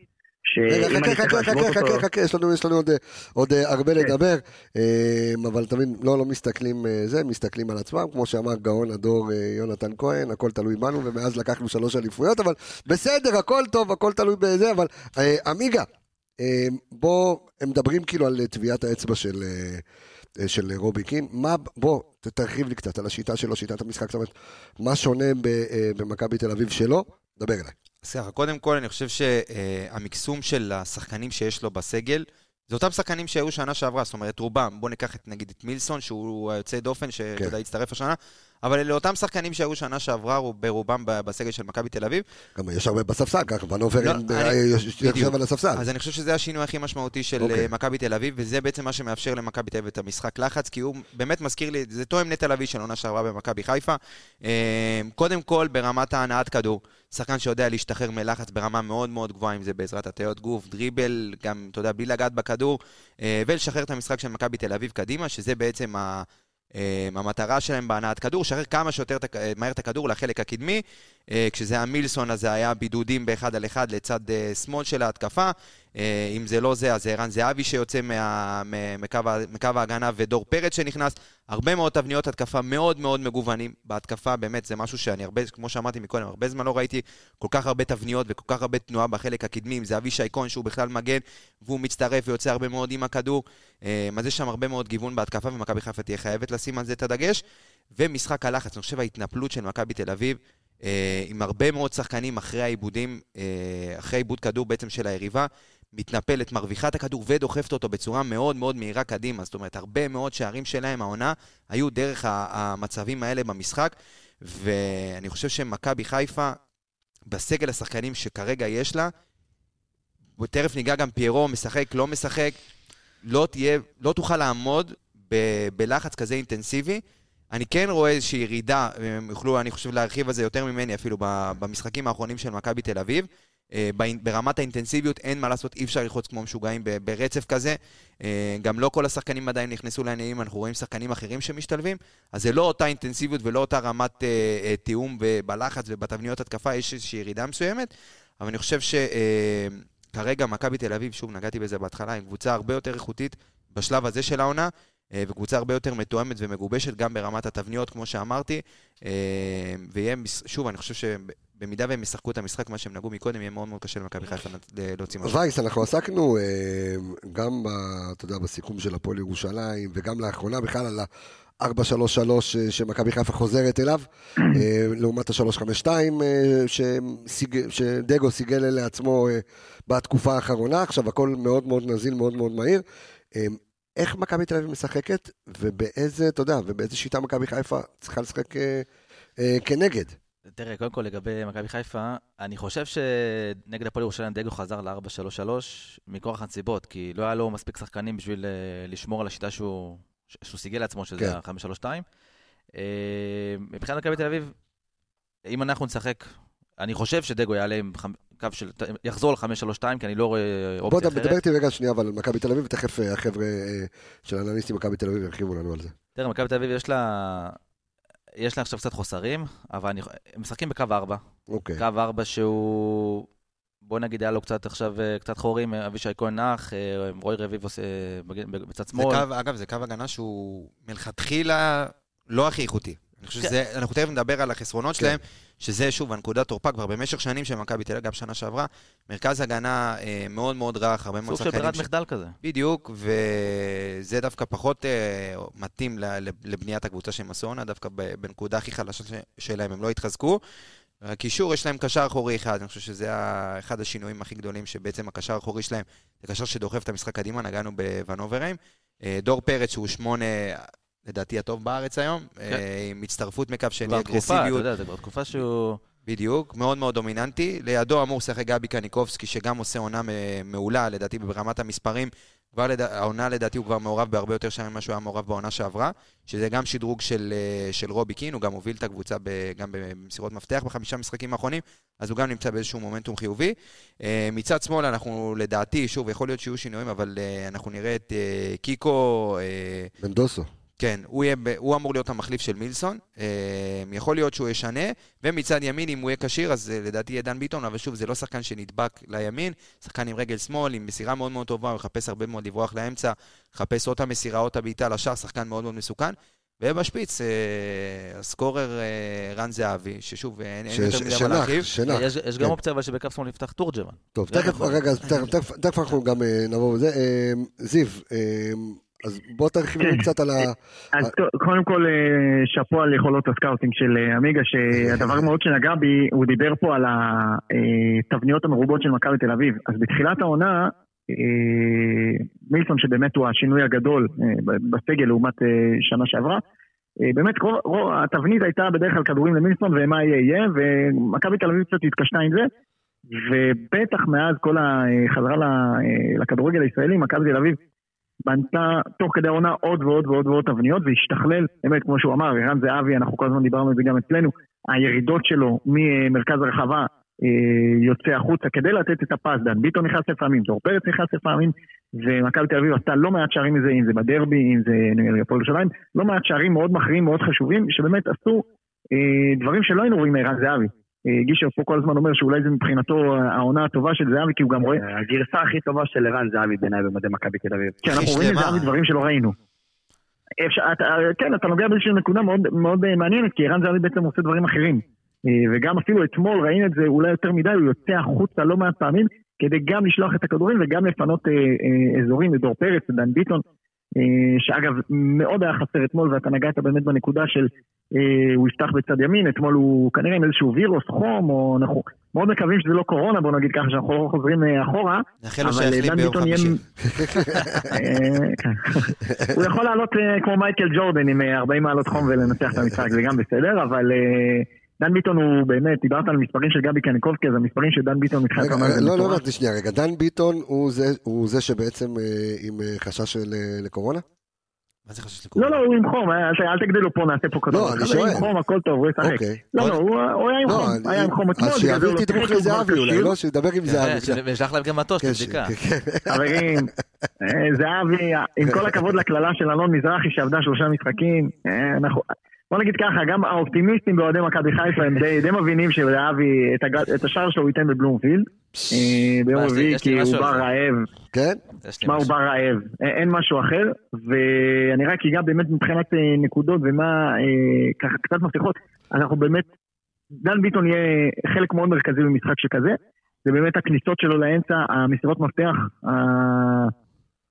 רגע, שאם אני חכה, צריך חכה, להשוות חכה, אותו... חכה, חכה, יש לנו, יש לנו עוד, אה, עוד אה, הרבה כן. לדבר, אה, אבל תמיד לא, לא מסתכלים זה, מסתכלים על עצמם, כמו שאמר גאון הדור יונתן כהן, הכל תלוי בנו, ומאז לקחנו שלוש אליפויות, אבל בסדר, הכל טוב, הכל תלוי בזה, אבל עמיגה, בוא, הם מדברים כאילו על טביעת האצבע של... של רובי קין, מה, בוא, תרחיב לי קצת על השיטה שלו, שיטת המשחק, זאת אומרת, מה שונה במכבי תל אביב שלו, דבר אליי. אז ככה, קודם כל, אני חושב שהמקסום של השחקנים שיש לו בסגל, זה אותם שחקנים שהיו שנה שעברה, זאת אומרת, רובם. בואו ניקח את, נגיד את מילסון, שהוא היוצא דופן, שאתה כן. יודע, הצטרף השנה, אבל אלה אותם שחקנים שהיו שנה שעברה, רוב- ברובם בסגל של מכבי תל אביב. גם יש הרבה בספסל, ככה, אה, יושב. על הספסל. אז אני חושב שזה השינוי הכי משמעותי של אוקיי. אה, מכבי תל אביב, וזה בעצם מה שמאפשר למכבי תל אביב את המשחק לחץ, כי הוא באמת מזכיר לי, זה תואם נטע לביא של עונה שעברה במכבי חיפה. אה, קודם כל, ברמת ההנעת כדור, שחקן שיודע להשתחרר מלחץ ברמה מאוד מאוד גבוהה, אם זה בעזרת הטיות גוף, דריבל, גם, אתה יודע, בלי לגעת בכדור, אה, ולשחרר את המשחק של מכבי תל אביב קדימה, שזה בעצם המטרה שלהם בהנעת כדור, לשחרר כמה שיותר אה, מהר את הכדור לחלק הקדמי. אה, כשזה היה מילסון, אז זה היה בידודים באחד על אחד לצד אה, שמאל של ההתקפה. אה, אם זה לא זה, אז ערן זהבי שיוצא מה, מקו, מקו ההגנה ודור פרץ שנכנס. הרבה מאוד תבניות התקפה מאוד מאוד מגוונים. בהתקפה באמת זה משהו שאני הרבה, כמו שאמרתי מקודם, הרבה זמן לא ראיתי כל כך הרבה תבניות וכל כך הרבה תנועה בחלק הקדמי. אם זה אבישי כהן שהוא בכלל מגן והוא מצטרף ויוצא הרבה מאוד עם הכדור. אז יש שם הרבה מאוד גיוון בהתקפה ומכבי חיפה תהיה חייבת לשים על זה את הדגש. ומשחק הלחץ, אני חושב ההתנפלות של מכבי תל אביב. אה, עם הרבה מאוד שחקנים אחרי העיבודים, אה, אחרי עיבוד כדור בעצם של היריבה, מתנפלת, מרוויחה את הכדור ודוחפת אותו בצורה מאוד מאוד מהירה קדימה. זאת אומרת, הרבה מאוד שערים שלהם, העונה, היו דרך המצבים האלה במשחק, ואני חושב שמכבי חיפה, בסגל השחקנים שכרגע יש לה, ותכף ניגע גם פיירו, משחק, לא משחק, לא, תהיה, לא תוכל לעמוד ב, בלחץ כזה אינטנסיבי. אני כן רואה איזושהי ירידה, הם יוכלו, אני חושב, להרחיב על זה יותר ממני אפילו במשחקים האחרונים של מכבי תל אביב. אה, ברמת האינטנסיביות אין מה לעשות, אי אפשר ללחוץ כמו משוגעים ברצף כזה. אה, גם לא כל השחקנים עדיין נכנסו לעניינים, אנחנו רואים שחקנים אחרים שמשתלבים, אז זה לא אותה אינטנסיביות ולא אותה רמת אה, תיאום בלחץ ובתבניות התקפה, יש איזושהי ירידה מסוימת, אבל אני חושב שכרגע מכבי תל אביב, שוב, נגעתי בזה בהתחלה, עם קבוצה הרבה יותר איכותית בשלב הזה של העונה. אה, וקבוצה הרבה יותר מתואמת ומגובשת גם ברמת התבניות, כמו שאמרתי. אה, ויהיה, שוב, אני חושב שבמידה והם ישחקו את המשחק, מה שהם נגעו מקודם, יהיה מאוד מאוד קשה למכבי חיפה להוציא משהו. וייס, אנחנו עסקנו אה, גם, אתה יודע, בסיכום של הפועל ירושלים, וגם לאחרונה בכלל על ה... 4-3-3 שמכבי חיפה חוזרת אליו, לעומת ה-3-5-2 שדגו סיגל לעצמו בתקופה האחרונה. עכשיו הכל מאוד מאוד נזיל, מאוד מאוד מהיר. איך מכבי תל אביב משחקת, ובאיזה, אתה יודע, ובאיזה שיטה מכבי חיפה צריכה לשחק אה, אה, כנגד. תראה, קודם כל לגבי מכבי חיפה, אני חושב שנגד הפועל ירושלים דגו חזר ל-4-3-3 מכורח הנסיבות, כי לא היה לו מספיק שחקנים בשביל uh, לשמור על השיטה שהוא, שהוא סיגל לעצמו, שזה כן. ה-5-3-2. Uh, מבחינת מכבי תל אביב, אם אנחנו נשחק, אני חושב שדגו יעלה עם קו של, יחזור ל-5-3-2, כי אני לא רואה אופציה אחרת. בוא תדבר איתי רגע שנייה, אבל על מכבי תל אביב, ותכף אה, החבר'ה אה, של אנליסטים מכבי תל אביב ירחיבו לנו על זה. תראה, מכבי תל אביב יש לה... יש לה עכשיו קצת חוסרים, אבל אני... הם משחקים בקו 4. אוקיי. קו 4 שהוא... בוא נגיד, היה לו קצת עכשיו, אה, קצת חורים, אבישי כהן נח, רועי רביב עושה בצד שמאל. זה קו, אגב, זה קו הגנה שהוא מלכתחילה לא הכי איכותי. אני חושב כן. שזה, אנחנו תכף נדבר על החסרונות כן. שלהם, שזה שוב הנקודת תורפה כבר במשך שנים של מכבי תל אביב, גם שנה שעברה. מרכז הגנה אה, מאוד מאוד רך, הרבה מאוד שחקנים. סוג של ברירת מחדל כזה. בדיוק, וזה דווקא פחות אה, מתאים לבניית הקבוצה עשו עונה, דווקא בנקודה הכי חלשה שלהם הם לא התחזקו. הקישור, יש להם קשר אחורי אחד, אני חושב שזה אחד השינויים הכי גדולים, שבעצם הקשר האחורי שלהם זה קשר שדוחף את המשחק קדימה, נגענו בוונוברים. אה, דור פרץ, שהוא שמונה, לדעתי הטוב בארץ היום, כן. אה, עם הצטרפות מקו שני, אגרסיביות. כבר תקופה, אתה יודע, זה כבר תקופה שהוא... בדיוק, מאוד מאוד דומיננטי. לידו אמור לשחק גבי קניקובסקי, שגם עושה עונה מעולה, לדעתי, ברמת המספרים. כבר לד... העונה לדעתי הוא כבר מעורב בהרבה יותר שנים ממה שהוא היה מעורב בעונה שעברה, שזה גם שדרוג של, אה, של רובי קין, הוא גם הוביל את הקבוצה ב... גם במסירות מפתח בחמישה משחקים האחרונים, אז הוא גם נמצא באיזשהו מומנטום חיובי. אה, מצד שמאל אנחנו לדעתי, שוב, יכול להיות שיהיו שינויים, אבל אנחנו נראה את קיקו... בנדוסו. כן, הוא, יהיה, הוא אמור להיות המחליף של מילסון, אה, יכול להיות שהוא ישנה, ומצד ימין, אם הוא יהיה כשיר, אז אה, לדעתי יהיה דן ביטון, אבל שוב, זה לא שחקן שנדבק לימין, שחקן עם רגל שמאל, עם מסירה מאוד מאוד טובה, הוא מחפש הרבה מאוד לברוח לאמצע, מחפש או את המסירה או את הבעיטה לשער, שחקן מאוד מאוד מסוכן. ובשפיץ, אה, ה scorer רן זהבי, ששוב, אין יותר מדי מה להרחיב. יש גם כן. אופציה אבל שבקו שמאל נפתח תורג'מן. טוב, תכף, רגע, תכף אנחנו גם נעבור לזה. זיו, אז בוא תרחיב לנו כן. קצת על ה... אז קודם כל, אה, שאפו על יכולות ה scouting של אה, עמיגה, שהדבר מאוד שנגע בי, הוא דיבר פה על התבניות המרובות של מכבי תל אביב. אז בתחילת העונה, אה, מילסון, שבאמת הוא השינוי הגדול בסגל לעומת שנה שעברה, באמת התבנית הייתה בדרך כלל כדורים למילסון ומה יהיה יהיה, ומכבי תל אביב קצת התקשתה עם זה. ובטח מאז כל החזרה לכדורגל הישראלי, מכבי תל אביב בנתה תוך כדי העונה עוד ועוד ועוד ועוד תבניות והשתכלל, באמת כמו שהוא אמר, ערן זהבי, אנחנו כל הזמן דיברנו על זה גם אצלנו, הירידות שלו ממרכז הרחבה אה, יוצא החוצה כדי לתת את הפס, דן ביטון נכנס לפעמים, דור פרץ נכנס לפעמים, ומכבי תל אביב עשתה לא מעט שערים מזה, אם זה בדרבי, אם זה הפועל ירושלים, לא מעט שערים מאוד מכריעים, מאוד חשובים, שבאמת עשו אה, דברים שלא היינו רואים מערן זהבי. גישר פה כל הזמן אומר שאולי זה מבחינתו העונה הטובה של זהבי, כי הוא גם רואה... הגרסה הכי טובה של ערן זהבי בעיניי במדי מכבי תל אביב. כן, אנחנו רואים לזהבי דברים שלא ראינו. אפשר, אתה, כן, אתה נוגע באיזושהי נקודה מאוד, מאוד מעניינת, כי ערן זהבי בעצם עושה דברים אחרים. וגם אפילו אתמול ראינו את זה אולי יותר מדי, הוא יוצא החוצה לא מעט פעמים, כדי גם לשלוח את הכדורים וגם לפנות אה, אה, אזורים לדור פרץ, לדן ביטון, אה, שאגב מאוד היה חסר אתמול, ואתה נגעת באמת בנקודה של אה, הוא יפתח בצד ימין, אתמול הוא כנראה עם איזשהו וירוס, חום, או אנחנו מאוד מקווים שזה לא קורונה, בוא נגיד ככה, שאנחנו לא חוזרים אה, אחורה. נאחל לו שיחלים ביום חמישי. [LAUGHS] הוא יכול לעלות כמו מייקל ג'ורדן עם 40 מעלות חום ולנצח את המשחק, זה גם בסדר, אבל... דן ביטון הוא באמת, דיברת על מספרים של גבי קניקובסקי, אז המספרים של דן ביטון מתחילת העונה זה לא, לא הבנתי שנייה, רגע, דן ביטון הוא זה שבעצם עם חשש לקורונה? מה זה חשש לקורונה? לא, לא, הוא עם חום, אל תגדילו פה, נעשה פה כדור. לא, אני שואל. עם חום, הכל טוב, הוא ישחק. לא, לא, הוא היה עם חום, היה עם חום אתמול. אז שיעביר תדרוך לזהבי אולי, לא? שידבר עם זהבי. וישלח להם גם מטוס לבדיקה. חברים, זהבי, עם כל הכבוד לקללה של אלון מזרחי שעבדה שלושה משחקים, אנחנו... בוא נגיד ככה, גם האופטימיסטים באוהדי מכבי חיפה הם די, די מבינים שלאבי את השער שלו הוא ייתן בבלומפילד. ביום רביעי כי הוא בא רעב. כן? מה הוא בא רעב, אין משהו אחר ואני רק אגע באמת מבחינת נקודות ומה ככה קצת מפתחות. אנחנו באמת, דן ביטון יהיה חלק מאוד מרכזי במשחק שכזה. זה באמת הכניסות שלו לאמצע, המסירות מפתח,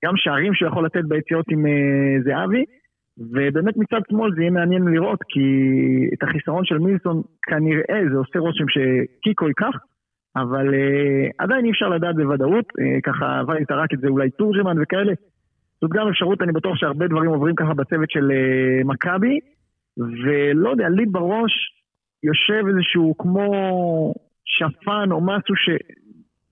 גם שערים שהוא יכול לתת ביציאות עם זהבי ובאמת מצד שמאל זה יהיה מעניין לראות, כי את החיסרון של מילסון כנראה זה עושה רושם שקיקו ייקח, אבל uh, עדיין אי אפשר לדעת בוודאות, uh, ככה אבל טרק את זה אולי תורג'מן וכאלה. זאת גם אפשרות, אני בטוח שהרבה דברים עוברים ככה בצוות של uh, מכבי, ולא יודע, לי בראש יושב איזשהו כמו שפן או משהו ש...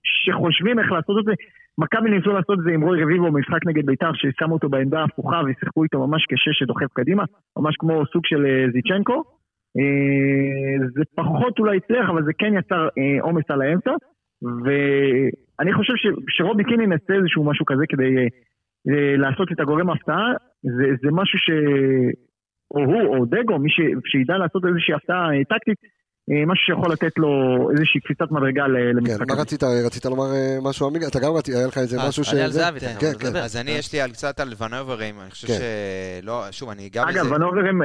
שחושבים איך לעשות את זה. מכבי ניסו לעשות את זה עם רוי רביבו במשחק נגד בית"ר, ששמו אותו בעמדה ההפוכה ושיחקו איתו ממש כשש שדוחף קדימה, ממש כמו סוג של זיצ'נקו. זה פחות אולי הצליח, אבל זה כן יצר עומס על האמצע. ואני חושב ש, שרובי קיני ינסה איזשהו משהו כזה כדי לעשות את הגורם ההפתעה. זה, זה משהו ש... או הוא, או דגו, מי ש, שידע לעשות איזושהי הפתעה טקטית, משהו שיכול לתת לו איזושהי קפיצת מדרגה למשחק. כן, מה רצית? רצית לומר משהו עמיגה? אתה גם רצית, היה לך איזה משהו ש... אני על זהבי, כן, כן. אז אני, יש לי קצת על ונוברים, אני חושב שלא, שוב, אני אגע בזה. אגב, ונוברים,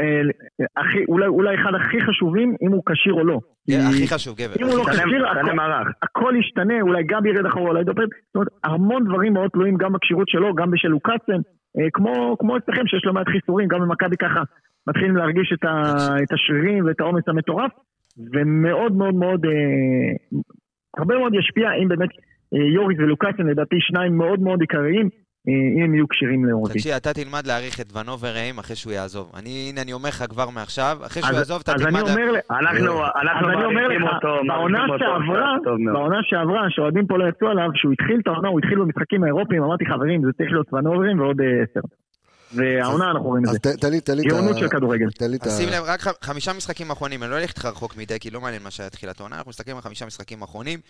אולי אחד הכי חשובים, אם הוא כשיר או לא. הכי חשוב, גבר. אם הוא לא כשיר, הכל ישתנה, אולי גם ירד אחורה, אולי דופן. זאת אומרת, המון דברים מאוד תלויים גם בכשירות שלו, גם בשל לוקאסן, כמו אצלכם שיש לו מעט חיסורים, גם במכבי ככה מתחילים להרגיש את השרירים ואת העומס המטורף. ומאוד מאוד מאוד, אה, הרבה מאוד ישפיע אם באמת אה, יוריס ולוקאסן לדעתי שניים מאוד מאוד עיקריים, אה, אם הם יהיו כשירים לאורטי. תקשיב, אתה תלמד להעריך את ונובר רעים אחרי שהוא יעזוב. אני, הנה, אני אומר לך כבר מעכשיו, אחרי שהוא יעזוב, אתה תלמד... אז אני אומר, אנחנו, אנחנו מעריכים אותו, בעונה שעברה, בעונה שעברה, שאוהדים פה לא יצאו עליו, שהוא התחיל את העונה, הוא התחיל במשחקים האירופיים, אמרתי חברים, זה צריך להיות ונוברים ועוד עשר. והעונה אנחנו רואים את זה. תן לי, תן לי. גאונות של כדורגל. תן לי את ה... שים לב, רק חמישה משחקים אחרונים, אני לא אלך איתך רחוק מדי, כי לא מעניין מה שהיה תחילת העונה, אנחנו מסתכלים על חמישה משחקים אחרונים.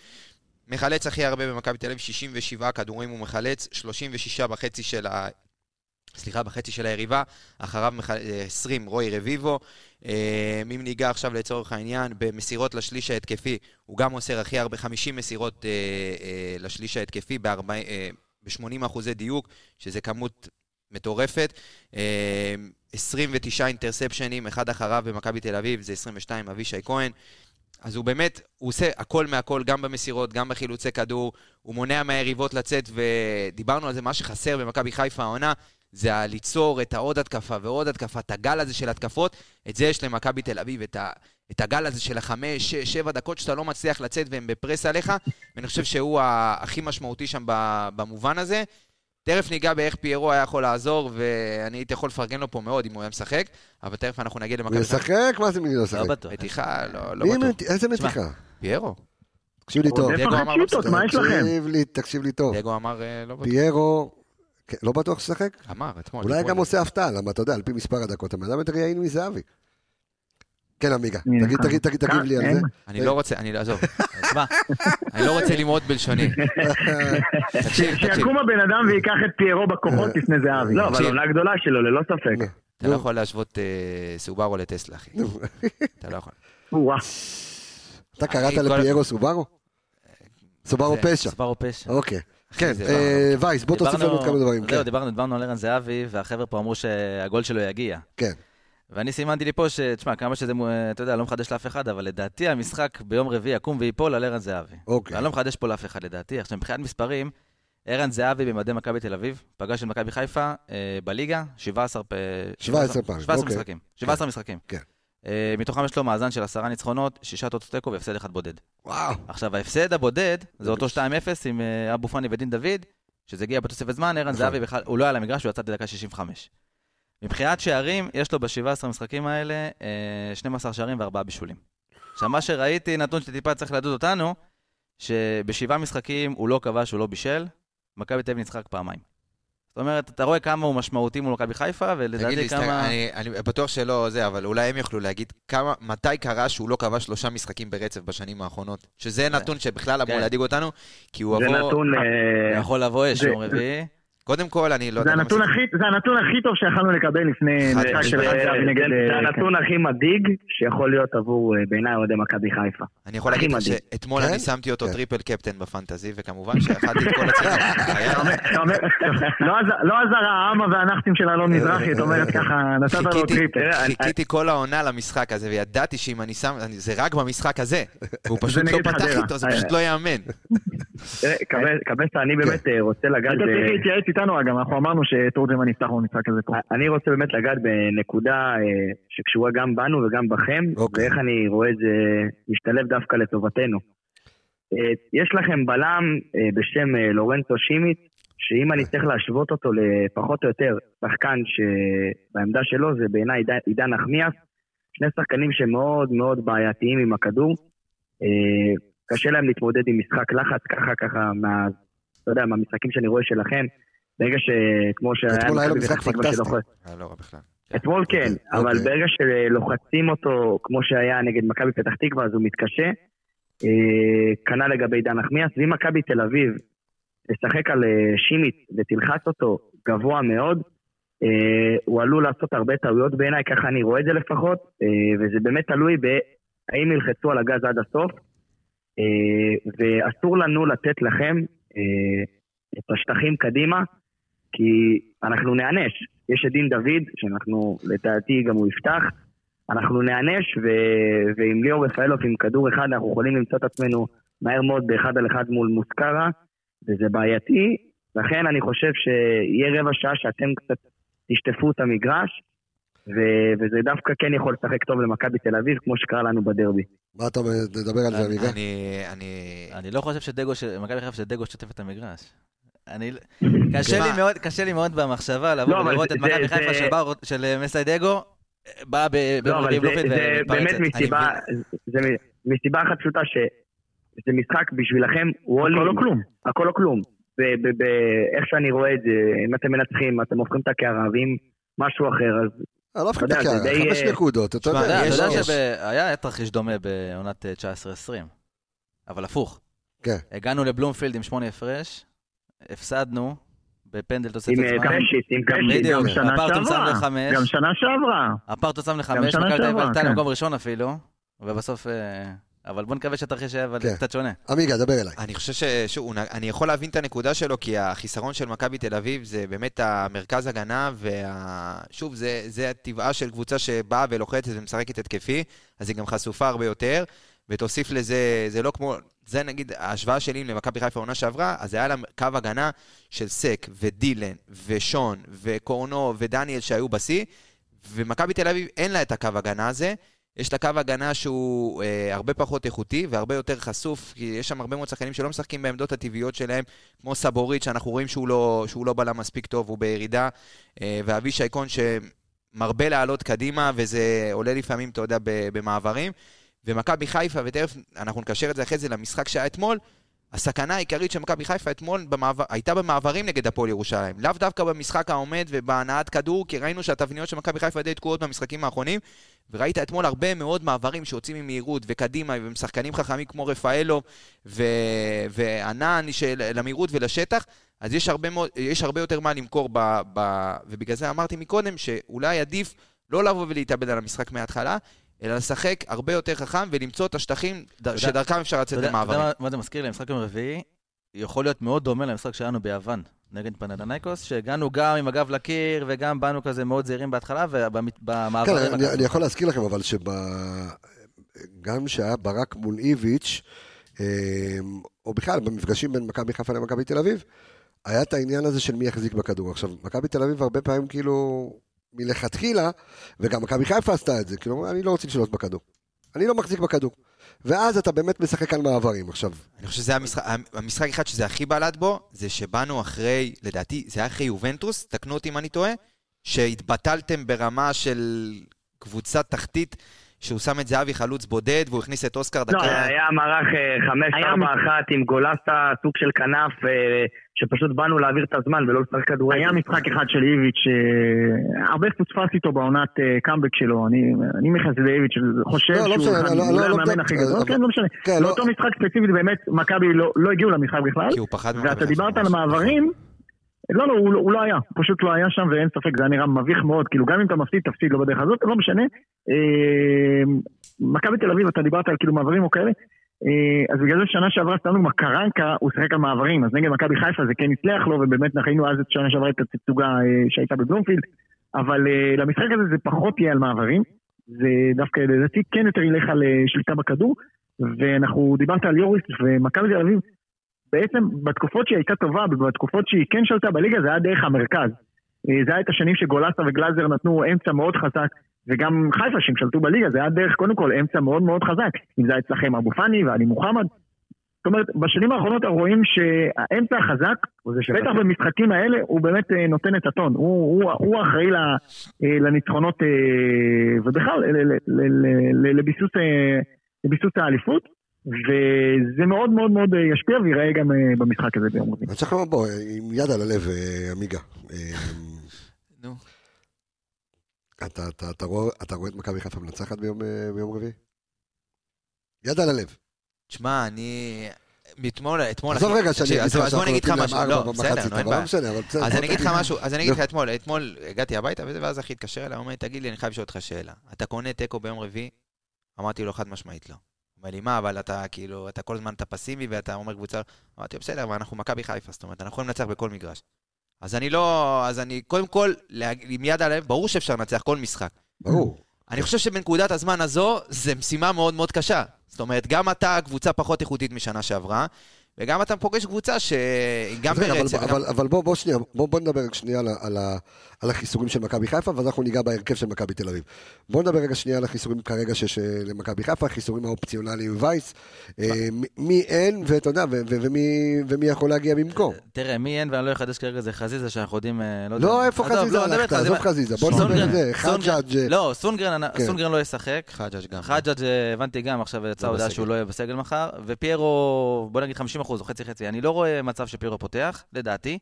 מחלץ הכי הרבה במכבי תל אביב, 67 כדורים הוא מחלץ, 36 בחצי של ה... סליחה, בחצי של היריבה, אחריו 20 רוי רביבו. אם ניגע עכשיו לצורך העניין, במסירות לשליש ההתקפי, הוא גם מוסר הכי הרבה, 50 מסירות לשליש ההתקפי ב-80 אחוזי דיוק, שזה כמות מטורפת. 29 אינטרספשנים, אחד אחריו במכבי תל אביב, זה 22, אבישי כהן. אז הוא באמת, הוא עושה הכל מהכל, גם במסירות, גם בחילוצי כדור, הוא מונע מהיריבות לצאת, ודיברנו על זה, מה שחסר במכבי חיפה העונה, זה ליצור את העוד התקפה ועוד התקפה, את הגל הזה של התקפות, את זה יש למכבי תל אביב, את, ה, את הגל הזה של החמש, שש, שבע דקות שאתה לא מצליח לצאת והם בפרס עליך, ואני חושב שהוא הכי משמעותי שם במובן הזה. תכף ניגע באיך פיירו היה יכול לעזור, ואני הייתי יכול לפרגן לו פה מאוד אם הוא היה משחק, אבל תכף אנחנו נגיע למכבי... הוא ישחק? מה זה מי לא ישחק? לא בטוח. מתיחה? לא, לא בטוח. איזה מתיחה? פיירו. תקשיב לי טוב. דגו אמר לא? תקשיב לי, תקשיב לי טוב. דגו אמר לא בטוח. פיירו, כן, לא בטוח ששחק? אמר, אתמול. אולי גם עושה הפתעה, למה אתה יודע, על פי מספר הדקות, הבן אדם יותר יעיל מזהבי. כן, עמיגה, תגיב לי על זה. אני לא רוצה, אני, עזוב, תשמע, אני לא רוצה למרוד בלשוני. [LAUGHS] תקשיב, תקשיב. שיקום הבן אדם וייקח את פיירו בכוחות לפני זהבי. לא, אבל עונה גדולה שלו, ללא ספק. אתה לא יכול להשוות סובארו לטסלה, אחי. אתה לא יכול. אתה קראת לפיירו סובארו? סובארו זה- פשע. סברו פשע. אוקיי. כן, זה אה, וייס, בוא תוסיף לנו עוד כמה דברים. זהו, כן, דיברנו, דיברנו על ערן זהבי, והחבר'ה פה אמרו שהגול שלו יגיע. כן. ואני סימנתי לי פה ש... תשמע, כמה שזה, אתה יודע, לא מחדש לאף אחד, אבל לדעתי המשחק ביום רביעי יקום וייפול על ערן זהבי. אוקיי. ואני לא מחדש פה לאף אחד לדעתי. עכשיו, מבחינת מספרים, ערן זהבי במדי מכבי תל אביב, פגש את מכבי חיפה אה, בליגה, 17 פ... 17 פעמים, 17 אוקיי. משחקים. 17 משחקים. כן. אה, מתוכם יש לו מאזן של עשרה ניצחונות, שישה תוצאות תיקו והפסד אחד בודד. וואו. עכשיו, ההפסד הבודד זה אותו 2-0 עם אה, אבו פאני ודין דוד, שזה הגיע בתוספת זמן, ערן נכון. זהבי בכלל, הוא לא היה על המגרש, הוא יצא בדקה 65. מבחינת שערים, יש לו ב-17 המשחקים האלה אה, 12 שערים וארבעה בישולים. עכשיו, מה שראיתי, נתון שטיפה צריך לדוד אותנו, שבשבעה משחקים הוא לא כבש, הוא לא בישל, מכבי תל אביב ניצחה רק פעמיים. זאת אומרת, אתה רואה כמה הוא משמעותי מול מכבי חיפה, תגיד ולדעתי לי, כמה... אני, אני בטוח שלא זה, אבל אולי הם יוכלו להגיד כמה, מתי קרה שהוא לא כבש שלושה משחקים ברצף בשנים האחרונות. שזה נתון שבכלל אמור כן. להדאיג אותנו, כי הוא זה עבור... נתון... אה, יכול לבוא אש זה- יום רביעי. קודם כל, אני לא זה יודע... זה הנתון הכי טוב שיכלנו לקבל לפני חד משחק של משמעית. ערן זהבי נגד... זה אה, זה כן. הנתון הכי מדאיג שיכול להיות עבור אה, בעיניי אוהדי מכבי חיפה. אני יכול להגיד לך. שאתמול כן? אני שמתי אותו כן. triple captain בפנטזי, וכמובן שאכלתי את כל [LAUGHS] אומר- לא לא עזר האמה והנכסים של אלון מזרחי, את אומרת ככה, נתת לו triple. חיכיתי כל העונה למשחק הזה, וידעתי שאם אני שם, אני- זה רק במשחק הזה. [LAUGHS] והוא זה פשוט לא פתח. איתו, זה פשוט לא ייאמן. קבס- קבסה, אני באמת אה, רוצה לגעת... צריך להתייעץ איתנו אגב, אנחנו אמרנו שתורג'מן יפתח במשחק הזה פה. אני רוצה באמת לגעת בנקודה אה, שקשורה גם בנו וגם בכם, אוקיי. ואיך אני רואה את זה משתלב דווקא לטובתנו. אה, יש לכם בלם אה, בשם לורנצו שימיץ, שאם אני צריך להשוות אותו לפחות או יותר שחקן שבעמדה שלו זה בעיניי עידן- נחמיאס, שני שחקנים שמאוד מאוד בעייתיים עם הכדור. קשה להם להתמודד עם משחק לחץ ככה ככה, מה, אתה יודע, מהמשחקים שאני רואה שלכם. ברגע שכמו שהיה... אתמול היה לו משחק פנטסטי. אה, לא רע בכלל. אתמול כן, אוקיי, אבל אוקיי. ברגע שלוחצים אותו, כמו שהיה נגד מכבי פתח תקווה, אז הוא מתקשה. אה, כנ"ל לגבי דן נחמיאס, ואם מכבי תל אביב תשחק על אה, שימיץ ותלחץ אותו גבוה מאוד, הוא עלול לעשות הרבה טעויות בעיניי, ככה אני רואה את זה לפחות, וזה באמת תלוי בהאם ילחצו על הגז עד הסוף, ואסור לנו לתת לכם את השטחים קדימה, כי אנחנו נענש. יש את דין דוד, שאנחנו, לדעתי גם הוא יפתח, אנחנו נענש, ו... ועם ליאור רפאלוב עם כדור אחד אנחנו יכולים למצוא את עצמנו מהר מאוד באחד על אחד מול מוסקרה, וזה בעייתי, לכן אני חושב שיהיה רבע שעה שאתם קצת תשטפו את המגרש, ו... וזה דווקא כן יכול לשחק טוב למכבי תל אביב, כמו שקרה לנו בדרבי. מה אתה אומר? נדבר על זה, עמיגה? אני... אני... אני לא חושב שדגו, ש- מכבי חיפה שדגו שוטף את המגרש. אני... קשה לי? מאוד, קשה לי מאוד במחשבה לבוא לא, ולראות זה- את מכבי חיפה זה- של בר- של אה, מסיידגו, באה ב- לא, זה באמת ומתפרצת. מסיבה, זה מסיבה אחת פשוטה שזה משחק בשבילכם, הוא הכל או כלום. הכל או כלום. ב- ב- ב- איך שאני רואה את זה, אם אתם מנצחים, אתם הופכים את הקערה, ואם משהו אחר, אז אני לא מפחד את הקערה, די, חמש אה, נקודות, אתה יודע. אתה יש- יודע. שהיה תרחיש דומה בעונת אה, 19-20, אבל הפוך. כן. הגענו לבלומפילד עם שמונה הפרש, הפסדנו בפנדל תוספת עם אה, זמן. עם גם- קרשיט. בדיוק, גם שנה הפרטון שם שעברה. לחמש. גם שנה שעברה. הפרטו שם גם לחמש, שנה מכבי תל אביב שעברה, עלתה כן. למקום ראשון אפילו, ובסוף... אה, אבל בוא נקווה שהתרחיש היה כן. קצת שונה. עמיגה, דבר אליי. אני חושב ששוב, אני יכול להבין את הנקודה שלו, כי החיסרון של מכבי תל אביב זה באמת המרכז הגנה, ושוב, זה, זה הטבעה של קבוצה שבאה ולוחצת ומשחקת התקפי, אז היא גם חשופה הרבה יותר, ותוסיף לזה, זה לא כמו, זה נגיד ההשוואה שלי למכבי חיפה העונה שעברה, אז היה לה קו הגנה של סק ודילן ושון וקורנו ודניאל שהיו בשיא, ומכבי תל אביב אין לה את הקו הגנה הזה. יש לה קו הגנה שהוא אה, הרבה פחות איכותי והרבה יותר חשוף, כי יש שם הרבה מאוד שחקנים שלא משחקים בעמדות הטבעיות שלהם, כמו סבורית, שאנחנו רואים שהוא לא, שהוא לא בלם מספיק טוב, הוא בירידה, אה, ואבישי קון שמרבה לעלות קדימה, וזה עולה לפעמים, אתה יודע, במעברים. ומכבי חיפה, ותכף אנחנו נקשר את זה אחרי זה למשחק שהיה אתמול, הסכנה העיקרית של מכבי חיפה אתמול במעבר, הייתה במעברים נגד הפועל ירושלים. לאו דווקא במשחק העומד ובהנעת כדור, כי ראינו שהתבניות של מכבי חיפה די תקועות במשחקים האחרונים, וראית אתמול הרבה מאוד מעברים שיוצאים ממהירות וקדימה, ועם שחקנים חכמים כמו רפאלו ו... וענן של... למהירות ולשטח, אז יש הרבה, מאוד... יש הרבה יותר מה למכור, ב... ב... ובגלל זה אמרתי מקודם שאולי עדיף לא לבוא ולהתאבד על המשחק מההתחלה, אלא לשחק הרבה יותר חכם ולמצוא את השטחים שדרכם אפשר לצאת יודע- אתה יודע למעברים. מה- זה מזכיר לי? המשחק יום רביעי יכול להיות מאוד דומה למשחק שלנו ביוון, נגד פנדנייקוס, שהגענו גם עם הגב לקיר וגם באנו כזה מאוד זהירים בהתחלה, כן, ובמעברים... אני, אני יכול להזכיר לכם, אבל שגם שהיה ברק מול איביץ', אה, או בכלל במפגשים בין מכבי חיפה למכבי תל אביב, היה את העניין הזה של מי יחזיק בכדור. עכשיו, מכבי תל אביב הרבה פעמים כאילו, מלכתחילה, וגם מכבי חיפה עשתה את זה, כאילו, אני לא רוצה לשלוט בכדור. אני לא מחזיק בכדור. ואז אתה באמת משחק על מעברים. עכשיו, אני חושב שזה המשחק, המשחק אחד שזה הכי בלט בו, זה שבאנו אחרי, לדעתי, זה היה אחרי יובנטוס, תקנו אותי אם אני טועה, שהתבטלתם ברמה של קבוצת תחתית, שהוא שם את זהבי חלוץ בודד, והוא הכניס את אוסקר דקה... לא, היה מערך היה 5-4-1 עם גולסטה, סוג של כנף, אה, שפשוט באנו להעביר את הזמן ולא לשחק כדורגל. היה משחק אחד של איביץ', אה, הרבה פוספס איתו בעונת אה, קאמבק שלו, אני מחסיד איביץ', חושב לא, לא שהוא לא- לא- לא המאמן הכי גדול, אבל- כן, לא משנה. כן, לא- באותו משחק ספציפית באמת, מכבי לא לא הגיעו למשחק בכלל, כי הוא פחד ממכבי ואתה דיברת. על מעברים, לא, לא, הוא לא- הוא לא היה, פשוט לא היה שם ואין ספק, זה היה נראה מביך מאוד, כאילו גם אם אתה מפסיד, תפסיד לא בדרך הזאת, לא משנה. אה, מכבי תל אביב, אתה דיברת על כאילו מעברים או כאלה, אה, אז בגלל זה שנה שעברה סתם דוגמא, קרנקה הוא שיחק על מעברים, אז נגד מכבי חיפה זה כן הצליח לו, ובאמת ראינו אז את שנה שעברה את התצוגה אה, שהייתה בבלומפילד, אבל אה, למשחק הזה זה פחות יהיה על מעברים, זה דווקא לדעתי כן יותר ילך על אה, שליטה בכדור, ואנחנו דיברת על יוריס ומכבי תל אביב, בעצם בתקופות שהיא הייתה טובה, בתקופות שהיא כן שלטה בליגה, זה היה דרך המרכז. אה, זה היה את השנים שגולסה וגלאזר נתנו אמצע מאוד חזק, וגם חיפה שהם שלטו בליגה, זה היה דרך קודם כל אמצע מאוד מאוד חזק. אם זה היה אצלכם אבו פאני ועלי מוחמד. זאת אומרת, בשנים האחרונות רואים שהאמצע החזק, בטח במשחקים האלה, הוא באמת אה, נותן את הטון. הוא, הוא, הוא אחראי לניצחונות, ובכלל, לביסוס האליפות. וזה מאוד מאוד מאוד אה, ישפיע וייראה גם אה, במשחק הזה ביום רביעי. אני צריך לומר, בוא, עם יד על הלב, אה, עמיגה. נו. אתה, אתה, אתה, רואה, אתה רואה את מכבי חיפה מנצחת ביום, ביום רביעי? יד על הלב. תשמע, אני... מאתמול, אתמול... עזוב רגע שאני אגיד אז לך אז בוא אני אגיד לך נותנים משהו. להם לא, ארבע בסדר, במחצית, אבל לא בעיה. משנה, אבל בסדר. אז אני אגיד לך. משהו, אז אני אגיד לך. אתמול, אתמול הגעתי הביתה וזה, ואז אחי התקשר אליי, הוא אומר, תגיד לי, אני חייב לשאול אותך שאלה. אתה קונה תיקו ביום רביעי? אמרתי לו חד משמעית לא. אומר לי, מה, אבל אתה כאילו, אתה כל הזמן אתה פסיבי ואתה אומר קבוצה... אמרתי לו, בסדר, אבל אנחנו מכבי חיפה, זאת אומרת, אנחנו יכולים לנצח בכל מגרש. אז אני לא, אז אני, קודם כל, עם יד על הלב, ברור שאפשר לנצח כל משחק. ברור. אני חושב שבנקודת הזמן הזו, זו משימה מאוד מאוד קשה. זאת אומרת, גם אתה קבוצה פחות איכותית משנה שעברה, וגם אתה פוגש קבוצה שהיא גם אז רגע, אבל- ברצף. וגם- אבל, אבל בוא, בוא שנייה, בוא, בוא נדבר רק שנייה על, על, על החיסורים של מכבי חיפה, ואז אנחנו ניגע בהרכב של מכבי תל אביב. בוא נדבר רגע שנייה על החיסורים כרגע שיש אה, למכבי חיפה, החיסורים האופציונליים וייס. אה, מי- אין, ואתה יודע, ומי, ומי יכול להגיע במקום. תראה, מי אין ואני לא אחדש כרגע זה חזיזה שאנחנו יודעים, אה, לא. לא, איפה חזיזה לא, הלכת? איתך, עזוב זה- חזיזה, בוא נדבר על זה. חג'אג' אה, לא, סונדגרן כן. סונדגרן לא ישחק. חג'אג' גם. חג'אג' אה, הבנתי גם, עכשיו יצאה לא הודעה. שהוא לא יהיה בסגל מחר, ופיירו, בוא נגיד 50 אחוז, או חצי חצי. אני לא רואה מצב שפיירו פותח, לדעתי,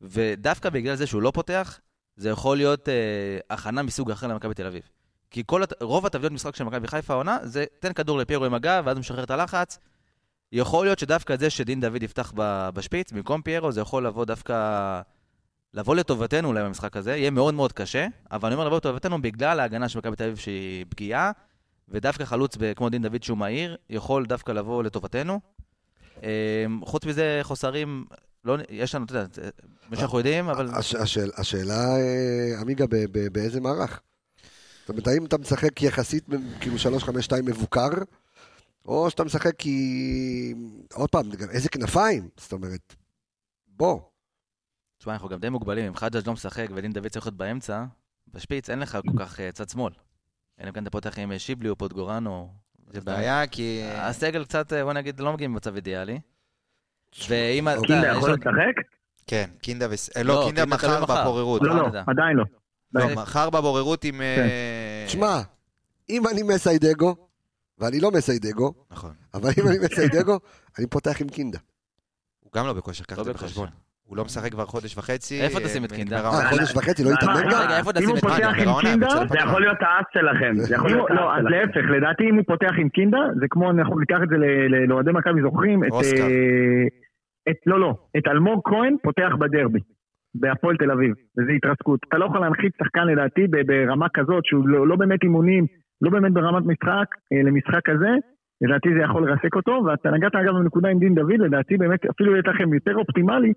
ודווקא בגלל זה שהוא לא פותח, זה יכול להיות אה, הכנה מסוג אחר למכבי תל אביב. כי כל, רוב התבניות משחק של מכבי חיפה העונה, זה תן כדור לפיירו עם הגב, ואז הוא משחרר את הלחץ. יכול להיות שדווקא זה שדין דוד יפתח בשפיץ, במקום פיירו, זה יכול לבוא דווקא... לבוא לטובתנו אולי במשחק הזה, יהיה מאוד מאוד קשה, אבל אני אומר לבוא לטובתנו בגלל ההגנה של מכבי תל אביב שהיא פגיעה, ודווקא חלוץ כמו דין דוד שהוא מהיר, יכול דווקא לבוא לטובתנו. אמ, חוץ מזה, חוסרים, לא, יש לנו, אתה יודע, מה שאנחנו יודעים, אבל הש, השאל, השאלה, אה, עמיגה, ב, ב, באיזה מערך? זאת אומרת, האם אתה משחק יחסית, כאילו 3-5-2 מבוקר, או שאתה משחק כי... עוד פעם, איזה כנפיים? זאת אומרת, בוא. תשמע, אנחנו גם די מוגבלים, אם חג'אג' לא משחק ודין דוד צריך להיות באמצע, בשפיץ אין לך כל כך אה, צד שמאל. אלא אם כן אתה פותח עם אה, שיבלי או פוטגורנו. זה בעיה, כי... הסגל קצת, אה, בוא נגיד, לא מגיעים במצב אידיאלי. ואם... אתה קינדה יש יכול לשחק? כן, קינדה וס... אה, לא, לא, קינדה מחר. בבוררות. לא, לא, יודע. עדיין לא. לא, מחר בבוררות עם... אה, תשמע, אם אני מסיידגו, ואני לא מסיידגו, נכון. אבל אם אני מסיידגו, אני פותח עם קינדה. הוא גם לא בכושר, קח לא את זה. בחשבון. הוא לא משחק כבר חודש וחצי. איפה אה, תשים את קינדה? ונגמרה אה. חודש וחצי, לא מה, גם? רגע, איפה אם תשים הוא את פותח קינדה? עם בעונה, קינדה, בצד זה יכול להיות האס שלכם. [LAUGHS] אם הוא- לא, אז. להפך, לדעתי אם הוא פותח עם קינדה, זה כמו, אנחנו ניקח את זה לאוהדי מכבי זוכרים, את... אה, את, לא, לא, את אלמוג כהן פותח בדרבי, בהפועל תל אביב, וזו התרסקות. אתה לא יכול להנחית שחקן לדעתי ברמה כזאת, שהוא לא, לא באמת אימונים, לא באמת ברמת משחק, אה, למשחק כזה, לדעתי זה יכול לרסק אותו, ואתה נגעת אגב בנקודה עם דין דוד, לדעתי באמת אפילו יהיה לכם יותר אופטימלי, אה,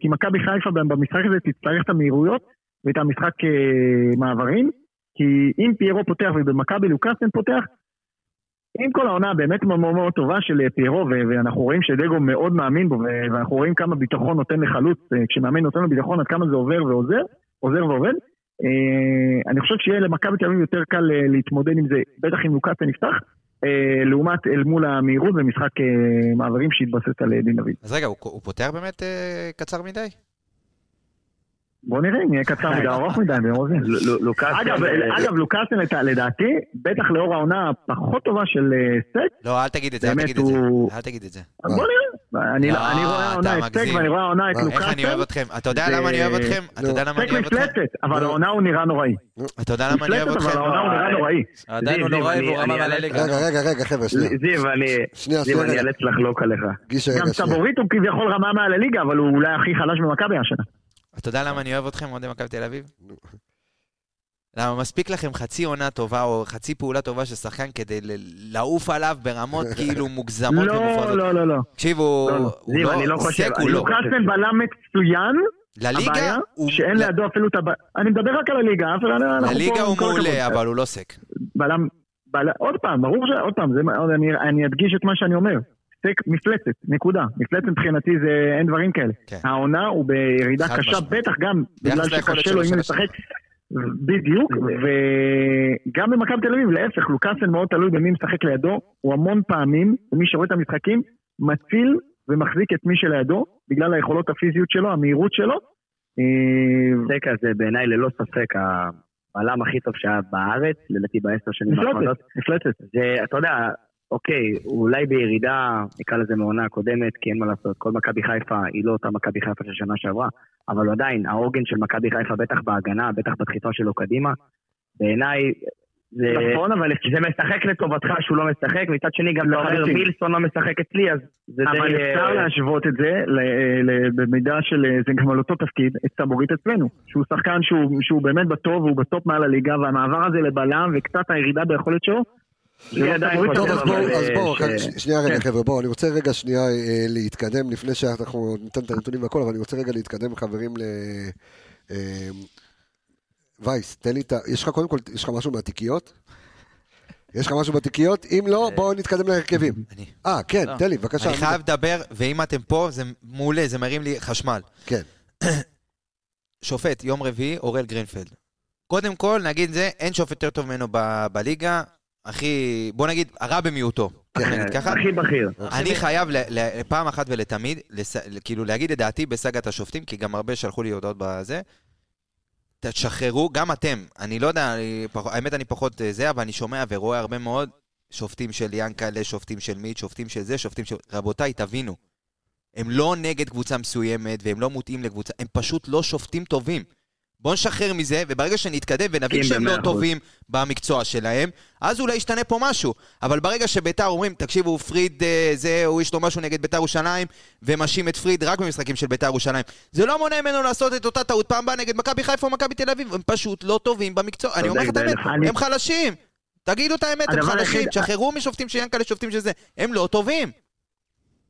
כי מכבי חיפה במשחק הזה תצטרך את המהירויות ואת המשחק אה, מעברים, כי אם פיירו פותח ובמכבי לוקאסן פותח, עם כל העונה באמת מאוד מאוד טובה של אה, פיירו, ואנחנו רואים שדגו מאוד מאמין בו, ואנחנו רואים כמה ביטחון נותן לחלוץ, אה, כשמאמן נותן לו ביטחון עד כמה זה עובר ועוזר, עוזר ועובד. אה, אני חושב שיהיה למכבי תל אביב יותר קל אה, להתמודד עם זה, בטח אם לוקאסן יפתח, אה, לעומת אל מול המהירות במשחק אה, מעברים שהתבסס על אה, דין דוד. אז רגע, הוא, פותח באמת אה, קצר מדי? בוא נראה אם יהיה קצר מדי, ארוך מדי ביום רביעי. לוקאסן... אגב, אה, אגב, לוקאסן לדעתי, בטח לאור העונה הפחות טובה של אה, סק, לא, אל תגיד את זה, אל תגיד את זה. אל תגיד את זה. בוא נראה. אני לא, אני רואה העונה את סק. ואני רואה העונה את איך איך אני אוהב לוקאסן. אתכם? אתה יודע למה אני אוהב אתכם? אתה יודע למה סק אני אוהב אתכם? מפלצת, אבל לא. העונה הוא נראה נוראי. אתה יודע למה אני אוהב מפלצת, אבל אתכם? העונה הוא נראה נוראי. עדיין הוא נוראי והוא מעל אעלה- הליגה. רגע, רגע, רגע, חבר'ה, שנייה. זיו, אני... אאלץ לחלוק עליך. גם. סבורית הוא כביכול רמה מעל הליגה, אבל הוא אולי הכי חלש במכבי השנה. אתה יודע למה אני אוהב אתכם, אוהדי מכבי תל אביב? למה מספיק לכם חצי עונה טובה או חצי פעולה טובה של שחקן כדי לעוף עליו ברמות [LAUGHS] כאילו מוגזמות לא, ומופרדות. לא, לא, לא. תקשיבו, לא, לא. הוא לא, אני לא חושב- לא לא. לוקאסן בלם מצוין, לליגה הוא... שאין לידו אפילו את הבעיה. אני מדבר רק על הליגה, לליגה הוא. מעולה, אבל הוא לא סק. בלם, עוד פעם, ברור ש... עוד פעם, אני אדגיש את מה שאני אומר. סק מפלצת, נקודה. מפלצת מבחינתי זה, אין דברים כאלה. כן. העונה הוא בירידה קשה, משמעית. בטח גם בגלל שקשה לו אם. משחק. בדיוק, וגם במכבי תל אביב, להפך, לוקאסן מאוד תלוי במי משחק לידו, הוא המון פעמים, ומי שרואה את המשחקים, מציל ומחזיק את מי שלידו, בגלל היכולות הפיזיות שלו, המהירות שלו. סקה זה בעיניי ללא ספק הבלם הכי טוב שהיה בארץ, לדעתי בעשר שנים האחרונות. מפלצת, מפלצת. זה, אתה יודע, אוקיי, אולי בירידה, נקרא לזה מעונה הקודמת, כי אין מה לעשות, כל מכבי חיפה היא לא אותה מכבי חיפה של שנה שעברה, אבל עדיין, העוגן של מכבי חיפה, בטח בהגנה, בטח בדחיפה שלו קדימה, בעיניי, זה, נכון, אבל זה משחק לטובתך שהוא לא משחק, מצד שני גם אתה אומר לחלוטין. מילסון לא משחק אצלי, אז זה די... אבל אפשר אה, להשוות את זה ל- ל- במידה של, זה גם על אותו תפקיד, את סבורית אצלנו. שהוא שחקן שהוא, שהוא באמת בטוב, הוא בטופ מעל הליגה, והמעבר הזה לבלם וקצת הירידה ביכולת שלו, לא טוב, אבל- אז בואו, שנייה רגע, כן. חבר'ה, בואו, אני רוצה רגע שנייה אה, להתקדם, לפני שאנחנו ניתן את הנתונים והכל, אבל אני רוצה רגע להתקדם, חברים, ל... אה, וייס, תן לי את ה... יש לך קודם כל, יש לך משהו מהתיקיות? יש לך משהו בתיקיות? אם לא, בואו נתקדם להרכבים. אני- אה, כן, לא. תן לי, בבקשה. אני חייב לדבר, ואם אתם פה, זה מעולה, זה מרים לי חשמל. כן. [CLEARS THROAT] שופט, יום רביעי, אוראל גרינפלד. קודם כל, נגיד זה, אין שופט יותר טוב ממנו ב- בליגה. הכי, בוא נגיד, הרע במיעוטו. כן. בוא נגיד ככה. הכי בכיר. אני חייב פעם אחת ולתמיד, כאילו להגיד את דעתי בסאגת השופטים, כי גם הרבה שלחו לי הודעות בזה. תשחררו, גם אתם, אני לא יודע, אני האמת אני פחות אה, זה, אבל אני שומע ורואה הרבה מאוד שופטים של ינקלה, שופטים של מיט, שופטים של זה, שופטים של... רבותיי, תבינו, הם לא נגד קבוצה מסוימת, והם לא מוטים לקבוצה, הם פשוט לא שופטים טובים. בואו נשחרר מזה, וברגע שנתקדם ונבין מסכים שהם לא. טובים במקצוע שלהם, אז אולי ישתנה פה משהו. אבל ברגע שביתר אומרים, תקשיבו, פריד אה, זה, הוא יש לו משהו נגד ביתר ירושלים, ומאשים את פריד רק במשחקים של ביתר ירושלים. זה לא מונע ממנו לעשות את אותה טעות פעם הבאה נגד מכבי חיפה או מכבי תל אביב, הם פשוט לא טובים במקצוע. אני אומר לך את האמת, הם חלשים. תגידו את האמת, הם חלשים, תשחררו משופטים של ינקלה, שופטים של זה. הם לא טובים.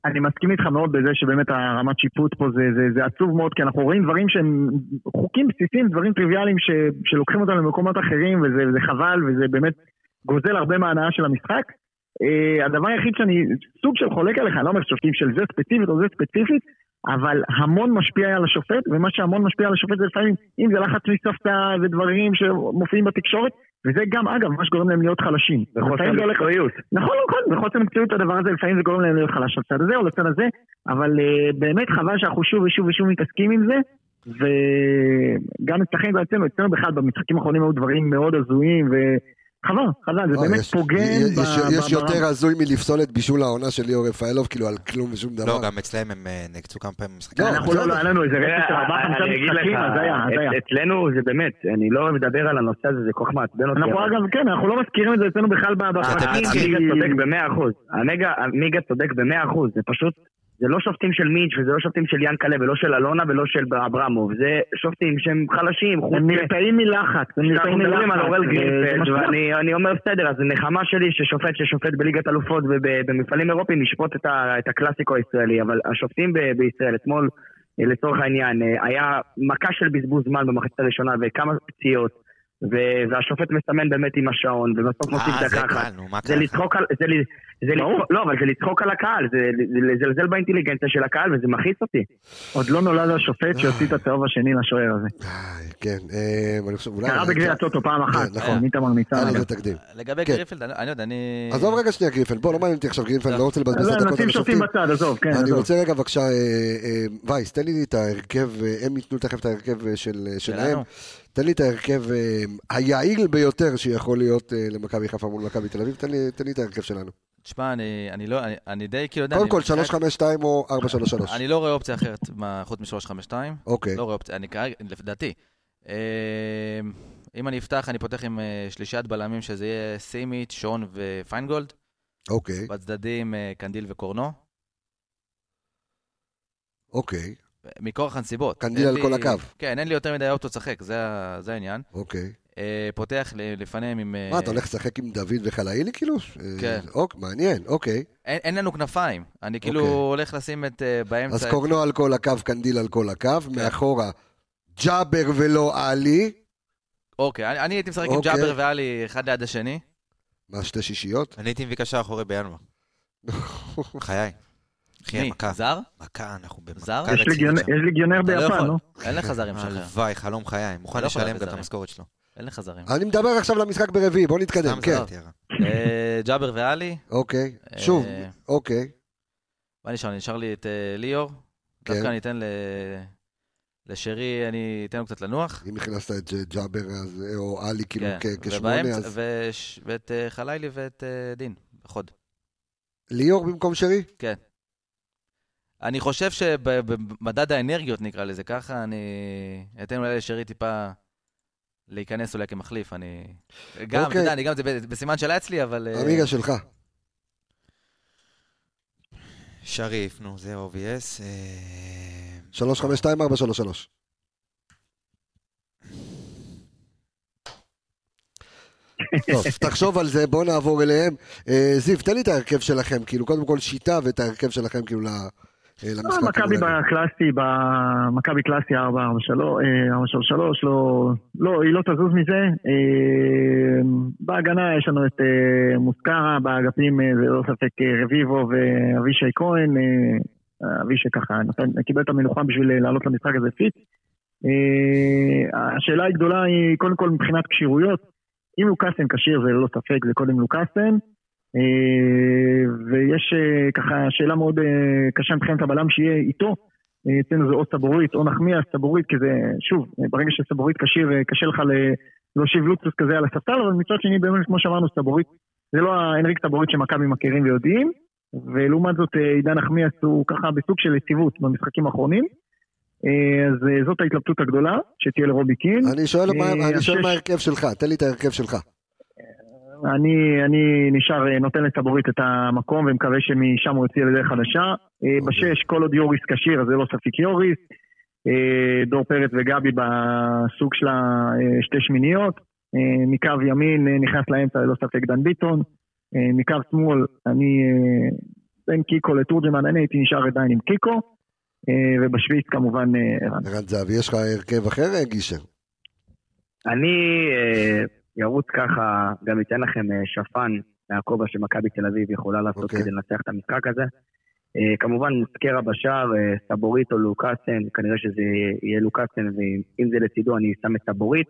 אני מסכים איתך מאוד בזה שבאמת הרמת שיפוט פה זה, זה, זה עצוב מאוד, כי אנחנו רואים דברים שהם חוקים בסיסיים, דברים טריוויאליים ש, שלוקחים אותם למקומות אחרים, וזה, וזה חבל, וזה באמת גוזל הרבה מההנאה של המשחק. Uh, הדבר היחיד שאני סוג של חולק עליך, אני לא אומר שופטים של זה ספציפית או זה ספציפית, אבל המון משפיע על השופט, ומה שהמון משפיע על השופט זה לפעמים, אם זה לחץ מספסה ודברים שמופיעים בתקשורת, וזה גם, אגב, מה שגורם להם להיות חלשים. וחוסר מקצועיות. נכון, נכון, בחוסר מקצועיות הדבר הזה, לפעמים זה גורם להם להיות חלש לצד הזה או לצד הזה, אבל uh, באמת חבל שאנחנו שוב ושוב ושוב מתעסקים עם זה, וגם אצלכם ואצלנו, אצלנו בכלל במשחקים האחרונים היו דברים מאוד הזויים, וחבל, חבל, זה אה, באמת יש- פוגם יש- ב- יש- יש ב- יותר הזוי מלפסול את בישול העונה של ליאור רפאלוב, כאילו על כלום ושום דבר. לא, גם אצלם הם אה, נקצו כמה פעמים במשחקים. לא, אנחנו לא, לא, היה לנו איזה רצף של ארבעה חמישה אני אגיד משחקים, לך, אז היה, אז היה. אצ- אצלנו זה באמת, אני לא מדבר על הנושא הזה, זה כל כך מעצבן אותי. אנחנו אגב, כן, אנחנו לא מזכירים את זה אצלנו בכלל אתם בפרקים. מיגה צודק במאה אחוז. מיגה צודק במאה אחוז, זה פשוט, זה לא שופטים של מיץ' וזה לא שופטים של ינקלה ולא של אלונה ולא של אברמוב, זה שופטים שהם חלשים, חוץ הם מ- נרתעים מלחץ, הם אנחנו נרתעים מדברים על מלחץ. אורל גרינפלד. ואני אני אומר בסדר, אז נחמה שלי ששופט ששופט בליגת אלופות ובמפעלים אירופיים ישפוט את ה- את הקלאסיקו הישראלי, אבל השופטים ב- בישראל אתמול, לצורך העניין, אה, היה מכה של בזבוז זמן במחצית הראשונה וכמה פציעות, והשופט מסמן באמת עם השעון, ובסוף מוסיף אה, זה דקה אחת. זה? לצחוק על... זה, זה לצחוק, לא, אבל זה לצחוק על הקהל, זה לזלזל באינטליגנציה של הקהל, וזה מכעיס אותי. עוד לא נולד השופט שהוציא את הצהוב השני לשוער הזה. איי, כן, אה, אני חושב, אולי... קרה בגביע הטוטו פעם אחת, כן, נכון. איתמר ניצן. היה. לזה תקדים. לגבי כן. גרינפלד, אני יודע, אני... עזוב רגע שנייה גרינפלד, בוא, לא מעניין אותי עכשיו גרינפלד, אני לא רוצה לבזבז את לא, הדקות על השופטים. כן, אני. רוצה רגע בבקשה, אה, אה, וייס, תן לי את ההרכב, אה, הם ייתנו תכף את ההרכב אה, של- אה, שלהם. תן לי את ההרכב אה, היעיל ביותר שיכול להיות אה, למכבי חיפה מול מכבי תל אביב, תן לי- את ההרכב שלנו. תשמע, אני אני לא, אני- אני די כאילו יודע... קודם כל, 352 או 433. אני לא רואה אופציה אחרת חוץ מ-352. אוקיי, לא רואה אופציה, אני כרגע, לדעתי. אה, אם אני אפתח, אני פותח עם אה, שלישיית בלמים, שזה יהיה סימית, שון ופיינגולד. אוקיי, בצדדים קנדיל וקורנו. אוקיי, מכורח הנסיבות. קנדיל על כל הקו. כן, אין לי יותר מדי אופציות לשחק, זה העניין. אוקיי. אה, פותח לפניהם עם... אה, מה, אתה הולך לשחק עם דוד וחלאילי כאילו? אה, כן. אוקיי, מעניין, אוקיי. אין, אין לנו כנפיים. אני כאילו אוקיי. הולך לשים את אה, באמצע... אז את- קורנו על כל הקו, קנדיל על כל הקו, כן. מאחורה ג'אבר ולא עלי. אוקיי, אני, אני הייתי משחק עם אוקיי. ג'אבר ואלי אחד ליד השני. מה, שתי שישיות? אני הייתי מביא קשר אחורי בינואר. [LAUGHS] חיי. אחי? מכה. זר? מכה, אנחנו במכה זר? יש רצינית. יש ליגיונר ביפן, יכול. לא? אין לך זרים שלך. הלוואי, חלום חיי. מוכן לא לשלם גם את. המשכורת שלו. אין לך זרים. אני מדבר עכשיו למשחק ברביעי, בוא נתקדם, כן. אה, ג'אבר ואלי. אוקיי, אה, שוב, אוקיי. מה נשאר? נשאר לי את אה, ליאור. כן. דווקא אני אתן ל... לשרי, אני אתן לו קצת לנוח. אם הכנסת את ג'אבר או עלי כאילו כן. כשמונה, אז ואת חלילי ואת דין, בחוד. ליאור במקום שרי? כן. אני חושב שבמדד האנרגיות, נקרא לזה ככה, אני אתן אולי לשרי טיפה להיכנס אולי כמחליף. אני... גם, אתה אוקיי. יודע, אני גם זה בסימן שאלה אצלי, אבל... אה, עמיגה שלך. שריף, נו, זה obvious. אה, 352 433. טוב, תחשוב על זה, בוא נעבור אליהם. אה, זיו, תן לי את ההרכב שלכם, כאילו, קודם כל שיטה ואת ההרכב שלכם, כאילו, ל- אה, למשחק. מכבי. בקלאסי, במכבי קלאסי 4-3, לא, לא, היא לא תזוז מזה. אה, בהגנה יש לנו את אה, מוסקרה, באגפים אה, ללא ספק אה, רביבו ואבישי כהן. אה, אבישי ככה נתן, קיבל את המנוחה בשביל אה, לעלות למשחק הזה fit. אה, השאלה הגדולה היא קודם כל מבחינת כשירויות. אם לוקאסן כשיר זה ללא ספק, זה קודם לוקאסן. אה, ויש אה, ככה שאלה מאוד אה, קשה מבחינת הבלם שיהיה איתו. אצלנו זה או סבורית או נחמיאס, סבורית, כי זה, שוב, ברגע שסבורית כשיר, אה, קשה לך להושיב לוקסוס כזה על הספסל, אבל מצד שני, באמת, כמו שאמרנו, סבורית, זה לא האנריק סבורית שמכבי מכירים ויודעים, ולעומת זאת, עידן נחמיאס הוא ככה בסוג של יציבות במשחקים האחרונים. אז זאת ההתלבטות הגדולה, שתהיה לרובי קין. אני שואל מה ההרכב שלך, תן לי את ההרכב שלך. אני, אני נשאר, אה, נותן לסבורית את המקום ומקווה שמשם הוא יוציא לדרך חדשה. אה, בשש, כל עוד יוריס כשיר, אז זה לא ספיק יוריס. אה, דור פרץ וגבי בסוג של השתי שמיניות. מקו ימין נכנס לאמצע ללא ספק דן ביטון. מקו שמאל, אני בין קיקו לתורג'מן, אני הייתי נשאר עדיין עם קיקו. ובשביעית כמובן ערן. ערן זהבי, יש לך הרכב אחר, גישר? אני ירוץ ככה, גם אתן לכם אה, שפן מהכובע שמכבי תל אביב יכולה לעשות אוקיי. כדי לנצח את המשחק הזה. אה, כמובן מוסקרה בשער, אה, סבורית או לוקאסן, כנראה שזה יהיה לוקאסן, ואם זה לצידו אני שם את סבורית.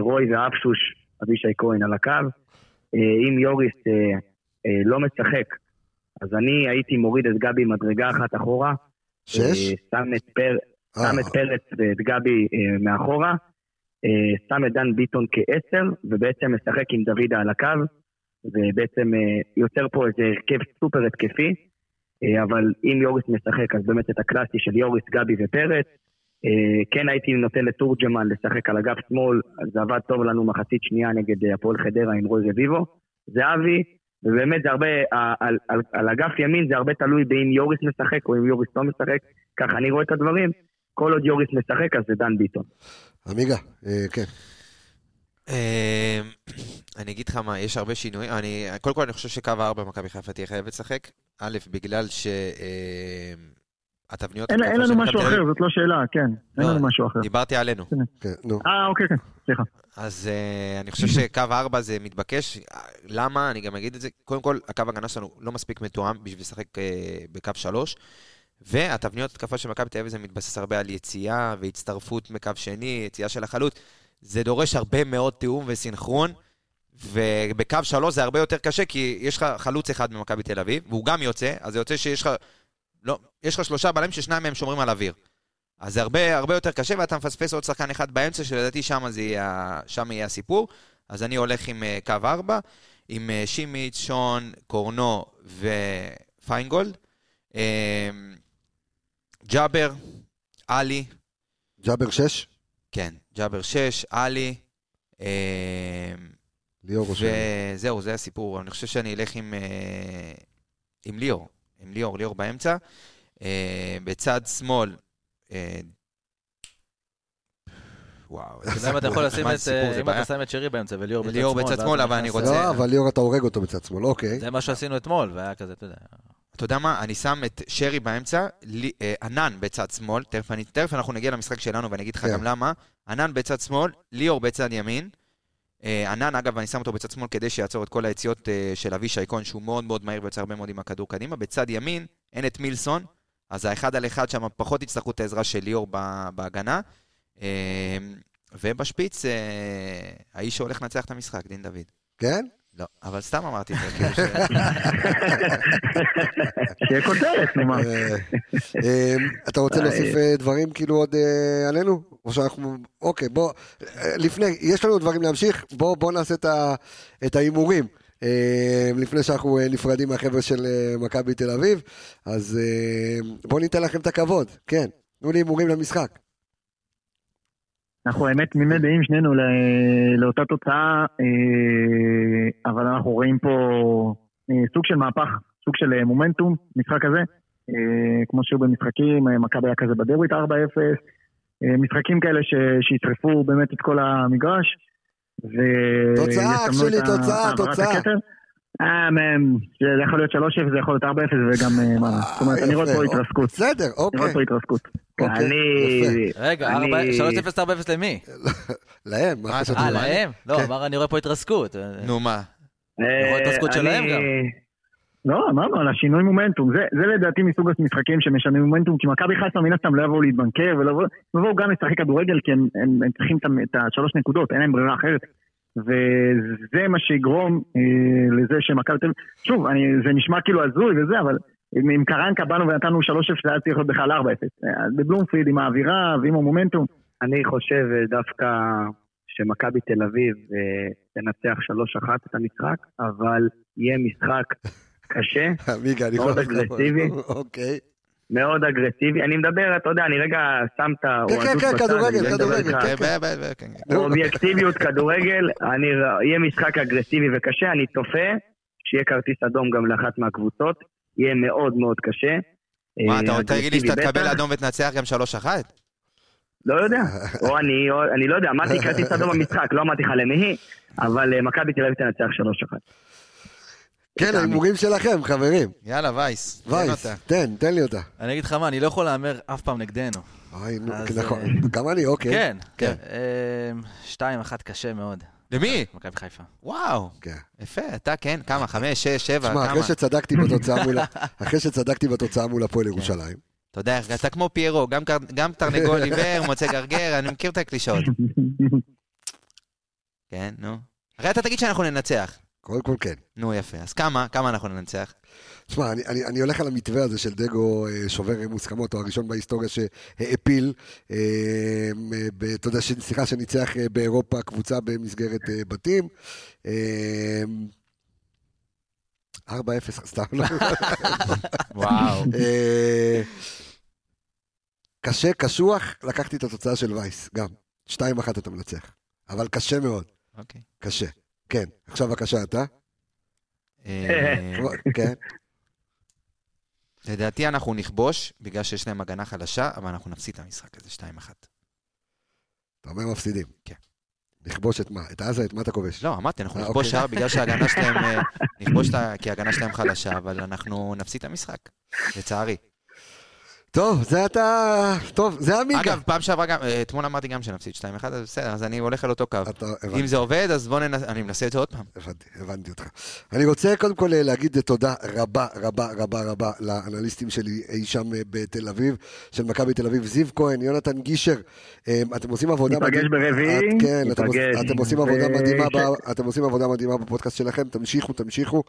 רוי ואפשוש, אבישי כהן על הקו. אם יוריס לא משחק, אז אני הייתי מוריד את גבי מדרגה אחת אחורה. שש? שם את פר... שם את פרץ ואת גבי מאחורה, שם את דן ביטון כעשר, ובעצם משחק עם דוידה על הקו, ובעצם אה, יוצר פה איזה הרכב סופר התקפי, אה, אבל אם יוריס משחק, אז באמת את הקלאסי של יוריס, גבי ופרץ. אה, כן הייתי נותן לתורג'מן לשחק על אגף שמאל, זה עבד טוב לנו מחצית שנייה נגד אה, הפועל חדרה עם רוי רביבו. זהבי, ובאמת זה הרבה, על, על, על אגף ימין זה הרבה תלוי באם יוריס משחק או אם יוריס לא משחק, ככה אני רואה את הדברים. כל עוד יוריס משחק אז זה דן ביטון. עמיגה, אה, כן. אה, אני אגיד לך מה, יש הרבה שינויים. אני, קודם כל אני חושב שקו הארבע במכבי חיפה תהיה חייבת לשחק. א', בגלל ש... אה, התבניות... אין לנו משהו אחר, זאת לא שאלה, כן. אין לא, לנו משהו אחר. דיברתי עלינו. כן, נו. אה, אוקיי, כן, סליחה. אז uh, אני חושב שקו הארבע זה מתבקש. למה? אני גם אגיד את זה. קודם כל, הקו הגנה שלנו לא מספיק מתואם בשביל לשחק בקו שלוש. והתבניות התקפה של מכבי תל אביב זה מתבסס הרבה על יציאה והצטרפות מקו שני, יציאה של החלוץ. זה דורש הרבה מאוד תיאום וסינכרון, ובקו שלוש זה הרבה יותר קשה, כי יש לך חלוץ אחד במכבי תל אביב, והוא גם יוצא, אז זה יוצא שיש לך... לא, יש לך שלושה בלמים ששניים מהם שומרים על אוויר. אז זה הרבה, הרבה יותר קשה, ואתה מפספס עוד שחקן אחד באמצע, שלדעתי שם יהיה, שם יהיה הסיפור. אז אני הולך עם uh, קו 4, עם uh, שימיץ', שון, קורנו ופיינגולד. ג'אבר, עלי, ג'אבר 6, כן, ג'אבר 6, עלי, uh, ליאור רושם. וזהו, זה הסיפור. אני חושב שאני אלך עם, אה, עם ליאור, עם ליאור, ליאור באמצע. אה, בצד שמאל, אה, וואו, אתה יודע אם אתה יכול לשים את, אם בעיה. אתה שם את שרי באמצע וליאור בצד שמאל. ליאור בצד שמאל, אבל אני רוצה- לא, אבל ליאור אתה הורג אותו בצד שמאל, אוקיי. זה מה שעשינו אתמול, והיה כזה, אתה יודע. אתה יודע מה? אני שם את שרי באמצע, אה, ענן בצד שמאל, תכף, אנחנו נגיע למשחק שלנו ואני אגיד לך כן. גם למה. ענן בצד שמאל, ליאור בצד ימין. אה, ענן, אגב, אני שם אותו בצד שמאל כדי שיעצור את כל היציאות אה, של אבישי כהן, שהוא מאוד מאוד מהיר ויוצא הרבה מאוד עם הכדור קדימה. בצד ימין אין את מילסון, אז האחד על אחד שם פחות יצטרכו את העזרה של ליאור ב- בהגנה. אה, ובשפיץ, אה, האיש שהולך לנצח את המשחק, דין דוד. כן? לא, אבל סתם אמרתי את זה, [LAUGHS] כאילו ש... שיהיה כותרת, נו מה. אה, אה, אתה רוצה להוסיף אה, דברים כאילו עוד עלינו? או שאנחנו... אוקיי, בוא... לפני, יש לנו דברים להמשיך, בוא נעשה את ההימורים. לפני שאנחנו נפרדים מהחבר'ה של מכבי תל אביב, אז בואו ניתן לכם את הכבוד, כן. תנו לי הימורים למשחק. אנחנו האמת תמימי דעים שנינו ל- לאותה תוצאה, אה, אבל אנחנו רואים פה אה, סוג של מהפך, סוג של אה, מומנטום, משחק הזה. כמו שהיו במשחקים, מכבי היה כזה בדרביט 4-0, אה, משחקים כאלה שיטרפו באמת את כל המגרש. ו- תוצאה, אח יסמנו שלי, תוצאה, תוצאה. אה, זה יכול להיות 3-0, זה יכול להיות 4-0 וגם אה, מה, זאת אומרת, אני רואה פה אוקיי. התרסקות. בסדר, אני רואה אוקיי. פה התרסקות. אוקיי, אני... רגע, אני- 3-0 4-0 למי? [LAUGHS] להם? אה? להם? לא, כן. אמר אני רואה פה התרסקות. נו, מה? יכול להיות התרסקות אה, שלהם אני- גם. לא, אמרנו על השינוי מומנטום, זה, זה לדעתי מסוג המשחקים שמשנים מומנטום, כי מכבי חיפה מן הסתם לא יבואו להתבנקר, ולא יבואו גם לשחק כדורגל, כי הם, הם, הם צריכים את השלוש נקודות, אין להם ברירה אחרת. וזה מה שיגרום אה, לזה שמכבי תל אביב, שוב, אני, זה נשמע כאילו הזוי וזה, אבל עם קרנקה באנו ונתנו 3-0, זה היה צריך להיות בכלל 4-0. אה, בבלומפילד עם האווירה ועם המומנטום, אני חושב אה, דווקא שמכבי תל אביב אה, תנצח 3-1 את המשחק, אבל יהיה משחק קשה, [LAUGHS] מאוד יכול- אגרסיבי. אוקיי. מאוד אגרסיבי. אני מדבר, אתה יודע, אני רגע שם את האוהדות כן, כן, בצד, כדורגל, כדורגל, איתך כן, כן, כן. אובייקטיביות כדורגל, אני, יהיה משחק אגרסיבי וקשה, אני צופה שיהיה כרטיס אדום גם לאחת מהקבוצות, יהיה מאוד מאוד קשה. מה, אה, אתה רוצה להגיד לי שאתה תקבל. אדום ותנצח גם 3-1? לא יודע, [LAUGHS] או אני, או אני לא יודע, אמרתי כרטיס אדום במשחק, לא אמרתי לך למי, אבל אה, מכבי תל אביב תנצח 3-1. כן, ההימורים שלכם, חברים. יאללה, וייס. וייס. תן, תן לי אותה. אני אגיד לך מה, אני לא יכול להמר אף פעם נגדנו. אוי, נכון. אה, גם אני, אוקיי. כן, כן. כן. 2-1 קשה מאוד. למי? מכבי חיפה. וואו. כן. יפה, אתה כן, כמה? חמש, שש, שבע, תשמע, אחרי כמה? שצדקתי בתוצאה מול [LAUGHS] אחרי שצדקתי בתוצאה מול הפועל ירושלים, אתה יודע, אתה כמו פיירו, גם תרנגול עיוור, [LAUGHS] מוצא גרגר, אני מכיר את הקלישאות. [LAUGHS] כן, נו. הרי אתה תגיד שאנחנו ננצח. קודם כל כן. נו, יפה. אז כמה? כמה אנחנו ננצח? תשמע, אני, אני, אני הולך על המתווה הזה של דגו אה, שובר מוסכמות, הוא הראשון בהיסטוריה שהעפיל, אה, אתה יודע, סליחה, שניצח אה, באירופה קבוצה במסגרת בתים. אה, 4-0, [LAUGHS] סתם לא. וואו. קשה, קשוח, לקחתי את התוצאה של וייס, גם. 2-1 אתה מנצח. אבל קשה מאוד, אוקיי. קשה. כן, עכשיו בבקשה אתה. אה, [LAUGHS] כן. לדעתי אנחנו נכבוש, בגלל שיש להם הגנה חלשה, אבל אנחנו נפסיד את המשחק הזה 2-1. אתה אומר מפסידים. כן. לכבוש את מה? את עזה? את מה אתה כובש? לא, אמרתי, אנחנו אה, נכבוש אוקיי. שער בגלל שההגנה שלהם, אה, נכבוש כי ההגנה שלהם חלשה, אבל אנחנו נפסיד את המשחק, לצערי. טוב, זה אתה... טוב, זה עמיגה. אגב, פעם שעברה גם, אה, אתמול אמרתי גם שנפסיד 2-1, אז בסדר, אז אני הולך על אותו קו. אתה- אם הבנתי, זה עובד, אז בוא ננסה, אני מנסה את זה עוד פעם. הבנתי, הבנתי אותך. אני רוצה קודם כל אה, להגיד תודה רבה רבה רבה רבה לאנליסטים שלי אי שם אה, בתל אביב, של מכבי תל אביב, זיו כהן, יונתן גישר. אה, אתם עושים עבודה ניפגש ברביעי, את- כן, אתם. אתם עושים עבודה ו- מדהימה ש- אתם עושים עבודה מדהימה בפודקאסט שלכם, תמשיכו, תמשיכו.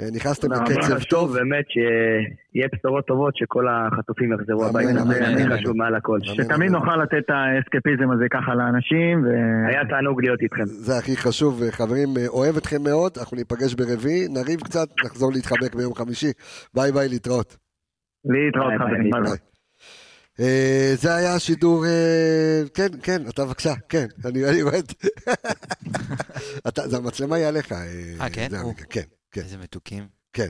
אה, נכנסתם בקצב טוב. באמת שיהיה בשורות טובות שכל החטופים יחזרו אמן, הביתה, אמן, זה אמן, הכי אמן. חשוב מעל הכל. שתמיד נוכל לתת את האסקפיזם הזה ככה לאנשים, ו... היה תענוג להיות איתכם. זה הכי חשוב, חברים, אה, אוהב אתכם מאוד, אנחנו ניפגש ברביעי, נריב קצת, נחזור להתחבק ביום חמישי. ביי ביי, להתראות. להתראות חברים. ביי ביי. ביי. אה, זה היה שידור, אה, כן, כן, אתה בבקשה, כן, אני רואה את... [LAUGHS] אתה- זה המצלמה היא עליך. אה, כן? כן, כן, איזה מתוקים, כן.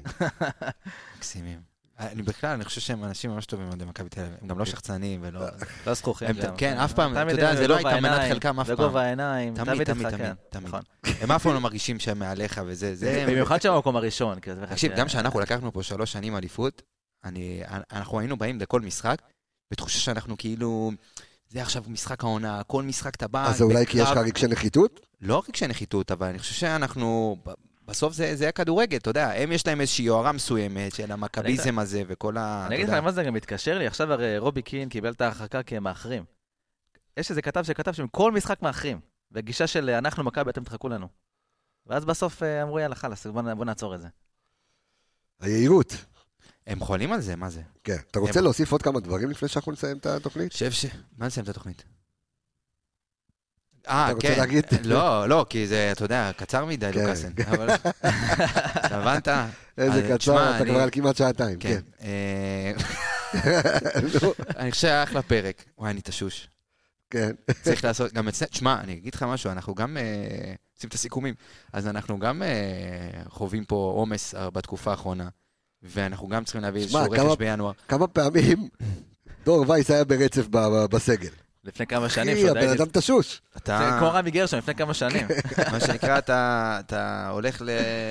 [LAUGHS] מקסימים. אני בכלל, אני חושב שהם אנשים ממש טובים אוהדי מכבי תל אביב. הם גם לא שחצנים ולא... לא זכוכים. גם. כן, אף פעם, אתה יודע, זה לא הייתה מנת חלקם אף פעם. בגובה העיניים, תמיד, תמיד תמיד. נכון. הם אף פעם לא מרגישים שהם מעליך וזה, זה... [LAUGHS] במיוחד שהם במקום הראשון. תקשיב, גם כשאנחנו לקחנו פה שלוש שנים אליפות, אני, אנחנו היינו באים לכל משחק, בתחושה שאנחנו כאילו, זה עכשיו משחק העונה, כל משחק אתה בא... אז זה אולי כי יש לך רגשי נחיתות? לא רק רגשי נחיתות, אבל אני חושב שאנחנו, בסוף זה, זה הכדורגל, אתה יודע, הם יש להם איזושהי יוהרה מסוימת של המכביזם הזה וכל ה... אני אגיד לך. מה זה גם מתקשר לי, עכשיו הרי רובי קין קיבל את ההרחקה כי הם מאחרים. יש איזה כתב שכתב שהם כל משחק מאחרים, וגישה של אנחנו מכבי, אתם תחכו לנו. ואז בסוף אה, אמרו יאללה חלאס, בוא נעצור את זה. היהירות. הם חולים על זה, מה זה? כן. אתה רוצה הם- להוסיף עוד כמה דברים לפני שאנחנו נסיים את התוכנית? חושב ש... מה נסיים את התוכנית? אה, אתה רוצה כן. להגיד? לא, לא, כי זה, אתה יודע, קצר מדי, כן. לוקאסן. [LAUGHS] אבל... הבנת? איזה קצר, אתה כבר על כמעט שעתיים, כן. כן. אה, [LAUGHS] אני חושב שהיה אחלה פרק. וואי, אני תשוש. כן. צריך לעשות, גם אצלנו, תשמע, אני אגיד לך משהו, אנחנו גם אה, עושים את הסיכומים, אז אנחנו גם אה, חווים פה עומס בתקופה האחרונה, ואנחנו גם צריכים להביא איזשהו רכש בינואר. כמה פעמים דור וייס היה ברצף בסגל. לפני כמה שנים, אחי, הבן. אדם תשוש. זה אתה, כמו רמי גרשון, לפני כמה שנים. [LAUGHS] מה שנקרא, אתה, אתה הולך ל,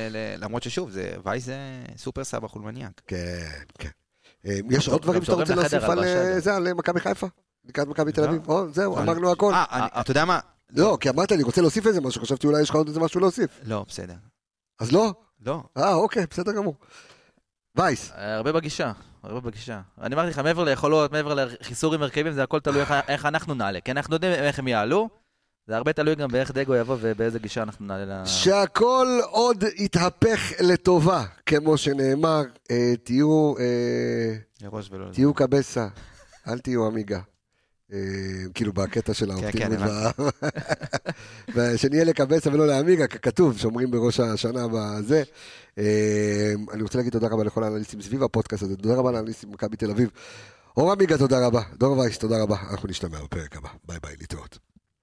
ל... למרות ששוב, זה, וייס זה סופר סבא חולמניאק. כן, כן. אה, יש עוד דברים שאתה רוצה להוסיף על אה. זה, על אה, מכבי חיפה? לקראת מכבי תל לא. אביב? או, זהו, אמרנו הכל. אה, אתה יודע מה? לא, כי אמרת, אני רוצה להוסיף איזה משהו, חשבתי אולי יש לך עוד איזה משהו להוסיף. לא, בסדר. אז לא? לא. אה, אוקיי, בסדר גמור. וייס, אה, הרבה בגישה, הרבה בגישה. אני אמרתי לך, מעבר ליכולות, מעבר לחיסורים הרכבים, זה הכל תלוי איך- איך אנחנו נעלה. כי אנחנו יודעים איך הם יעלו, זה הרבה תלוי גם באיך דגו יבוא ובאיזה גישה אנחנו נעלה ל... שהכל עוד יתהפך לטובה, כמו שנאמר, אה, תהיו, אה. תהיו קבסה, אל תהיו עמיגה. אה, כאילו בקטע של האופטימיות, כן, ושנהיה [LAUGHS] לקבסה ולא לעמיגה, ככתוב, שאומרים בראש השנה בזה. אה, אני רוצה להגיד תודה רבה לכל האנליסטים סביב הפודקאסט הזה, תודה רבה לאנליסטים במכבי תל אביב. אור עמיגה, תודה רבה. דור וייס, תודה רבה. אנחנו נשתמע בפרק הבא. ביי ביי, להתראות.